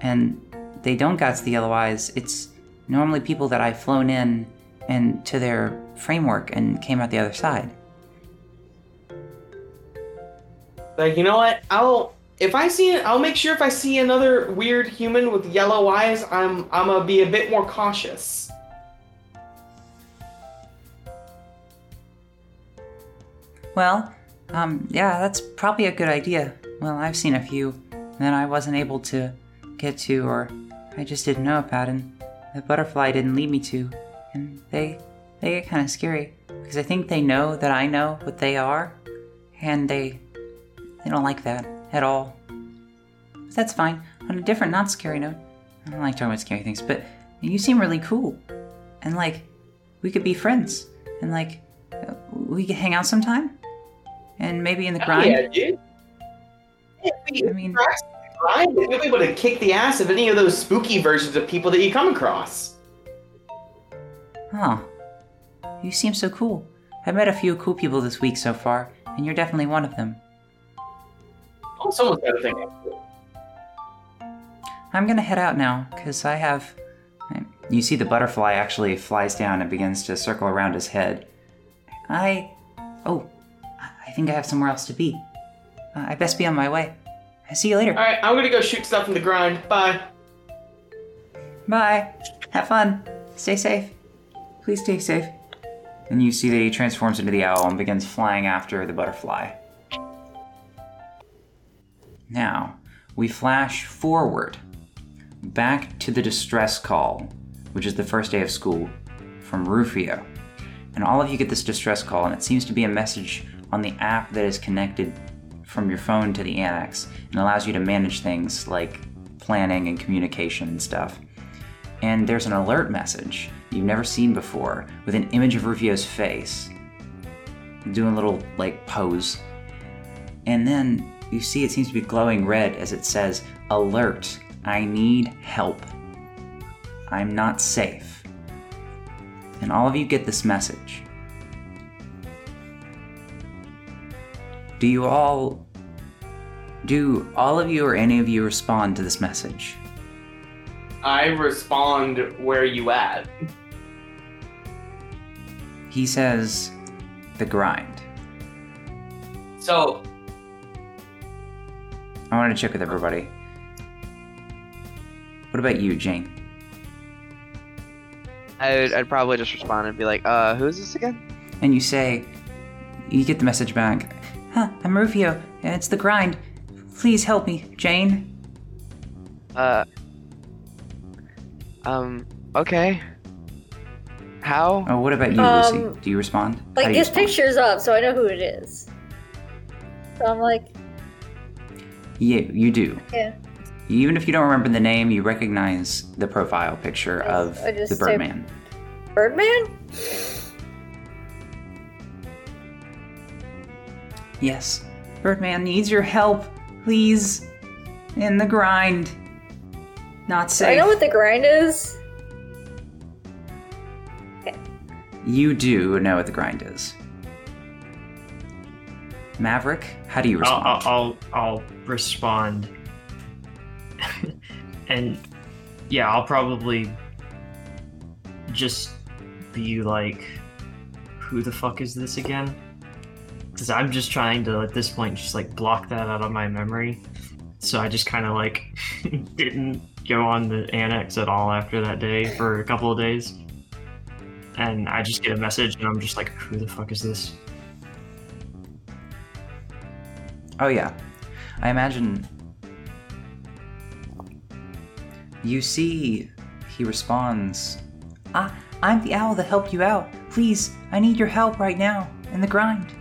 and they don't got the yellow eyes. It's normally people that I've flown in and to their framework and came out the other side. Like you know what? I'll if I see it, I'll make sure if I see another weird human with yellow eyes, I'm I'm gonna be a bit more cautious. Well, um, yeah, that's probably a good idea. Well, I've seen a few that I wasn't able to get to, or I just didn't know about, and the butterfly didn't lead me to, and they they get kind of scary because I think they know that I know what they are, and they they don't like that at all. But that's fine. On a different, not scary note, I don't like talking about scary things, but you seem really cool, and like we could be friends, and like we could hang out sometime, and maybe in the grind. yeah, dude. Yeah, we- I mean- perhaps in the grind, you'll be able to kick the ass of any of those spooky versions of people that you come across. Huh. You seem so cool. I've met a few cool people this week so far, and you're definitely one of them. Oh, someone's got to think. I'm gonna head out now, because I have. You see the butterfly actually flies down and begins to circle around his head. I. Oh, I think I have somewhere else to be. Uh, I best be on my way. I see you later. All right, I'm gonna go shoot stuff in the grind. Bye. Bye. Have fun. Stay safe. Please stay safe. And you see that he transforms into the owl and begins flying after the butterfly. Now, we flash forward back to the distress call, which is the first day of school, from Rufio. And all of you get this distress call, and it seems to be a message on the app that is connected from your phone to the annex and allows you to manage things like planning and communication and stuff. And there's an alert message you've never seen before with an image of Rufio's face doing a little like pose. And then you see it seems to be glowing red as it says, Alert, I need help. I'm not safe. And all of you get this message. Do you all. Do all of you or any of you respond to this message? I respond, where you at? He says, The grind. So, I want to check with everybody. What about you, Jane? I'd, I'd probably just respond and be like, uh, who is this again? And you say, you get the message back. Huh, I'm Rufio. It's the grind. Please help me, Jane. Uh, um, okay. How? Oh, what about you, Um, Lucy? Do you respond? Like do his respond? picture's up, so I know who it is. So I'm like, Yeah, you do. yeah. Even if you don't remember the name, you recognize the profile picture of I just the Birdman. Birdman? Yes. Birdman needs your help. Please. In the grind. Not So safe. I know what the grind is. You do know what the grind is. Maverick, how do you I'll, respond? I'll, I'll, I'll respond. and yeah, I'll probably just be like, who the fuck is this again? Because I'm just trying to, at this point, just like block that out of my memory. So I just kind of like didn't go on the annex at all after that day for a couple of days. And I just get a message and I'm just like, who the fuck is this? Oh yeah. I imagine you see he responds, "Ah, I'm the owl that helped you out. Please, I need your help right now in the grind."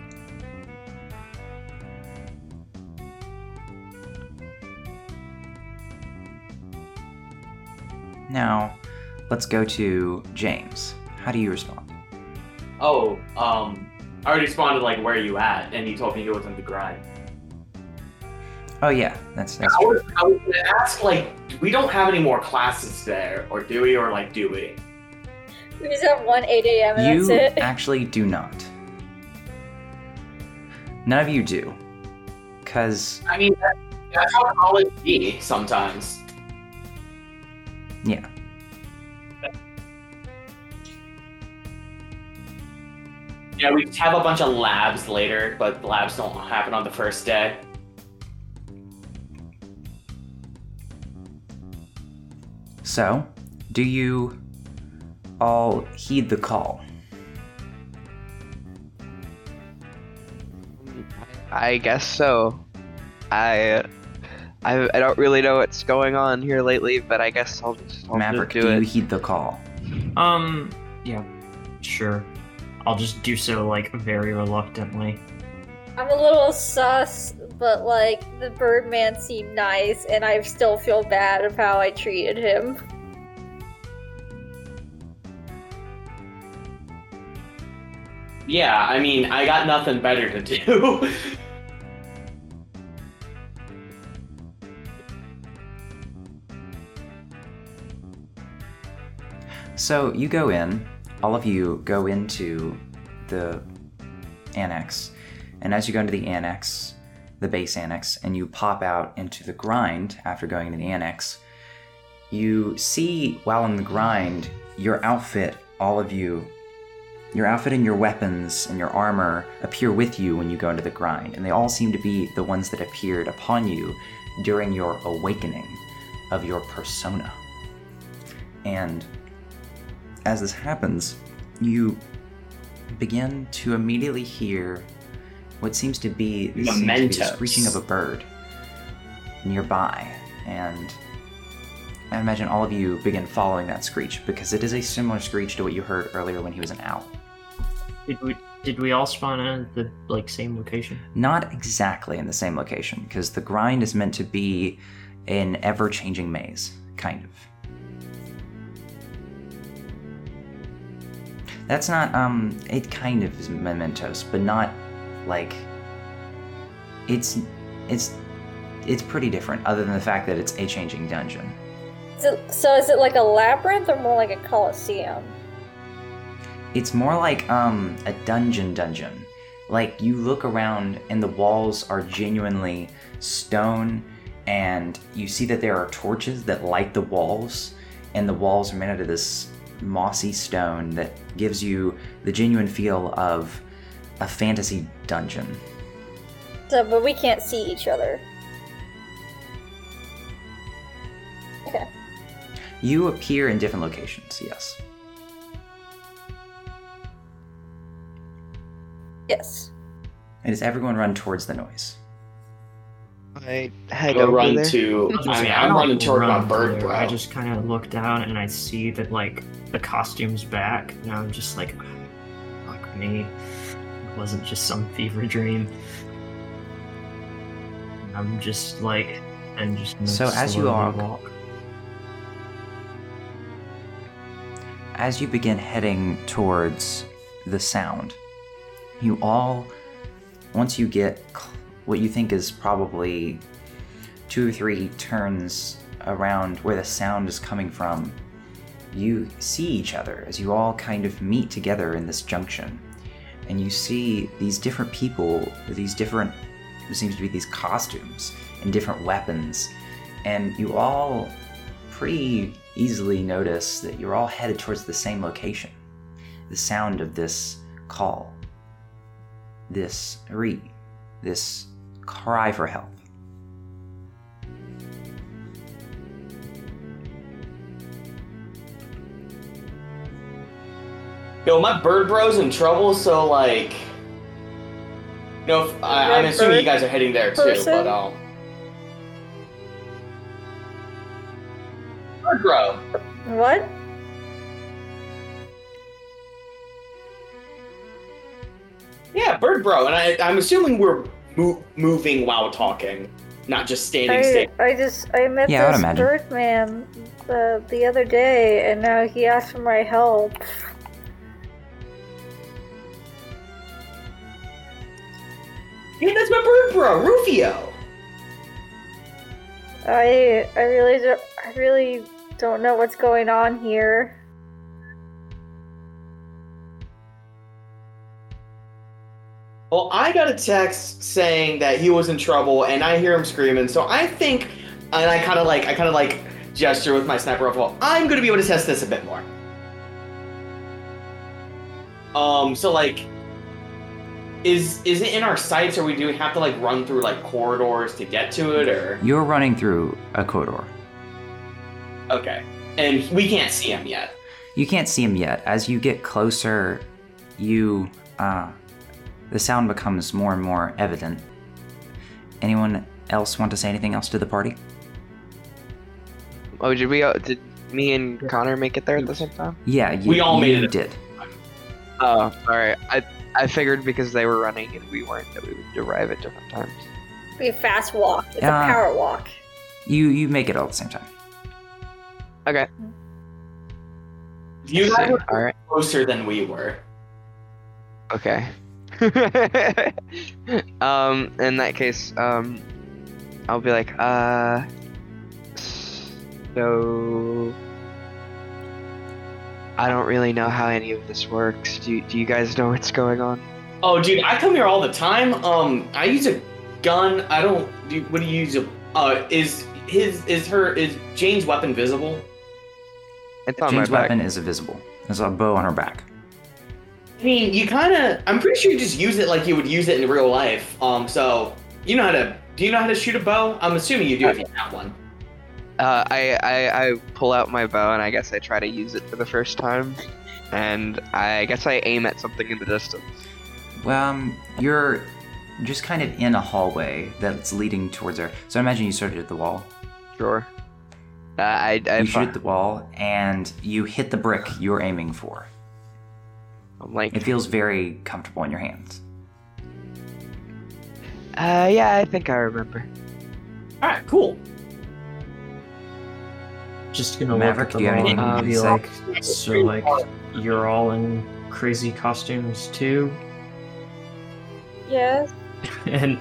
Now, let's go to James. How do you respond? oh, um, I already responded like, where are you at? And he told me he was in the grind. Oh yeah, that's that's I true. was, I was gonna ask, like, we don't have any more classes there, or do we, or like, do we? We just have one 8 a.m. and You that's it. actually do not. None of you do. Because, I mean, that, that's how college be sometimes. yeah. Yeah, we have a bunch of labs later, but labs don't happen on the first day. So, do you all heed the call? I guess so. I, I, I don't really know what's going on here lately, but I guess I'll just, I'll Maverick, just do do you heed the call? Um, yeah, sure. I'll just do so like very reluctantly. I'm a little sus, but like the Birdman seemed nice, and I still feel bad of how I treated him. Yeah, I mean, I got nothing better to do. So, you go in, all of you go into the annex, and as you go into the annex, the base annex, and you pop out into the grind after going into the annex, you see while in the grind, your outfit, all of you, your outfit and your weapons and your armor appear with you when you go into the grind, and they all seem to be the ones that appeared upon you during your awakening of your persona. And as this happens, you begin to immediately hear what seems to be, this seems to be the Mementos. screeching of a bird nearby. And I imagine all of you begin following that screech because it is a similar screech to what you heard earlier when he was an owl. Did we did we all spawn in at the like same location? Not exactly in the same location because the grind is meant to be an ever changing maze, kind of. That's not, um, it kind of is mementos, but not like. It's. It's. It's pretty different, other than the fact that it's a changing dungeon. Is it, so is it like a labyrinth or more like a coliseum? It's more like um a dungeon dungeon. Like you look around and the walls are genuinely stone and you see that there are torches that light the walls and the walls are made out of this mossy stone that gives you the genuine feel of a fantasy dungeon. So, but we can't see each other. Okay. You appear in different locations, yes. Yes. And does everyone run towards the noise? I head Go over run there. to. I was I say, mean, I I'm don't running toward my bird there. bro. I just kind of look down and I see that like the costume's back, and I'm just like, fuck me. It wasn't just some fever dream. I'm just like, and just So as you are- walk. as you begin heading towards the sound, you all, once you get what you think is probably two or three turns around where the sound is coming from, you see each other as you all kind of meet together in this junction. And you see these different people these different, it seems to be these costumes and different weapons. And you all pretty easily notice that you're all headed towards the same location. The sound of this call, this re, this cry for help. Yo, my bird bro's in trouble, so like. You know, if, I, I'm assuming you guys are heading there too, person? but um. Bird bro. What? Yeah, bird bro, and I, I'm assuming we're mo- moving while talking, not just standing I, still. I just I met Yeah, I would this imagine. bird man the the other day, and now he asked for my help. Yeah, that's my bird bro, Rufio. I I really don't I really don't know what's going on here. Well, I got a text saying that he was in trouble, and I hear him screaming. So I think, and I kind of like, I kind of like gesture with my sniper rifle. I'm gonna be able to test this a bit more. Um, so like, is is it in our sights, or we do we have to like run through like corridors to get to it, or You're running through a corridor. okay? And we can't see him yet. You can't see him yet. As you get closer, you uh, the sound becomes more and more evident. Anyone else want to say anything else to the party? Oh, did we? Uh, did me and Connor make it there at the same time? Yeah, you, We all you made it. did. Oh, all right. I I figured because they were running and we weren't that we would arrive at different times. Be a fast walk. It's Yeah. a power walk. You you make it all at the same time. Okay. You guys were All right. closer than we were. Okay. um, in that case, um, I'll be like, uh, so I don't really know how any of this works. Do you, do you guys know what's going on? Oh, dude, I come here all the time. Um, I use a gun. I don't. Do, what do you use? A, uh, is his is her is Jane's weapon visible? It's on Jane's my back. weapon is invisible. There's a bow on her back. I mean, you kind of. I'm pretty sure you just use it like you would use it in real life. Um, so you know how to. Do you know how to shoot a bow? I'm assuming you do if you have one. Uh, I, I I pull out my bow and I guess I try to use it for the first time, and I guess I aim at something in the distance. Well, um, you're just kind of in a hallway that's leading towards her. So I imagine you started at the wall. Sure. Uh, I I You shoot at the wall, and you hit the brick you're aiming for. I'm like, It feels very comfortable in your hands. uh, yeah, I think I remember. All right, cool. Just gonna Maverick, look at them all and be like, so like, you're all in crazy costumes too, Yes. and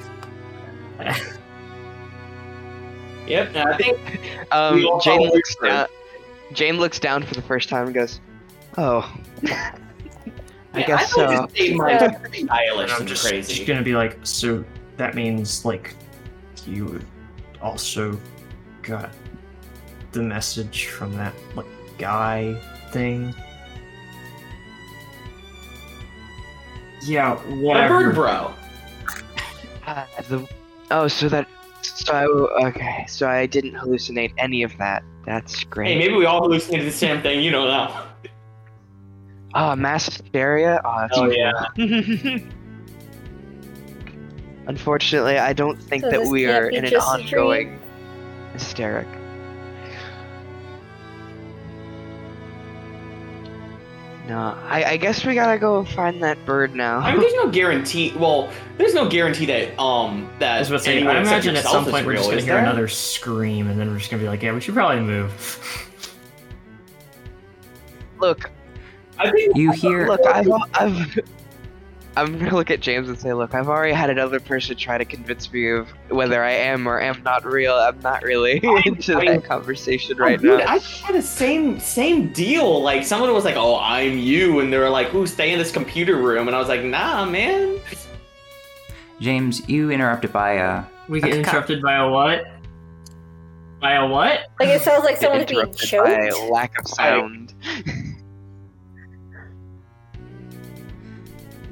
Yep. I think Um, Jane looks down. Jane looks down for the first time and goes, "Oh, I yeah, guess I know so." this name might be stylish I'm just, crazy. just gonna be like, so that means like, you also got the message from that like guy thing. Yeah, whatever. bird bro. Uh, the, oh, so that. So I, okay, so I didn't hallucinate any of that. That's great. Hey, maybe we all hallucinated the same thing. You don't know. Oh, mass hysteria. Oh, that's Oh yeah. Unfortunately, I don't think So that we are in an just a ongoing hysteric. No, I, I guess we gotta go find that bird now. I mean, there's no guarantee. Well, there's no guarantee that um that I was about to say, I except imagine at some point we're just gonna hear there? another scream, and then we're just gonna be like, yeah, we should probably move. look, I think You hear look, I've, I've, I'm gonna look at James and say, look, I've already had another person try to convince me of whether I am or am not real. I'm not really into I mean- that conversation Oh, right dude, now. I had the same same deal. Like someone was like, "Oh, I'm you," and they were like, "Ooh, stay in this computer room," and I was like, "Nah, man." James. You interrupted by a. we get Okay. interrupted by a what? By a what? Like it sounds like someone's being interrupted by choked. lack of sound.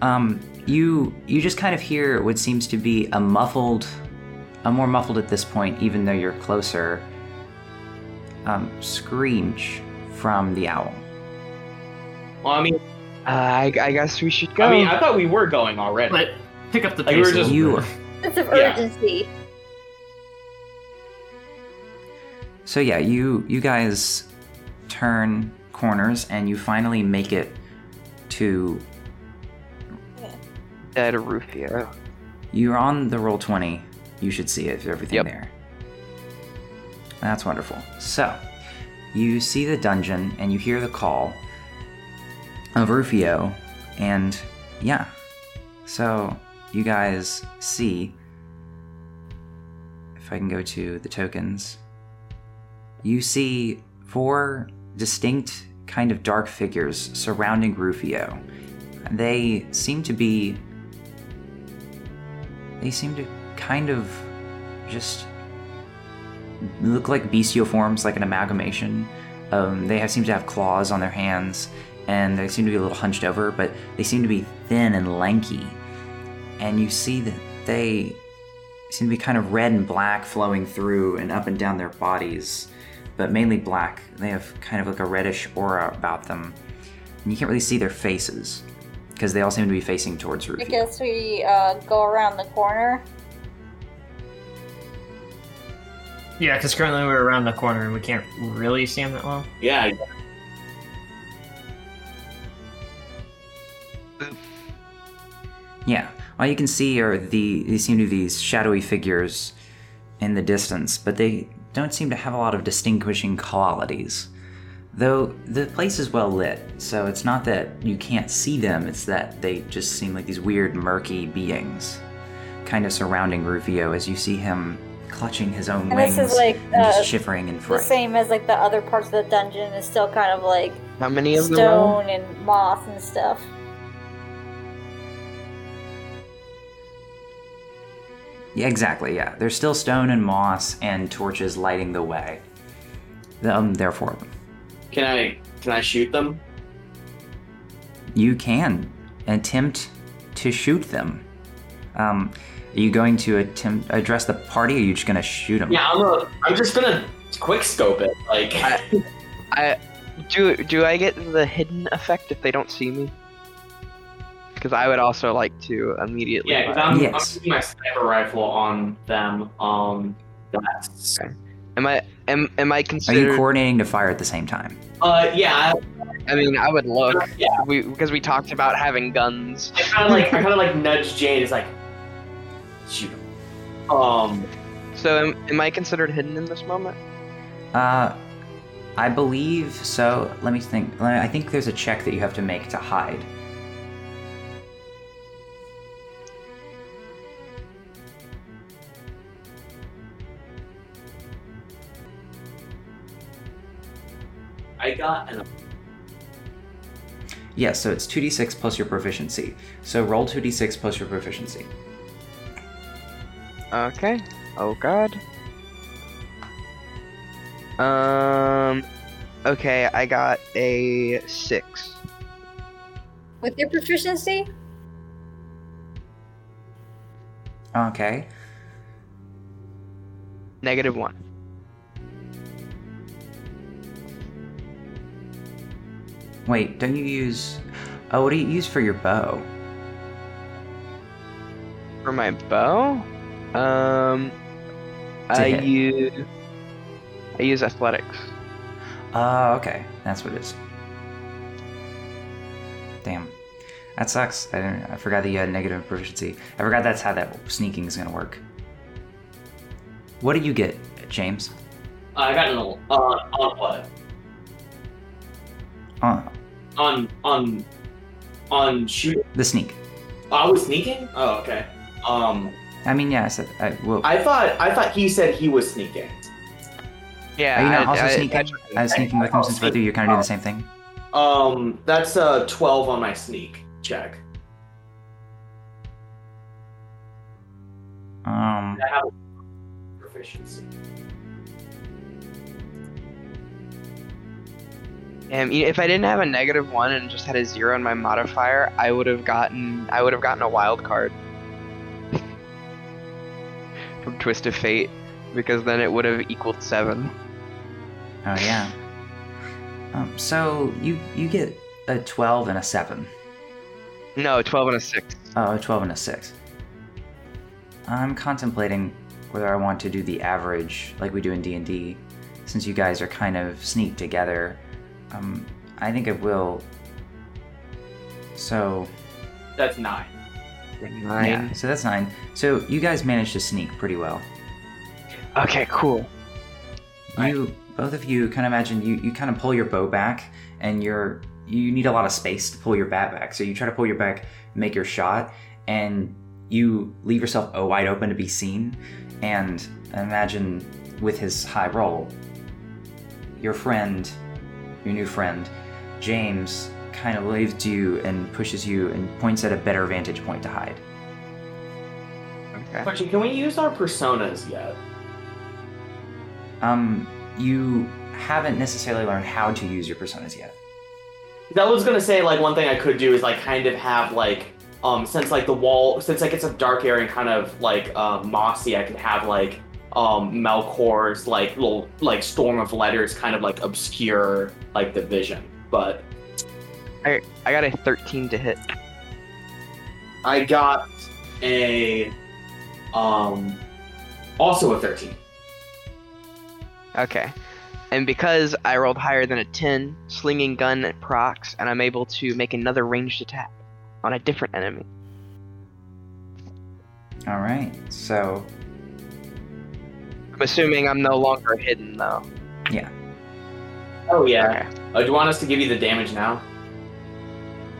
Um, you you just kind of hear what seems to be a muffled, a more muffled at this point, even though you're closer. Um, screech from the owl. Well, I mean, Uh, I, I guess we should go. I mean, I thought we were going already. But pick up the Like, pace. we're a just- You- bit. Sense of Yeah. urgency. So yeah, you you guys turn corners and you finally make it to Dead Rufio. You're on the Roll20. You should see it, everything Yep. there. That's wonderful. So, you see the dungeon and you hear the call of Rufio, and yeah. So, you guys see. If I can go to the tokens, you see four distinct, kind of dark figures surrounding Rufio. They seem to be they seem to kind of just look like bestial forms, like an amalgamation. Um, they have, seem to have claws on their hands, and they seem to be a little hunched over, but they seem to be thin and lanky. And you see that they seem to be kind of red and black flowing through and up and down their bodies, but mainly black. They have kind of like a reddish aura about them. And you can't really see their faces because they all seem to be facing towards I guess we uh, go around the corner. Yeah, because currently we're around the corner and we can't really see him that well. yeah, Yeah, all you can see are the they seem to be these shadowy figures in the distance, but they don't seem to have a lot of distinguishing qualities. Though the place is well lit, so it's not that you can't see them, it's that they just seem like these weird, murky beings kind of surrounding Rufio as you see him clutching his own And wings this is like and uh, just shivering in the same as like the other parts of the dungeon is still kind of like How many of them? stone and moss and stuff. Yeah, exactly. Yeah, there's still stone and moss and torches lighting the way. Um, there are four of them. Can I can I shoot them? You can attempt to shoot them. Um, are you going to attempt address the party? Or are you just gonna shoot them? Yeah, I'm a, I'm just gonna quick scope it. Like I- I do. Do I get the hidden effect if they don't see me? Because I would also like to immediately. yeah, 'cause fire. I'm, Yes. I'm using my sniper rifle on them. Um, that's Am I? Am Am I considered? Are you coordinating to fire at the same time? uh yeah. I mean, I would look. Yeah, We because we talked about having guns. I kind of like I kind of like nudge Jade. It's like shoot him. Um, So am, am I considered hidden in this moment? Uh, I believe so. Let me think. I think there's a check that you have to make to hide. I got an Yes, so it's 2d6 plus your proficiency. So roll 2d6 plus your proficiency. Okay. Oh God. Um. Okay, I got a six. With your proficiency? Okay. Negative one. Wait, don't you use. Oh, what do you use for your bow? For my bow, um, To I hit. use I use athletics. Oh, okay. That's what it is. Damn. That sucks. I, didn't, I forgot that you had negative proficiency. I forgot that's how that sneaking is going to work. What did you get, James? I got an uh on what Uh, on on on shoot. the sneak. Oh, I was sneaking. Oh, okay. Um, I mean, yeah, I said. I, well, I thought I thought he said he was sneaking. Yeah. are you not I- also I- sneaking? I was sneaking with him since both of you are kind of doing the same thing. Um, that's a twelve on my sneak check. Um, I have proficiency. If I didn't have a negative one and just had a zero in my modifier, I would have gotten I would have gotten a wild card from Twist of Fate because then it would have equaled seven. oh yeah. Um, so you you get a twelve and a seven. No, twelve and a six. Oh, a 12 and a 6. I'm contemplating whether I want to do the average like we do in D&D since you guys are kind of sneaked together. Um, I think I will. So, That's nine. Nine. yeah, so that's 9. So you guys managed to sneak pretty well. Okay, cool. You both of you kind of imagine you, you kind of pull your bow back and you're you need a lot of space to pull your bat back. So you try to pull your back, make your shot, and you leave yourself oh, wide open to be seen. And imagine with his high roll, your friend, your new friend, James, kind of waves to you and pushes you and points at a better vantage point to hide. Okay. Question: Can we use our personas yet? Um, you haven't necessarily learned how to use your personas yet. That was gonna say like one thing I could do is like kind of have like um since like the wall since like it's a dark area and kind of like uh, mossy I could have like um Melkor's like little like storm of letters kind of like obscure like the vision but I I got a thirteen to hit. I got a um also a 13 Okay. And because I rolled higher than a 10, slinging gun at procs, and I'm able to make another ranged attack on a different enemy. All right, so I'm assuming I'm no longer hidden though. yeah. oh yeah Okay. uh, do you want us to give you the damage now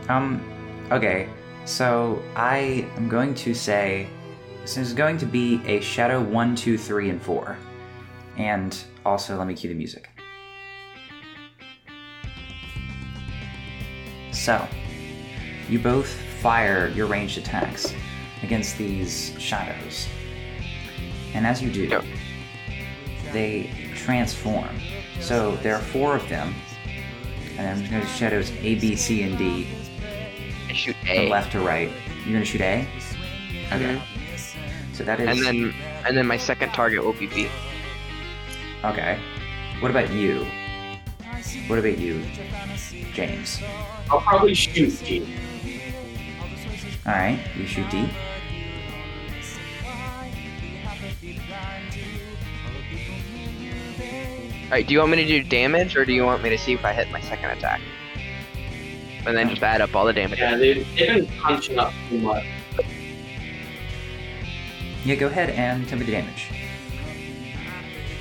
Um, okay, so I am going to say this is going to be a shadow one, two, three, and four. And also, let me cue the music. So, you both fire your ranged attacks against these shadows. And as you do, Yep. They transform. So there are four of them. And I'm just going to shadows A, B, C, and D I shoot from left to right. You're going to shoot A? Okay. Mm-hmm. So that is. And then and then my second target will be B. Okay. What about you? What about you, James? I'll probably shoot D. Alright, you shoot D. Alright, do you want me to do damage or do you want me to see if I hit my second attack? And then just add up all the damage. Yeah, they, they've been punching up too much. Yeah, go ahead and tell me the damage.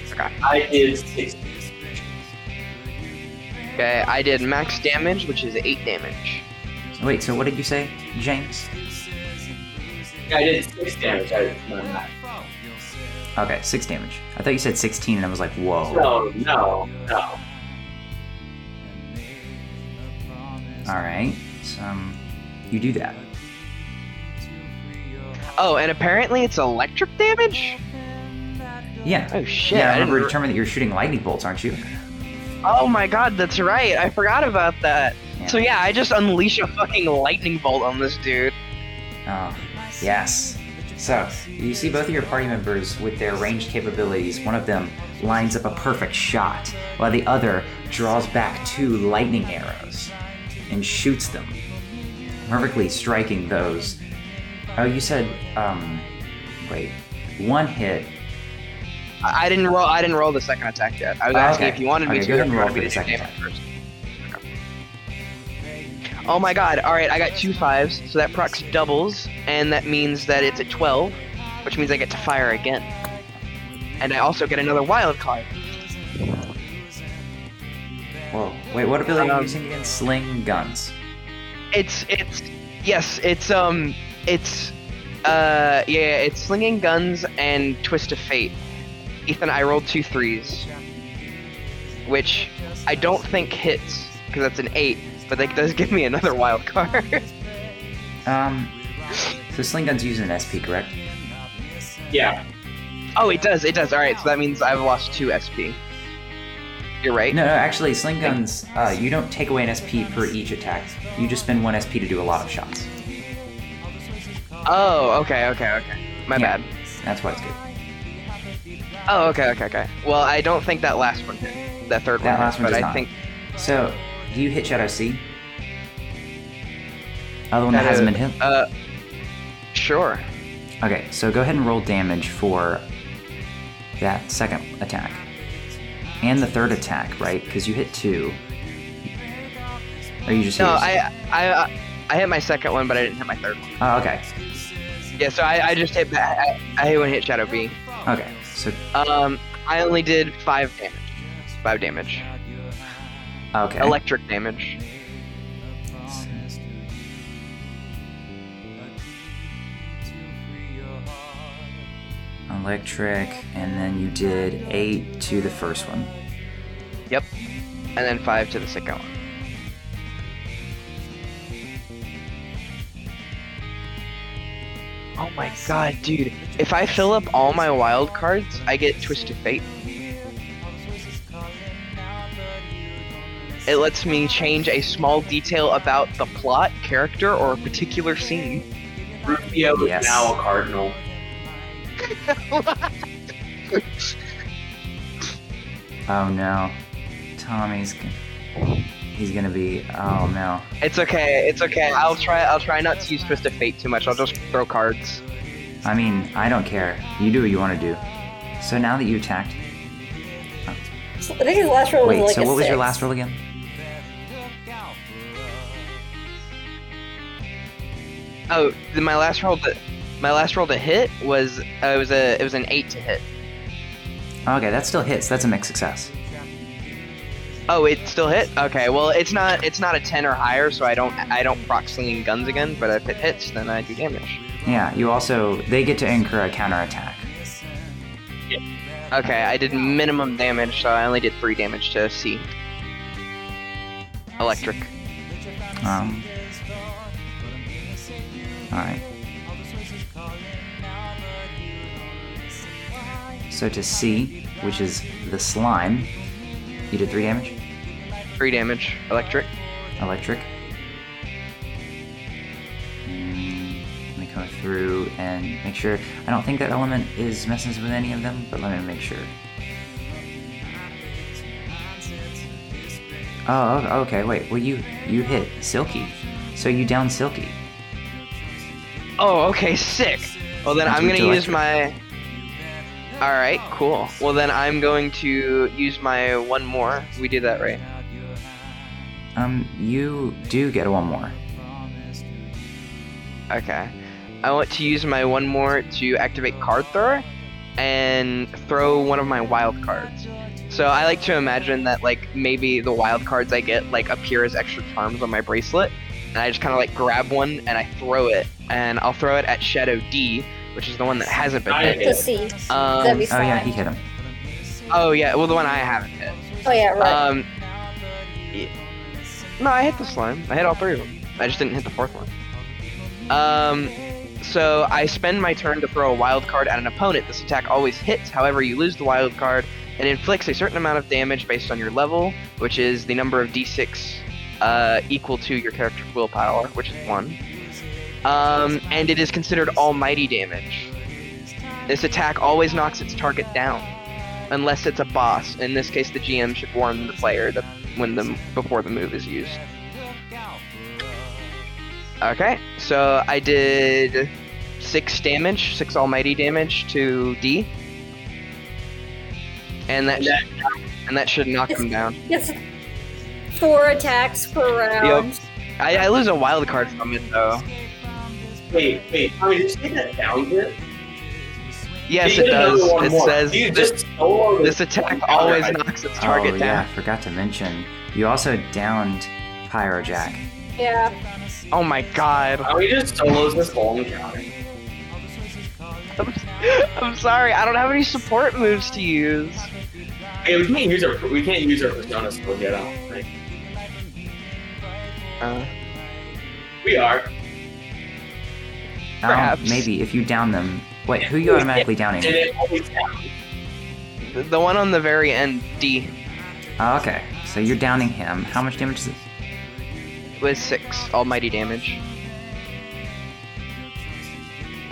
Okay. I did six. Okay, I did max damage, which is 8 damage. Wait, so what did you say, James? I did six damage. I my math. Okay, six damage. I thought you said 16, and I was like, whoa. No, no, no. Alright, so um, you do that. Oh, and apparently it's electric damage? Yeah. Oh shit, yeah, I didn't remember re- determine that you're shooting lightning bolts, aren't you? Oh my god, that's right. I forgot about that. Yeah. So yeah, I just unleash a fucking lightning bolt on this dude. Oh, yes. So, you see both of your party members with their ranged capabilities. One of them lines up a perfect shot, while the other draws back two lightning arrows and shoots them, perfectly striking those. Oh, you said, um, wait, one hit. I, I didn't roll. I didn't roll the second attack yet. I was Oh, asking okay. if you wanted me Okay, to. go ahead and you roll wanted me for to the do second damage first. Oh my god! All right, I got two fives, so that procs doubles, and that means that it's at twelve, which means I get to fire again. And I also get another wild card. Whoa, wait, what ability are you Um, using again? Sling guns. It's it's yes, it's um it's uh yeah, it's slinging guns and twist of fate. Ethan, I rolled two threes, which I don't think hits because that's an eight, but that does give me another wild card. Um, so sling guns using an SP, correct? Yeah. oh, it does, it does. All right, so that means I've lost two SP. You're right. No, no, actually, sling guns, uh, you don't take away an SP per each attack. You just spend one SP to do a lot of shots. Oh, okay, okay, okay. My Yeah. bad. That's why it's good. Oh, okay, okay, okay. Well, I don't think that last one hit. That third That one, last hit, one but does I not. think So, do you hit Shadow C? Other one that Shadow- hasn't been hit? uh, sure. Okay, so go ahead and roll damage for that second attack. And the third attack, right? Because you hit two. Or you just hit No. I, I, I hit my second one, but I didn't hit my third one. Oh, okay. Yeah, so I, I just hit back. I, I hit one hit Shadow B. Okay, so, Um, I only did five damage. Five damage. Okay. Electric damage. Electric, and then you did eight to the first one. Yep. And then five to the second one. Oh my god, dude. If I fill up all my wild cards, I get Twist of Fate. It lets me change a small detail about the plot, character, or a particular scene. Rufio is now a cardinal. Oh no. Tommy's. He's gonna be. Oh no. It's okay, it's okay. I'll try I'll try not to use Twist of Fate too much. I'll just throw cards. I mean, I don't care. You do what you want to do. So now that you attacked. So I think his last roll Wait, was like so a what was your last roll again? Oh, my last roll to my last roll to hit was uh, it was a it was an eight to hit. Okay, that still hits. That's a mixed success. Oh, it still hit. Okay, well it's not it's not a ten or higher, so I don't I don't proc slinging guns again. But if it hits, then I do damage. Yeah, you also. They get to incur a counterattack. Okay, I did minimum damage, so I only did three damage to C. Electric. Um. Alright. So to C, which is the slime, you did three damage. Three damage. Electric. Electric. Mm, Let me go through and make sure. I don't think that element is messing with any of them, but let me make sure. Oh, okay. Wait. Well, you you hit Silky, so you down Silky. Oh, okay, sick. Well, then That's I'm gonna use my. All right, cool. Well, then I'm going to use my one more. We did that right. Um, you do get one more. Okay. I want to use my one more to activate card thrower and throw one of my wild cards. So I like to imagine that like maybe the wild cards I get like appear as extra charms on my bracelet, and I just kind of like grab one and I throw it, and I'll throw it at Shadow D, which is the one that hasn't been I hit. To see. Um, be Oh yeah, he hit him. oh yeah, well the one I haven't hit. Oh yeah, right. Um, yeah. no, I hit the slime. I hit all three of them. I just didn't hit the fourth one. Um, so I spend my turn to throw a wild card at an opponent. This attack always hits. However, you lose the wild card and inflicts a certain amount of damage based on your level, which is the number of d6 uh, equal to your character's willpower, which is one. Um, and it is considered almighty damage. This attack always knocks its target down unless it's a boss. In this case, the GM should warn the player that when the before the move is used. Okay, so I did six damage, six almighty damage to D, and that That- and that should knock him down. It's four attacks per round. I, I lose a wild card from it though. Wait, wait. I mean, did you take that down bit? Yes, You it does. It more. says you this, this attack always knocks its target oh yeah, I forgot to mention. You also downed Pyrojack. Yeah. Oh my god. How we just solos this whole encounter? I'm, I'm sorry, I don't have any support moves to use. Hey, we can't use our we can't use our persona skill yet. I don't think. Uh, We are. Um, Perhaps. maybe if you down them. Wait, who you automatically downing? Did it always the, the one on the very end, D, Oh, okay. So you're downing him. How much damage is it? was six almighty damage.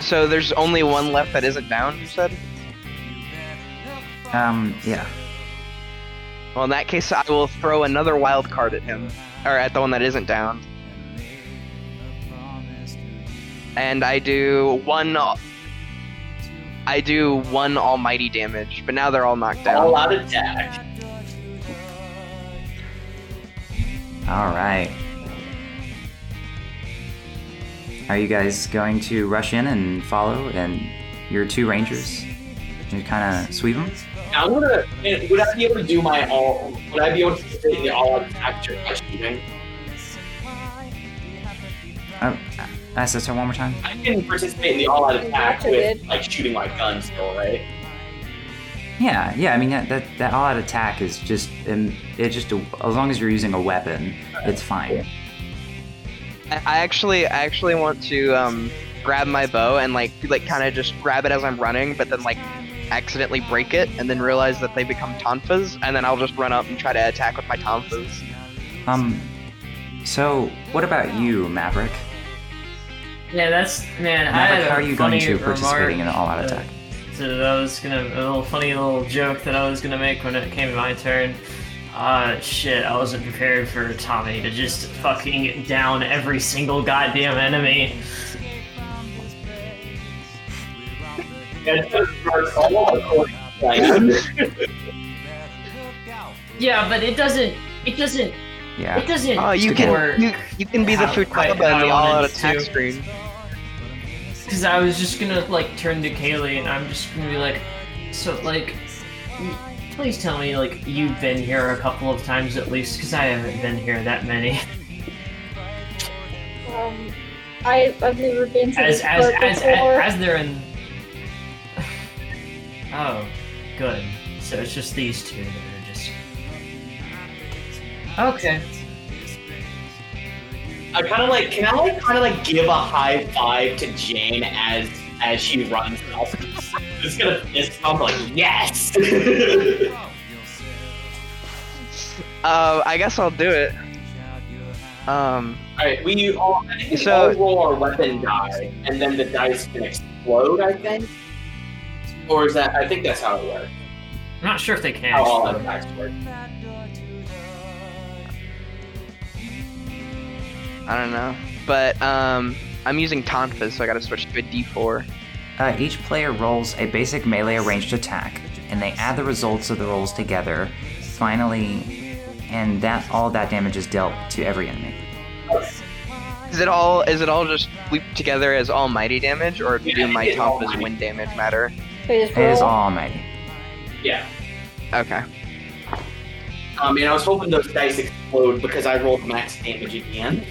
So there's only one left that isn't down, you said? Um, yeah. Well, in that case, I will throw another wild card at him, or at the one that isn't down. And I do one. I do one almighty damage, but now they're all knocked down. All out attack. All right. Are you guys going to rush in and follow, and your two rangers, you kind of sweep them? I'm gonna. Would I be able to do my all? Would I be able to participate in the all out attack during my shooting? Oh, ask this one more time. I can participate in the all out attack with like shooting my gun still, right? Yeah, yeah. I mean that that, that all-out attack is just um, it just a, as long as you're using a weapon, it's fine. I I actually, I actually want to um, grab my bow and like, like kind of just grab it as I'm running, but then like accidentally break it, and then realize that they become tonfas, and then I'll just run up and try to attack with my tonfas. Um, so what about you, Maverick? Yeah, that's man. I Maverick, had how are you going funny to participating in an all-out attack? So I was gonna a little funny little joke that I was gonna make when it came to my turn. Uh, shit, I wasn't prepared for Tommy to just fucking down every single goddamn enemy. Yeah, but it doesn't. It doesn't. Yeah. It doesn't. Oh, you can, you, you can be the how- quite Futaba in the all-out wanted attack to. screen. Because I was just gonna like turn to Kaylie and I'm just gonna be like, so like, please tell me like you've been here a couple of times at least, because I haven't been here that many. Um, I I've never been to As this as as, before. as as they're in. Oh, good. So it's just these two that are just. Okay. I kind of like. Can I like kind of like give a high five to Jane as as she runs off? It's gonna fist bump like yes. Uh, I guess I'll do it. Um, Alright, we all I think we So- all roll our weapon die, and then the dice can explode, I think. Or is that I think that's how it works. I'm not sure if they can. How all explode. attacks work. I don't know, but um, I'm using Tonfa, so I gotta switch to a D4. Uh, each player rolls a basic melee ranged attack, and they add the results of the rolls together. Finally, and that all that damage is dealt to every enemy. Is it all? Is it all just looped together as almighty damage, or Yeah, do my it's Tonfa's wind damage matter? We just It is all almighty. Yeah. Okay. Um, and I was hoping those dice explode because I rolled max damage again.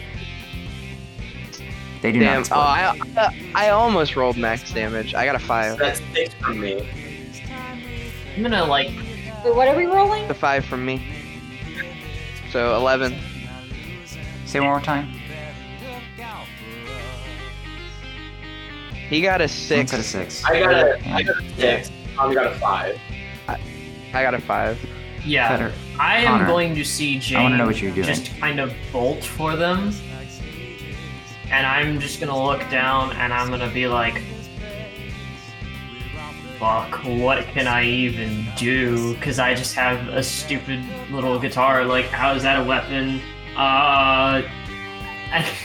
They do Damn. not Oh, explode. I, I almost rolled max damage. I got a So five. that's six from me. I'm gonna like. Wait, what are we rolling? The five from me. So eleven. Say one more time. He got a six. six. I got a Yeah. I got a six. Tommy got a five. I got a five. Yeah, Cutter. I am Connor, going to see Jane I wanna know what you're doing. just kind of bolt for them. And I'm just gonna look down and I'm gonna be like, fuck, what can I even do? Because I just have a stupid little guitar. Like, how is that a weapon? Uh. I,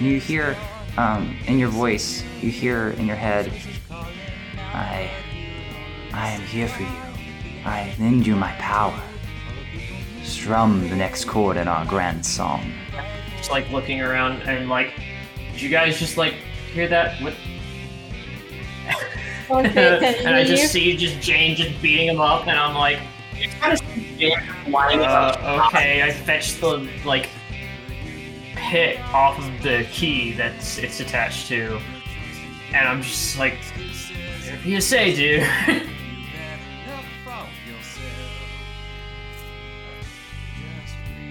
You hear um, in your voice, you hear in your head, I, I am here for you. I lend you my power. Strum the next chord in our grand song. just like looking around and like, did you guys just like hear that? What? Okay, and I you- just see just Jane just beating him up, and I'm like, You kind of see Jane lining up. uh, okay. I fetched the like pit off of the key that's it's attached to, and I'm just like, whatever you say, dude.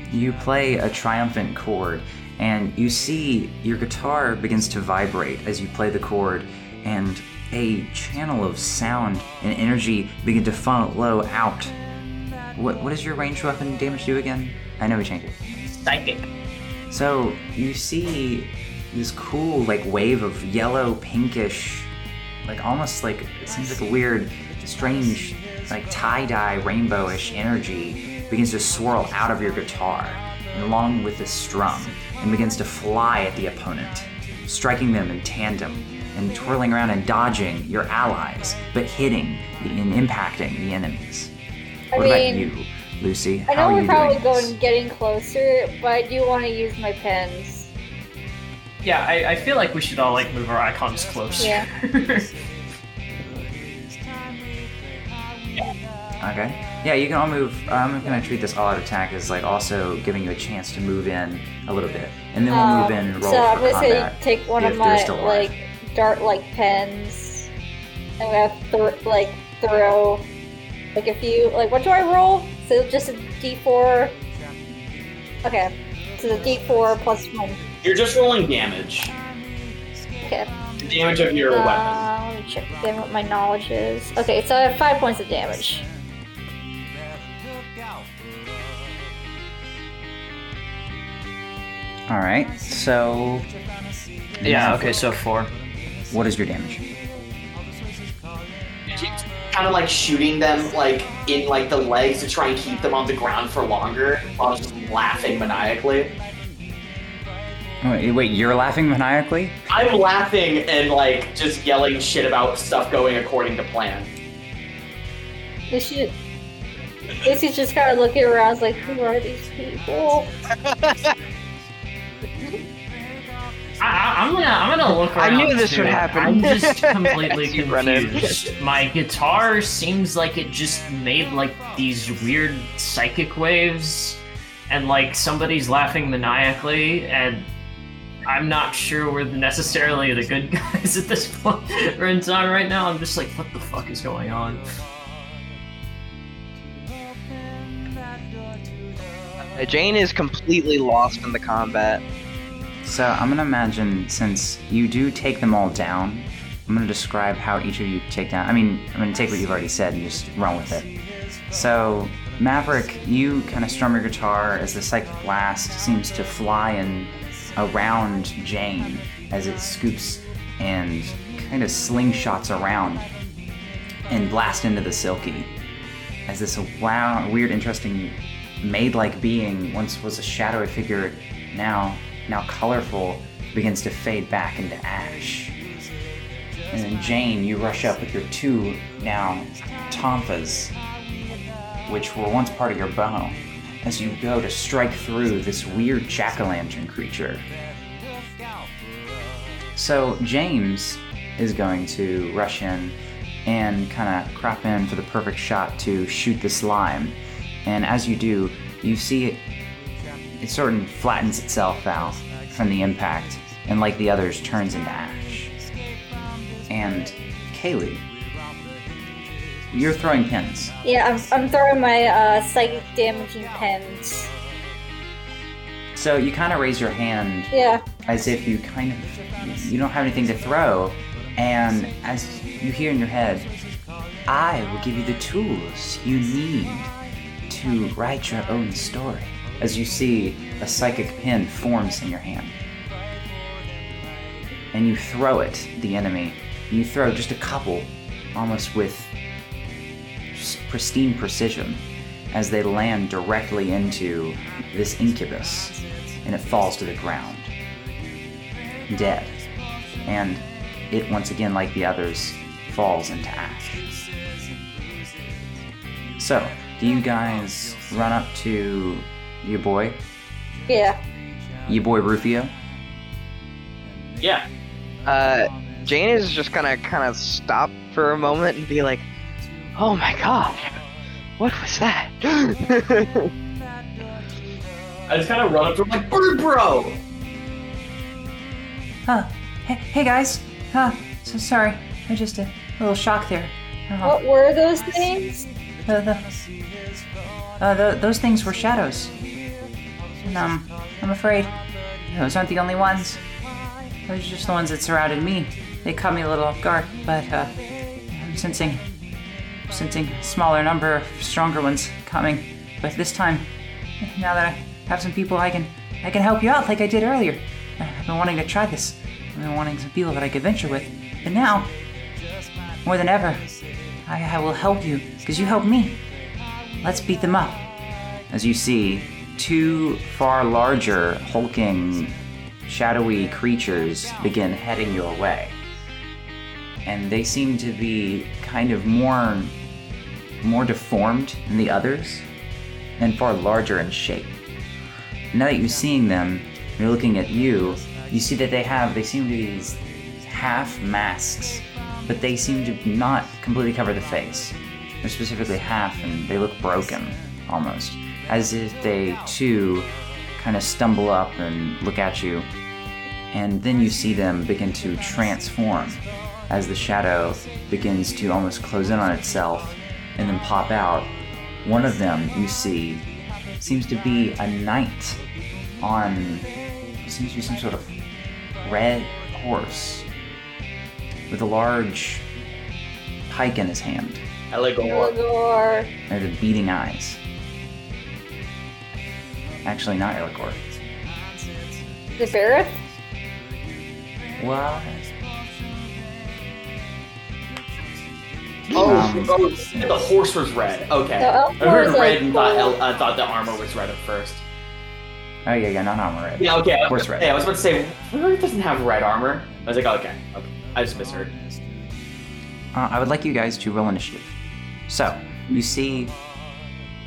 You play a triumphant chord, and you see your guitar begins to vibrate as you play the chord, and a channel of sound and energy begin to funnel flow out. What, what does your ranged weapon damage do again? I know we changed it. Psychic. So you see this cool like wave of yellow pinkish, like almost like it seems like a weird, strange, like tie-dye rainbowish energy begins to swirl out of your guitar along with the strum and begins to fly at the opponent, striking them in tandem and twirling around and dodging your allies, but hitting and impacting the enemies. I What mean, about you, Lucy? I know are we're you probably doing going getting closer, but I do want to use my pens. Yeah, I, I feel like we should all like move our icons closer. Yeah. Okay. Yeah, you can all move. I'm gonna treat this all-out attack as like also giving you a chance to move in a little bit, and then we'll move in and roll Um, so I'm gonna say take one if of my like dart like pens. I'm gonna th- like throw like a few like what do I roll? So just a D4. Okay, so the D4 plus one. You're just rolling damage. Okay. The damage of your weapon. Uh, let me check again what my knowledge is. Okay, so I have five points of damage. All right. So. yeah. Okay. So four. What is your damage? Kind of like shooting them like in like the legs to try and keep them on the ground for longer while just laughing maniacally. Oh, wait, wait, you're laughing maniacally? I'm laughing and like just yelling shit about stuff going according to plan. Lucy, Lucy's just kind of looking around, like, who are these people? I, I, I'm gonna I'm gonna look around. I knew this too. would happen. I'm just completely You run in. confused. My guitar seems like it just made like these weird psychic waves, and like somebody's laughing maniacally, and I'm not sure we're necessarily the good guys at this point or in time right now. I'm just like, what the fuck is going on? Uh, Jane is completely lost in the combat. So I'm gonna imagine since you do take them all down, I'm to describe how each of you take down. I mean, I'm to take what you've already said and just run with it. So, Maverick, you kind of strum your guitar as the psychic blast seems to fly in around Jane as it scoops and kind of slingshots around and blast into the Silky. As this wow, weird, interesting, maid-like being once was a shadowy figure, now now colorful, begins to fade back into ash. And then Jane, you rush up with your two now tonfas, which were once part of your bow, as you go to strike through this weird jack-o'-lantern creature. So James is going to rush in and kind of crop in for the perfect shot to shoot the slime. And as you do, you see it, sort of flattens itself out from the impact, and like the others, turns into ash. And Kaylie, you're throwing pins. Yeah, I'm, I'm throwing my uh, psychic damaging pens. So you kind of raise your hand Yeah. as if you kind of you don't have anything to throw, and as you hear in your head, I will give you the tools you need to write your own story. As you see a psychic pin forms in your hand, and you throw it the enemy. You throw just a couple, almost with pristine precision, as they land directly into this incubus, and it falls to the ground dead. And it, once again, like the others, falls into ash. So, do you guys run up to your boy, Yeah. your boy Rufio? Yeah. Uh, Jane is just gonna kind of stop for a moment and be like, "Oh my god, what was that?" I just kind of run up to him like, Bird Bro! Huh. Hey, hey guys. Huh. So sorry. I just a little shock there. Uh, What were those things? the, the, uh, the, those things were shadows. Um, I'm afraid those aren't the only ones. Those are just the ones that surrounded me. They caught me a little off guard, but, uh, I'm sensing, sensing a smaller number of stronger ones coming. But this time, now that I have some people I can, I can help you out like I did earlier. I've been wanting to try this. I've been wanting some people that I could venture with. But now, more than ever, I, I will help you because you helped me. Let's beat them up. As you see, two far larger, hulking, shadowy creatures begin heading your way. And they seem to be kind of more more deformed than the others and far larger in shape. Now that you're seeing them, you're looking at you, you see that they have they seem to be these half masks, but they seem to not completely cover the face. They're specifically half and they look broken almost. As if they too kind of stumble up and look at you. And then you see them begin to transform as the shadow begins to almost close in on itself and then pop out. One of them you see seems to be a knight on seems to be some sort of red horse with a large pike in his hand Eligor. Or and the beating eyes. Actually, not Eligor. the Berith? What? Oh, Um, oh, the horse was red. Okay. I heard red and thought. El- I thought the armor was red at first. Oh yeah, yeah, not armor red. Yeah, okay. I was Horse about- red. Hey, I was about to say, Berith doesn't have red armor. I was like, okay, okay. I just misheard. Uh, I would like you guys to roll initiative. So, you see.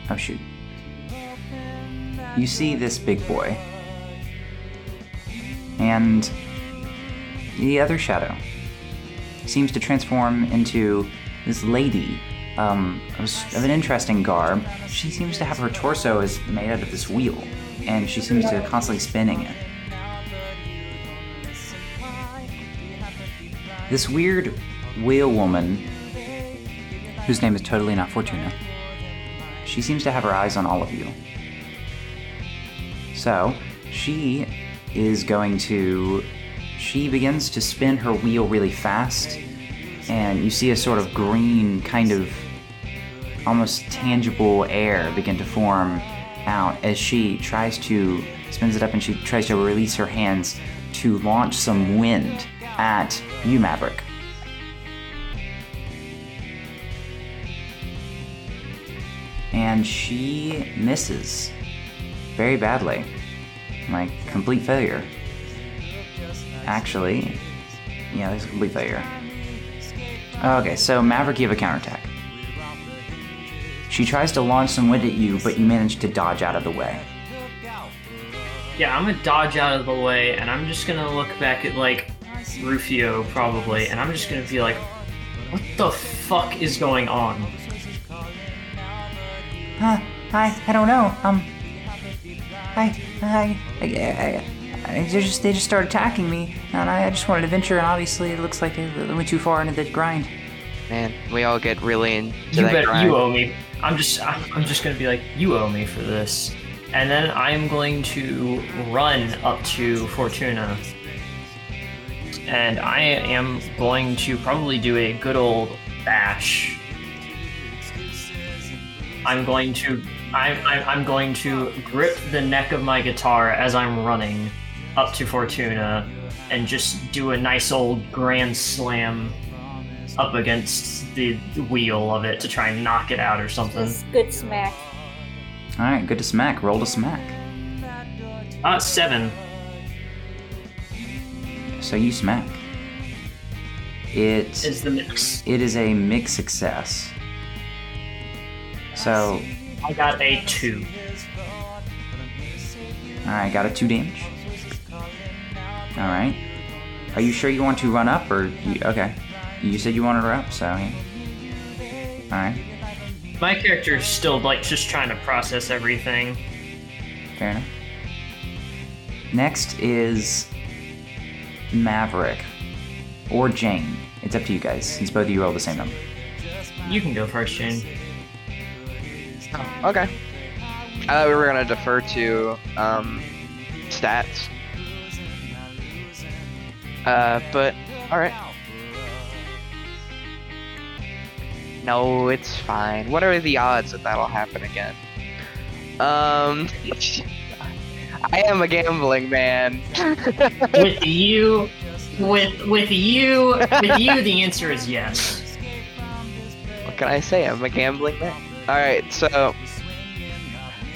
Oh, shoot. You see this big boy. And the other shadow seems to transform into this lady um, of an interesting garb. She seems to have her torso is made out of this wheel, and she seems to constantly spinning it. This weird wheel woman, whose name is totally not Fortuna, she seems to have her eyes on all of you. So, she is going to. She begins to spin her wheel really fast, and you see a sort of green, kind of almost tangible air begin to form out as she tries to spins it up and she tries to release her hands to launch some wind at you, Maverick. And she misses very badly. Like, complete failure. Actually, yeah, there's a complete failure. Okay, so Maverick, you have a counterattack. She tries to launch some wind at you, but you manage to dodge out of the way. Yeah, I'm gonna dodge out of the way, and I'm just gonna look back at like Rufio probably, and I'm just gonna be like, "What the fuck is going on?" Huh? I I don't know. Um. I I I, I, I they just they just started attacking me, and I, I just wanted to venture, and obviously it looks like they they went too far into the grind. Man, we all get really into you that bet grind. you owe me. I'm just I'm I'm just gonna be like, "You owe me for this," and then I'm going to run up to Fortuna, and I am going to probably do a good old bash. I'm going to I'm, I'm, I'm going to grip the neck of my guitar as I'm running up to Fortuna and just do a nice old grand slam up against the wheel of it to try and knock it out or something. It's good smack. All right, good to smack. Roll to smack. Uh, seven. So you smack. It is the mix. it is a mix success. So I got a two. All right, got a two damage. All right. Are you sure you want to run up, or you, okay? You said you wanted to run up, so yeah. All right, My character is still like just trying to process everything. fair enough. Next is Maverick or Jane. It's up to you guys, since both of you roll the same number. You can go first, Jane. Oh, okay. I thought we were gonna defer to um, stats. Uh, but all right. No, it's fine. What are the odds that that'll happen again? Um, I am a gambling man. with you, with with you, with you, the answer is yes. what can I say? I'm a gambling man. All right, so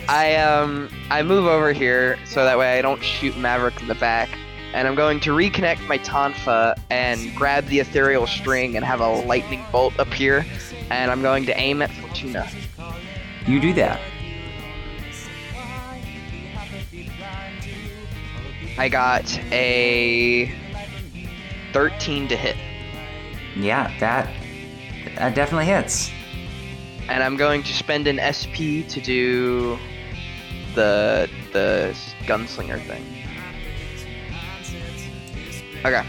I um I move over here so that way I don't shoot Maverick in the back, and I'm going to reconnect my Tonfa and grab the ethereal string and have a lightning bolt appear, and I'm going to aim at Fortuna. You do that. I got a 13 to hit, Yeah, that that definitely hits. And I'm going to spend an SP to do the the gunslinger thing. Okay,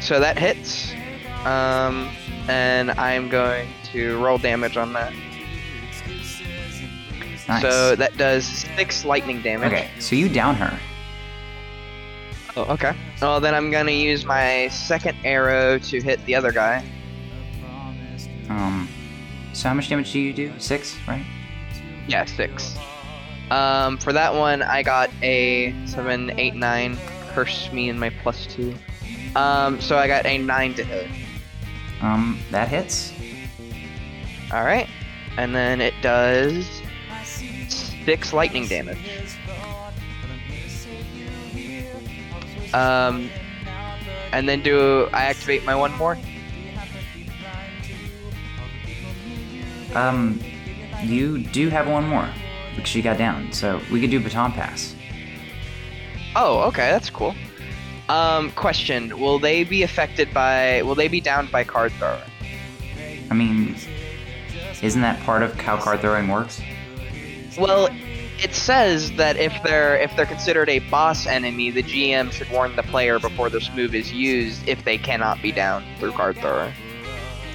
so that hits, um, and I'm going to roll damage on that. Nice. So that does six lightning damage. okay, so you down her. Oh, okay. Well, then I'm gonna use my second arrow to hit the other guy. Um, so how much damage do you do? Six, right? Yeah, six. Um, for that one, I got a seven, eight, nine. Curse me and my plus two. Um, so I got a nine to hit. Um, that hits. All right, and then it does six lightning damage. Um, and then do I activate my one more? Um, you do have one more because she got down. So we could do baton pass. Oh, okay, that's cool. Um, question: Will they be affected by? Will they be downed by card thrower? I mean, isn't that part of how card throwing works? Well, it says that if they're if they're considered a boss enemy, the GM should warn the player before this move is used if they cannot be down through card thrower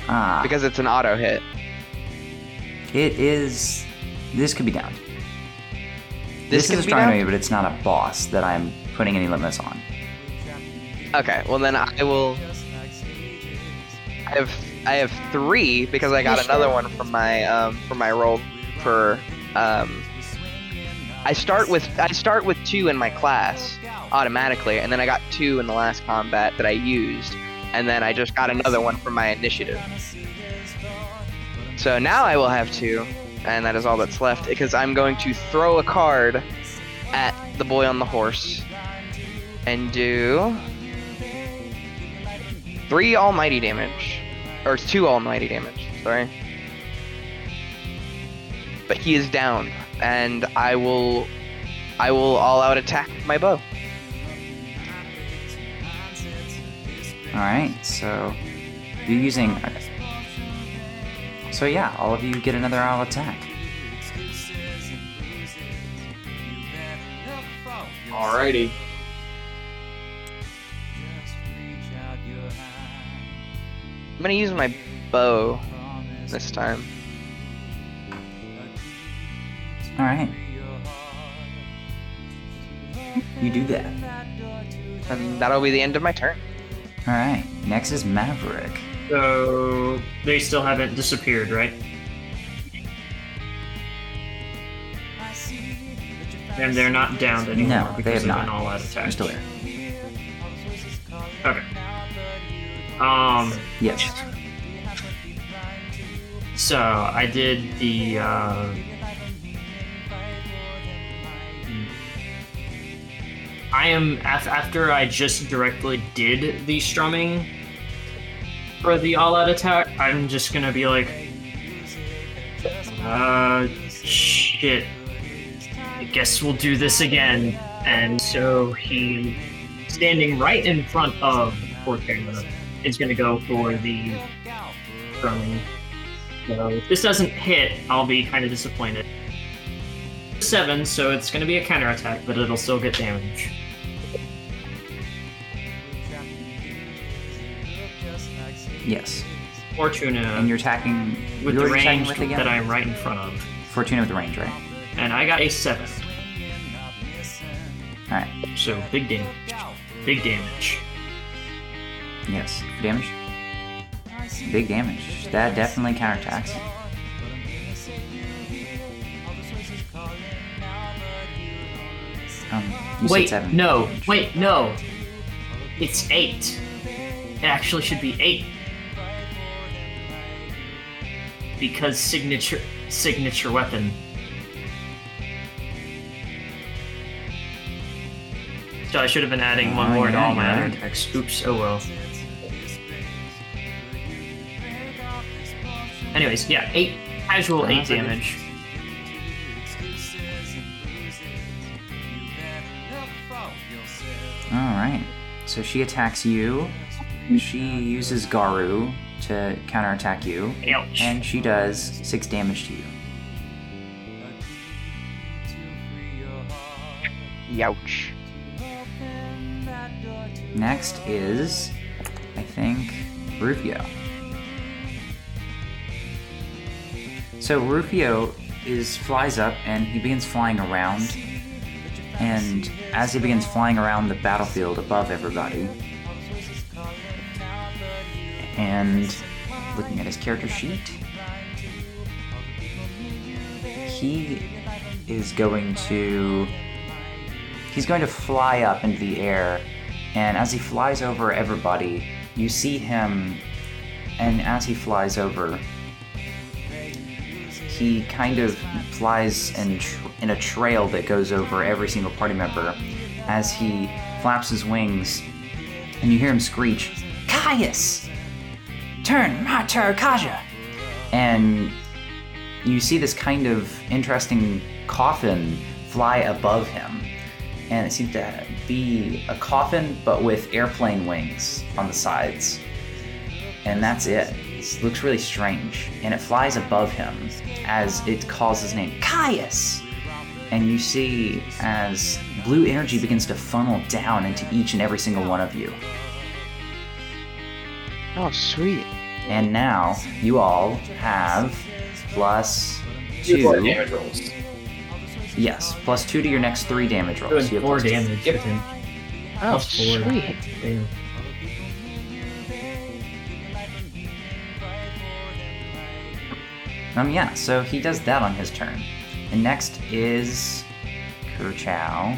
Ah, because it's an auto hit. It is. This could be down. This This, is a be strong downed? enemy, but it's not a boss that I'm putting any limits on. Okay, well then I will. I have I have three because I got You another one from my um from my roll for um. I start with I start with two in my class automatically, and then I got two in the last combat that I used, and then I just got another one for my initiative. So now I will have two, and that is all that's left because I'm going to throw a card at the boy on the horse and do three almighty damage, or two almighty damage. Sorry. But he is down, and I will, I will all out attack my bow. All right, so you're using. So yeah, all of you get another all attack. Alrighty. I'm gonna use my bow this time. All right. You do that. And that'll be the end of my turn. All right. Next is Maverick. So they still haven't disappeared, right? And they're not downed anymore No, they have an not. all-out attack. You're still there. Okay. Um. Yes. So I did the. Uh, I am af- after I just directly did the strumming for the all-out attack. I'm just gonna be like, uh, shit. I guess we'll do this again. And so he, standing right in front of Fortuna, is gonna go for the strumming. So if this doesn't hit, I'll be kind of disappointed. Seven, so it's to be a counterattack, but it'll still get damage. Yes. Fortuna And you're attacking with you're the range with that I'm right in front of, Fortuna with the range, right? and I got a seven, All right. so big damage. Big damage. Yes. Damage. Big damage. That definitely counterattacks. Um, you said wait, seven. no, wait, no. It's eight. It actually should be eight. Because signature signature weapon. So I should have been adding one Oh, more to all my other attacks. Oops, oh well. Anyways, yeah, eight casual eight damage. All right. So she attacks you. She uses Garu to counterattack you, Ouch. and she does six damage to you. Youch. Next is, I think, Rufio. So Rufio is flies up and he begins flying around. And as he begins flying around the battlefield above everybody, and looking at his character sheet, he is going to he's going to fly up into the air and as he flies over everybody you see him and as he flies over he kind of flies in, in a trail that goes over every single party member as he flaps his wings and you hear him screech caius Taru Kaja and you see this kind of interesting coffin fly above him. And it seems to be a coffin but with airplane wings on the sides. And that's it. It looks really strange. And it flies above him as it calls his name caius. And you see as blue energy begins to funnel down into each and every single one of you Oh, sweet. and now you all have plus Two two damage rolls. yes plus two to your next three damage rolls Doing You have four plus two. damage Yep. Oh, Plus four. sweet. Damn. Um, yeah, so he does that on his turn. And next is Kerchow.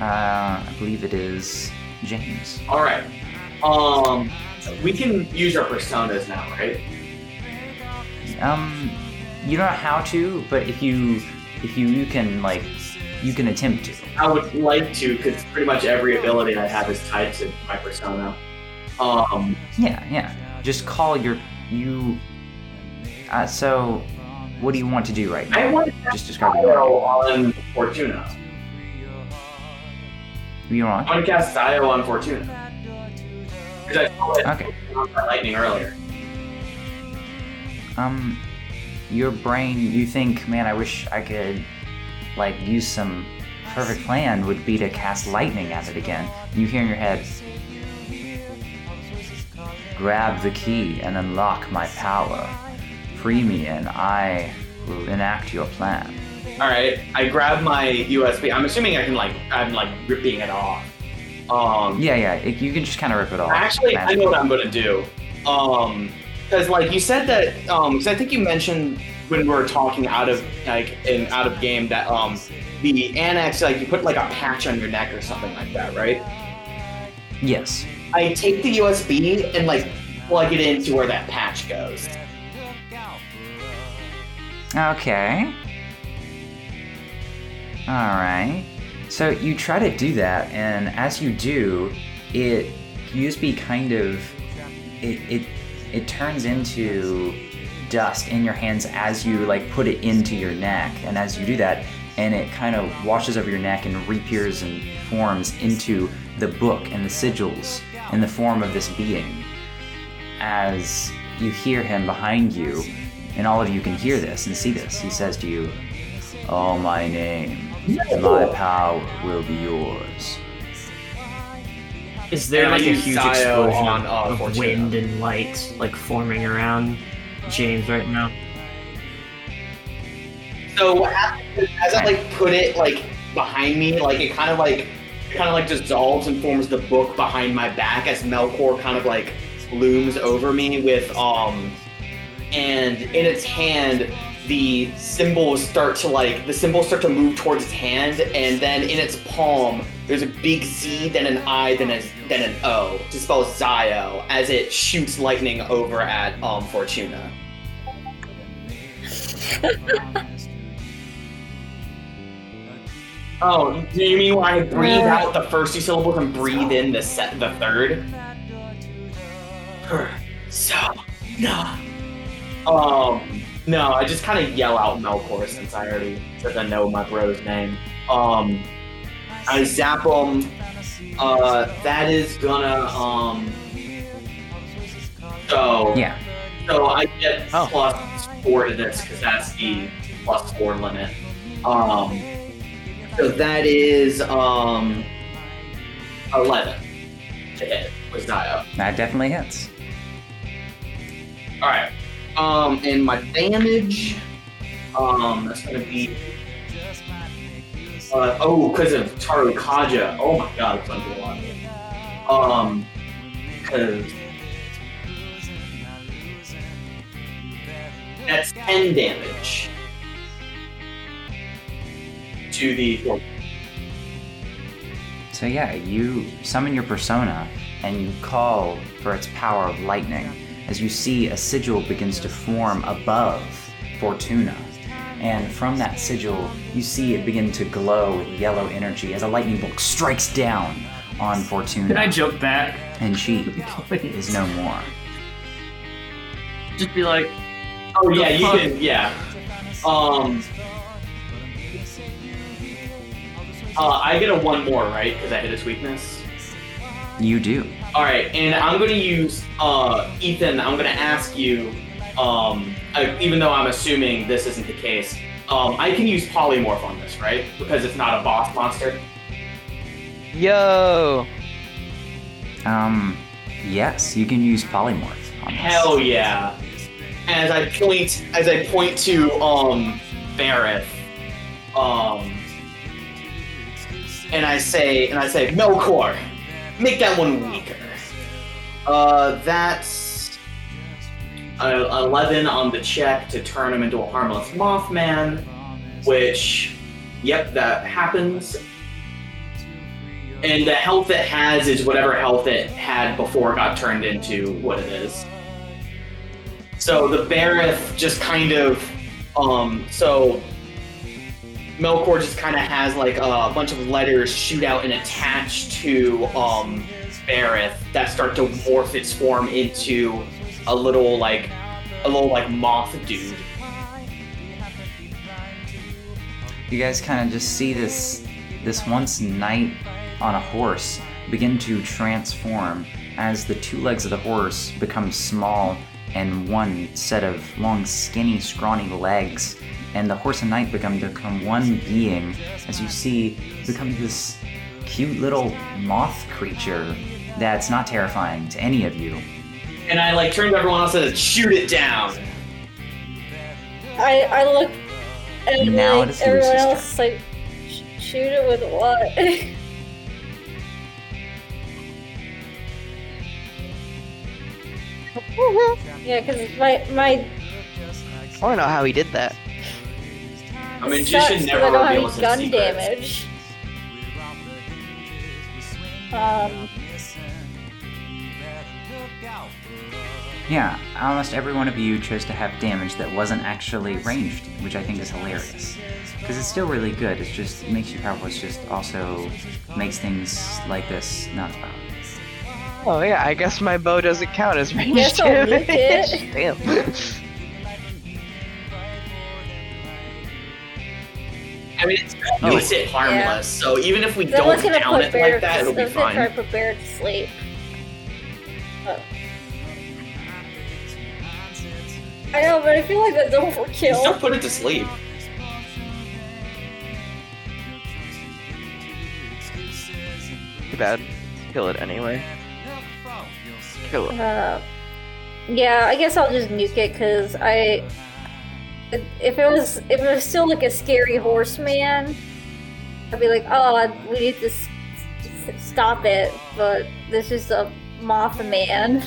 Uh, I believe it is James. All right. Um, we can use our personas now, right? Um, you don't know how to, but if you, if you, you can like, you can attempt to. I would like to, because pretty much every ability I have is tied to my persona. Um, Yeah, yeah. Just call your you. Uh, so, what do you want to do right now? I want to Just describe you on Fortuna. You want? I want to cast Zio on Fortuna. Because I saw it Okay. lightning earlier. Um, your brain, you think, man, I wish I could, like, use some perfect plan would be to cast lightning at it again. You hear in your head, grab the key and unlock my power. Free me and I will enact your plan. All right, I grab my USB. I'm assuming I can like I'm like ripping it off. Um, Yeah, yeah, it, you can just kind of rip it off. actually, I know what I'm gonna do. Um, because like you said that. Um, because I think you mentioned when we were talking out of like in out of game that um the annex like you put like a patch on your neck or something like that, right? Yes. I take the USB and like plug it into where that patch goes. Okay. Alright. So you try to do that, and as you do, it USB kind of it it it turns into dust in your hands as you like put it into your neck, and as you do that, and it kind of washes over your neck and reappears and forms into the book and the sigils in the form of this being. As you hear him behind you, and all of you can hear this and see this, he says to you, Oh, my name, my power will be yours. Is there And like a huge Zio explosion on, uh, of Fortuna. wind and light like forming around James right now? So what happens as I like put it like behind me, like it kind of like kind of like dissolves and forms the book behind my back as Melkor kind of like looms over me with um and in its hand the symbols start to like the symbols start to move towards its hand and then in its palm there's a big Z then an I then a then an O to spell Zio as it shoots lightning over at um Fortuna. Oh, do you mean when I breathe Uh. out the first two syllables and breathe in the set the third? Her, so, no. Um, no, I just kind of yell out Melkor since I already said I know my bro's name. Um, I zap him. Uh, that is gonna um. So Yeah. so I get Oh. plus four to this because that's the plus four limit. Um, so that is um eleven to hit with Zio. That definitely hits. All right. Um, and my damage, um, that's gonna be. Uh, oh, because of Taru Kaja. Oh my god, it's gonna be a lot. Um, because that's ten damage to the. So yeah, you summon your persona and you call for its power of lightning as you see a sigil begins to form above Fortuna. And from that sigil, you see it begin to glow with yellow energy as a lightning bolt strikes down on Fortuna. Can I joke back? and she is no more. Just be like, Oh yeah, you fuck? can. Yeah. Um. Uh, I get a one more, right? Because I hit his weakness. You do. All right, and I'm gonna use uh, Ethan. I'm gonna ask you, um, I, even though I'm assuming this isn't the case, um, I can use polymorph on this, right? Because it's not a boss monster. Yo! Um, yes, you can use polymorph on this. Hell yeah! As I point, as I point to um, Berith, um, and I say, and I say, Melkor, make that one weaker. Uh, that's a 11 on the check to turn him into a harmless Mothman, which, yep, that happens. And the health it has is whatever health it had before it got turned into what it is. So the Berith just kind of, um, so Melkor just kind of has like a bunch of letters shoot out and attach to um, Berith that start to morph its form into a little like a little like moth dude. You guys kind of just see this this once knight on a horse begin to transform as the two legs of the horse become small and one set of long, skinny, scrawny legs, and the horse and knight become become one being as you see become this cute little moth creature that's not terrifying to any of you. And I like turned to everyone else and said, "Shoot it down." I I look and Now like, it is everyone Lucy's else is like, "Sh- shoot it with what? yeah, because my my I want to know how he did that. A magician sucks 'cause never I don't have reveals any gun his secrets. damage. Um, Yeah, almost every one of you chose to have damage that wasn't actually ranged, which I think is hilarious. Because it's still really good, it just makes you powerful, it just also makes things like this not about. Oh yeah, I guess my bow doesn't count as ranged Guess I'll damage. Damn. I mean, it's Oh, makes it harmless. So even if we then don't what's gonna down it Bear like that, it'll be that's gonna try fine. to put Bear to sleep. But- I know, but I feel like that's Just overkill. don't put it to sleep. Too bad. Kill it anyway. Kill it. Uh, yeah, I guess I'll just nuke it because I. If it was if it was still like a scary horseman, I'd be like, oh, we need to s- s- stop it. But this is a Mothman.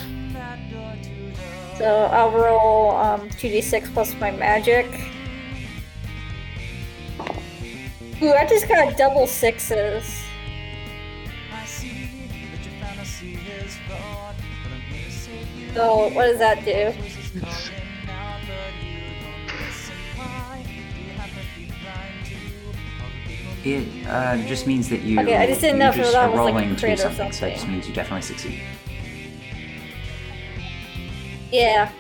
So I'll roll um, 2d6 plus my magic. Ooh, I just got double sixes. So what does that do? It uh, just means that you, Okay, I just didn't know if that was like a rolling to crit or something, so it just means you definitely succeed. Yeah.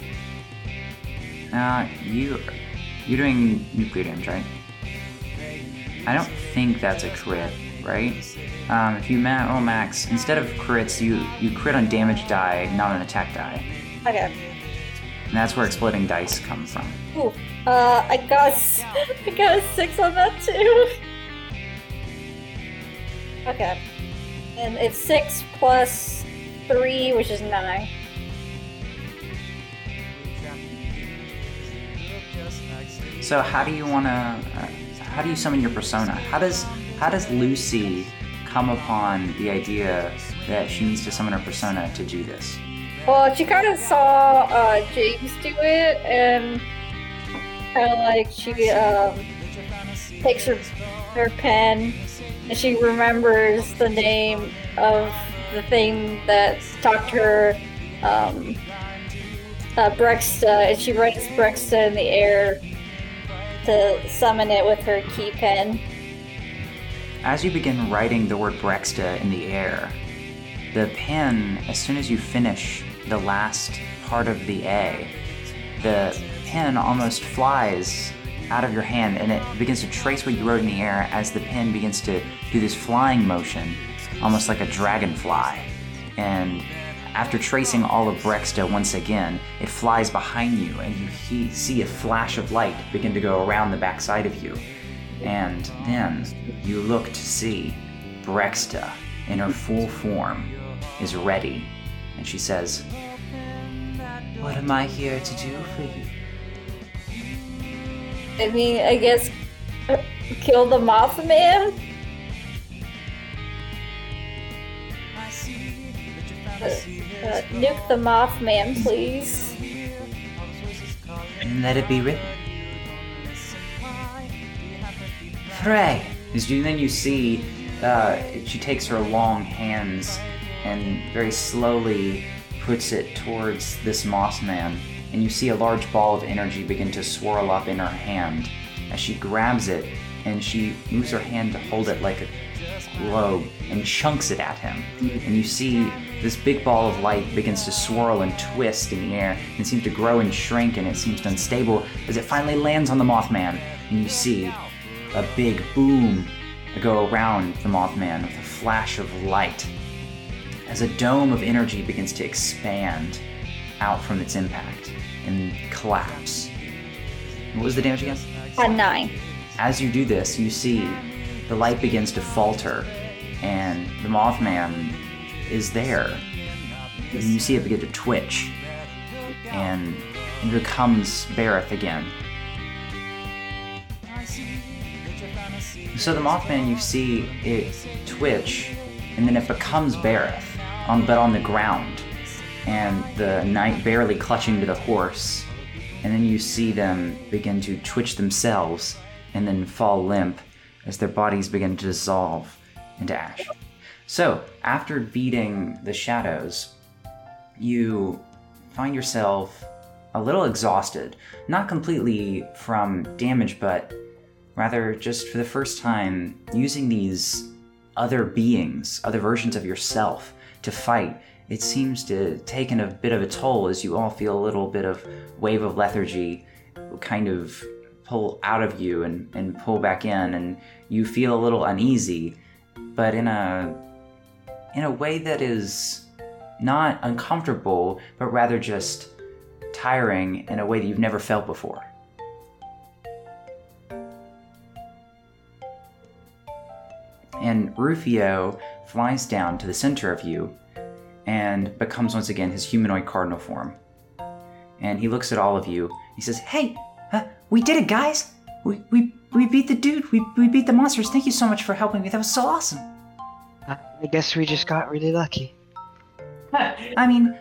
Uh, you, you're doing nuclear damage, right? I don't think that's a crit, right? Um, if you ma- roll max, instead of crits, you you crit on damage die, not on attack die, Okay. and that's where exploding dice come from. Ooh. Uh, I got I got a six on that too. Okay. And it's six plus three, which is nine. So how do you want to? Uh, how do you summon your persona? How does how does Lucy come upon the idea that she needs to summon her persona to do this? Well, she kind of saw uh, James do it, and kind of like she um, takes her her pen, she remembers the name of the thing that talked to her, um, uh, Brexta, and she writes Brexta in the air to summon it with her key pen. As you begin writing the word Brexta in the air, the pen, as soon as you finish the last part of the A, the pen almost flies out of your hand and it begins to trace what you wrote in the air as the pen begins to do this flying motion, almost like a dragonfly. And after tracing all of Brexta once again, it flies behind you and you he- see a flash of light begin to go around the backside of you. And then you look to see Brexta in her full form is ready. And she says, What am I here to do for you? I mean, I guess kill the Mothman. Uh, nuke the Mothman, please. and let it be written. Frei. You then you see uh, she takes her long hands and very slowly puts it towards this Mothman, and you see a large ball of energy begin to swirl up in her hand as she grabs it and she moves her hand to hold it like a globe and chunks it at him. And you see this big ball of light begins to swirl and twist in the air and seems to grow and shrink and it seems unstable as it finally lands on the Mothman. And you see a big boom go around the Mothman with a flash of light as a dome of energy begins to expand out from its impact and collapse. What was the damage again? A nine. As you do this, you see the light begins to falter, and the Mothman is there. And you see it begin to twitch, and it becomes Berith again. So the Mothman, you see it twitch, and then it becomes Berith, on, but on the ground, and the knight barely clutching to the horse. And then you see them begin to twitch themselves and then fall limp as their bodies begin to dissolve into ash. So, after beating the shadows, you find yourself a little exhausted. Not completely from damage, but rather just for the first time using these other beings, other versions of yourself to fight. It seems to taken a bit of a toll as you all feel a little bit of wave of lethargy kind of pull out of you and, and pull back in and you feel a little uneasy, but in a in a way that is not uncomfortable, but rather just tiring in a way that you've never felt before. And Rufio flies down to the center of you and becomes once again his humanoid cardinal form. And he looks at all of you. He says, Hey, uh, we did it, guys! We, we, we beat the dude. We, we beat the monsters. Thank you so much for helping me. That was so awesome. I guess we just got really lucky. I mean,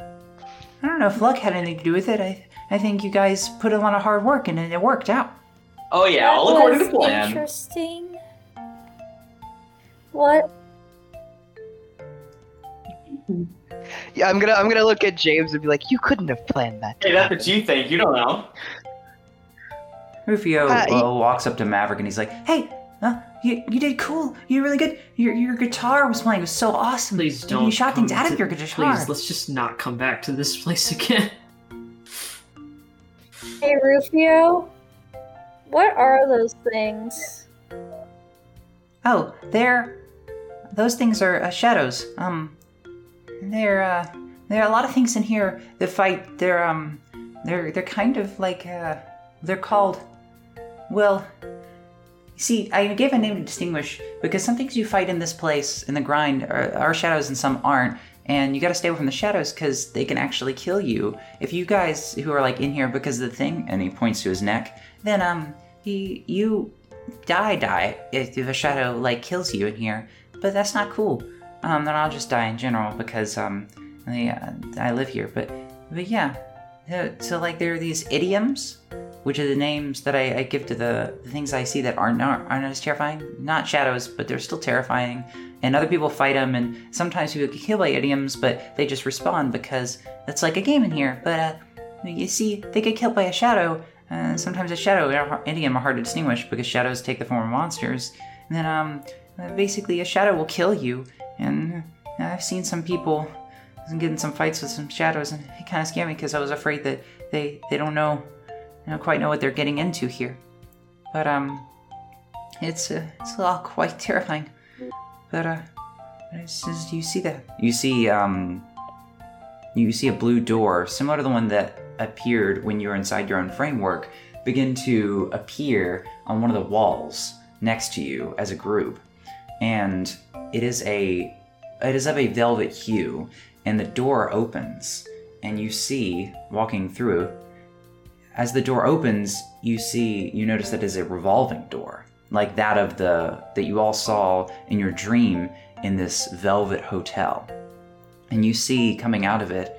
I don't know if luck had anything to do with it. I, I think you guys put a lot of hard work and it, it worked out. Oh yeah, That all according to plan. Interesting. What? Yeah, I'm gonna I'm gonna look at James and be like, you couldn't have planned that. to Hey, that's what you think. You don't know. Rufio Uh, he- uh, walks up to Maverick and he's like, "Hey, uh, you, you did cool. You're really good. Your, your guitar was playing. It was so awesome. Please don't. You shot things come out of your guitar. Please, let's just not come back to this place again. Hey, Rufio? What are those things? Oh, they're those things are uh, shadows. Um, they're uh, there are a lot of things in here that fight. They're um, they're they're kind of like uh, they're called. Well, see, I gave a name to distinguish because some things you fight in this place in the grind are, are shadows and some aren't. And you got to stay away from the shadows because they can actually kill you. If you guys who are like in here because of the thing, and he points to his neck, then um, he you die die if, if a shadow like kills you in here. But that's not cool. Um, then I'll just die in general because um, I, uh, I live here. But but yeah, so like there are these idioms, which are the names that I, I give to the, the things I see that aren't aren't as terrifying. Not shadows, but they're still terrifying. And other people fight them, and sometimes people get killed by idioms, but they just respond because that's like a game in here. But uh, you see, they get killed by a shadow. Uh, sometimes a shadow and idiom are hard to distinguish because shadows take the form of monsters. And then um, basically a shadow will kill you. And I've seen some people getting some fights with some shadows, and it kind of scared me because I was afraid that they they don't know, don't quite know what they're getting into here. But um, it's uh, it's all quite terrifying. But uh, you see that? You see um, you see a blue door similar to the one that appeared when you were inside your own framework begin to appear on one of the walls next to you as a group, and it is a it is of a velvet hue and the door opens and you see walking through as the door opens you see you notice that is a revolving door like that of the that you all saw in your dream in this velvet hotel and you see coming out of it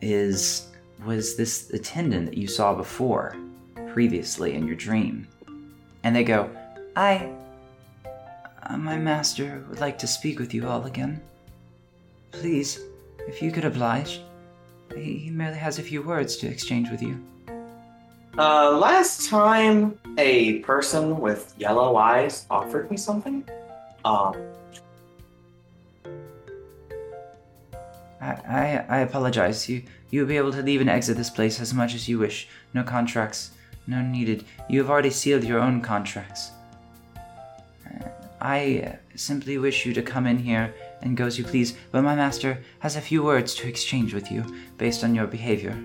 is was this attendant that you saw before, previously in your dream. And they go, I. uh, my master would like to speak with you all again. Please, if you could oblige. He merely has a few words to exchange with you. Uh, last time a person with yellow eyes offered me something. Um, I, I, I apologize. You you'll be able to leave and exit this place as much as you wish. No contracts, no needed. You have already sealed your own contracts. Uh, I uh, simply wish you to come in here and go as you please, but my master has a few words to exchange with you based on your behavior.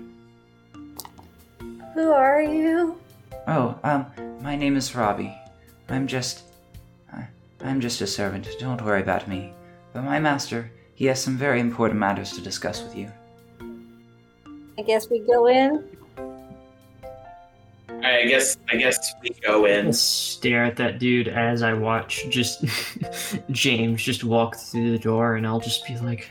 Who are you? Oh, um, my name is Robbie. I'm just. I, I'm just a servant. Don't worry about me. But my master, he has some very important matters to discuss with you. I guess we go in. I guess I guess we go I in. stare at that dude as I watch just James just walk through the door, and I'll just be like,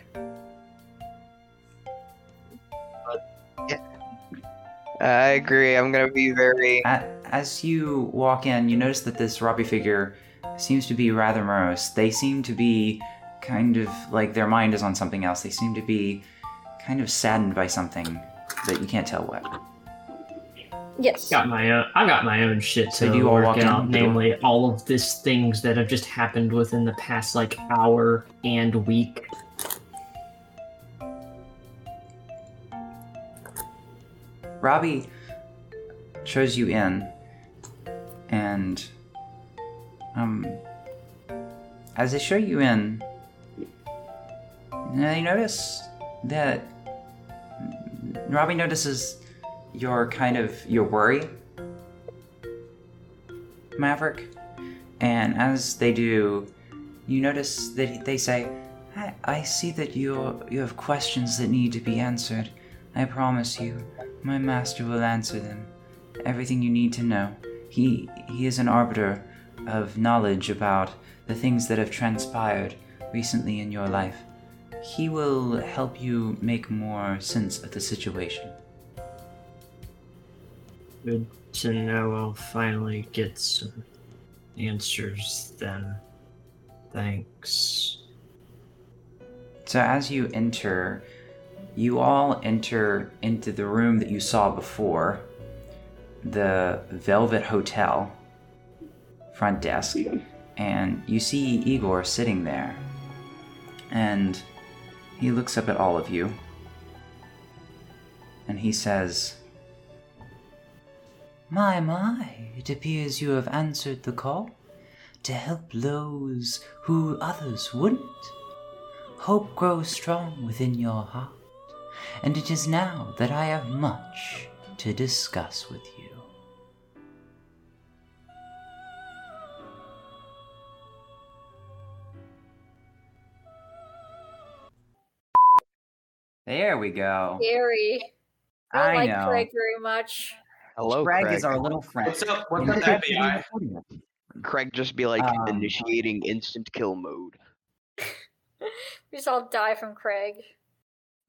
I agree. I'm gonna be very. As you walk in, you notice that this Robbie figure seems to be rather morose. They seem to be kind of like their mind is on something else. They seem to be kind of saddened by something, but you can't tell what. Yes. "Got my own. I got my own shit So to do you all work walk out. Namely, all of these things that have just happened within the past like hour and week. Robbie shows you in, and um, as they show you in, now you notice that Robbie notices your kind of your worry, Maverick, and as they do, you notice that they say, "I, I see that you you have questions that need to be answered. I promise you." My master will answer them. Everything you need to know. He he is an arbiter of knowledge about the things that have transpired recently in your life. He will help you make more sense of the situation. Good to know I'll finally get some answers then. Thanks. So as you enter, you all enter into the room that you saw before, the Velvet Hotel front desk, and you see Igor sitting there. And he looks up at all of you. And he says, My, my, it appears you have answered the call to help those who others wouldn't. Hope grows strong within your heart, and it is now that I have much to discuss with you. There we go. Scary. I don't I like know. Craig very much. Hello, Craig, Craig. is our little friend. What's up? What's up, know, FBI? Craig just be like Um, initiating instant kill mode. We just all die from Craig.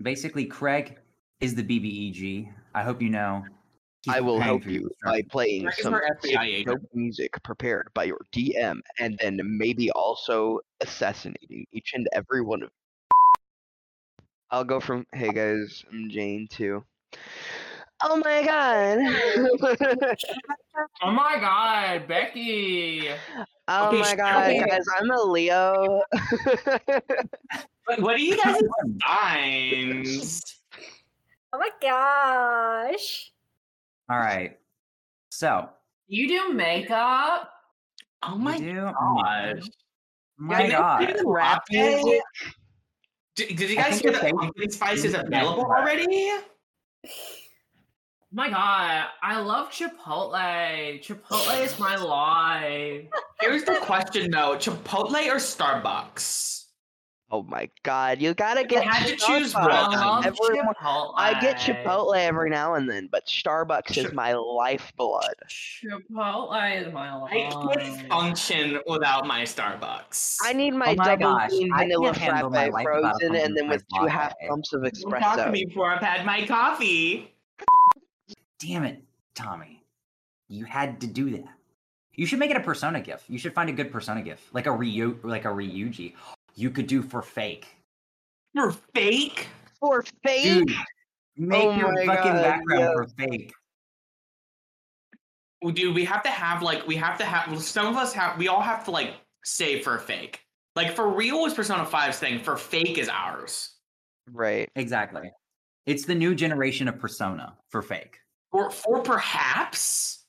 Basically, Craig is the BBEG. I hope you know. He's I will help you your by playing Craig some FBI dope music prepared by your DM, and then maybe also assassinating each and every one of. You. I'll go from "Hey guys, I'm Jane" to "Oh my god." Oh my god, Becky! Oh Okay, my god, okay. guys, I'm a Leo. What, what are you guys' signs? Oh my gosh. All right. So, You do makeup? Oh my do? gosh. Oh oh my Did God. you hear the rap music? Did, did you guys hear that safe- pumpkin spice is available already? My god, I love Chipotle. Chipotle is my life. Here's the question though: Chipotle or Starbucks? oh my god, you gotta I get had to choose one. I love Everyone- Chipotle. I get Chipotle every now and then, but Starbucks is my lifeblood. Chipotle is my life. I can't function without my Starbucks. I need my Oh my double gosh, bean I vanilla can't handle my frappe life without a frozen, and then with two half latte. pumps of Don't talk to me before I've had my coffee. Damn it, Tommy. You had to do that. You should make it a persona gif. You should find a good persona gif. Like a Ryu like a Ryuji. You could do for fake. For fake? For fake? Dude, make Oh your fucking God, background yes. for fake. Dude, we have to have like we have to have some of us have we all have to like save for a fake. Like for real is Persona 5's thing, for fake is ours. Right. Exactly. It's the new generation of persona for fake. Or for perhaps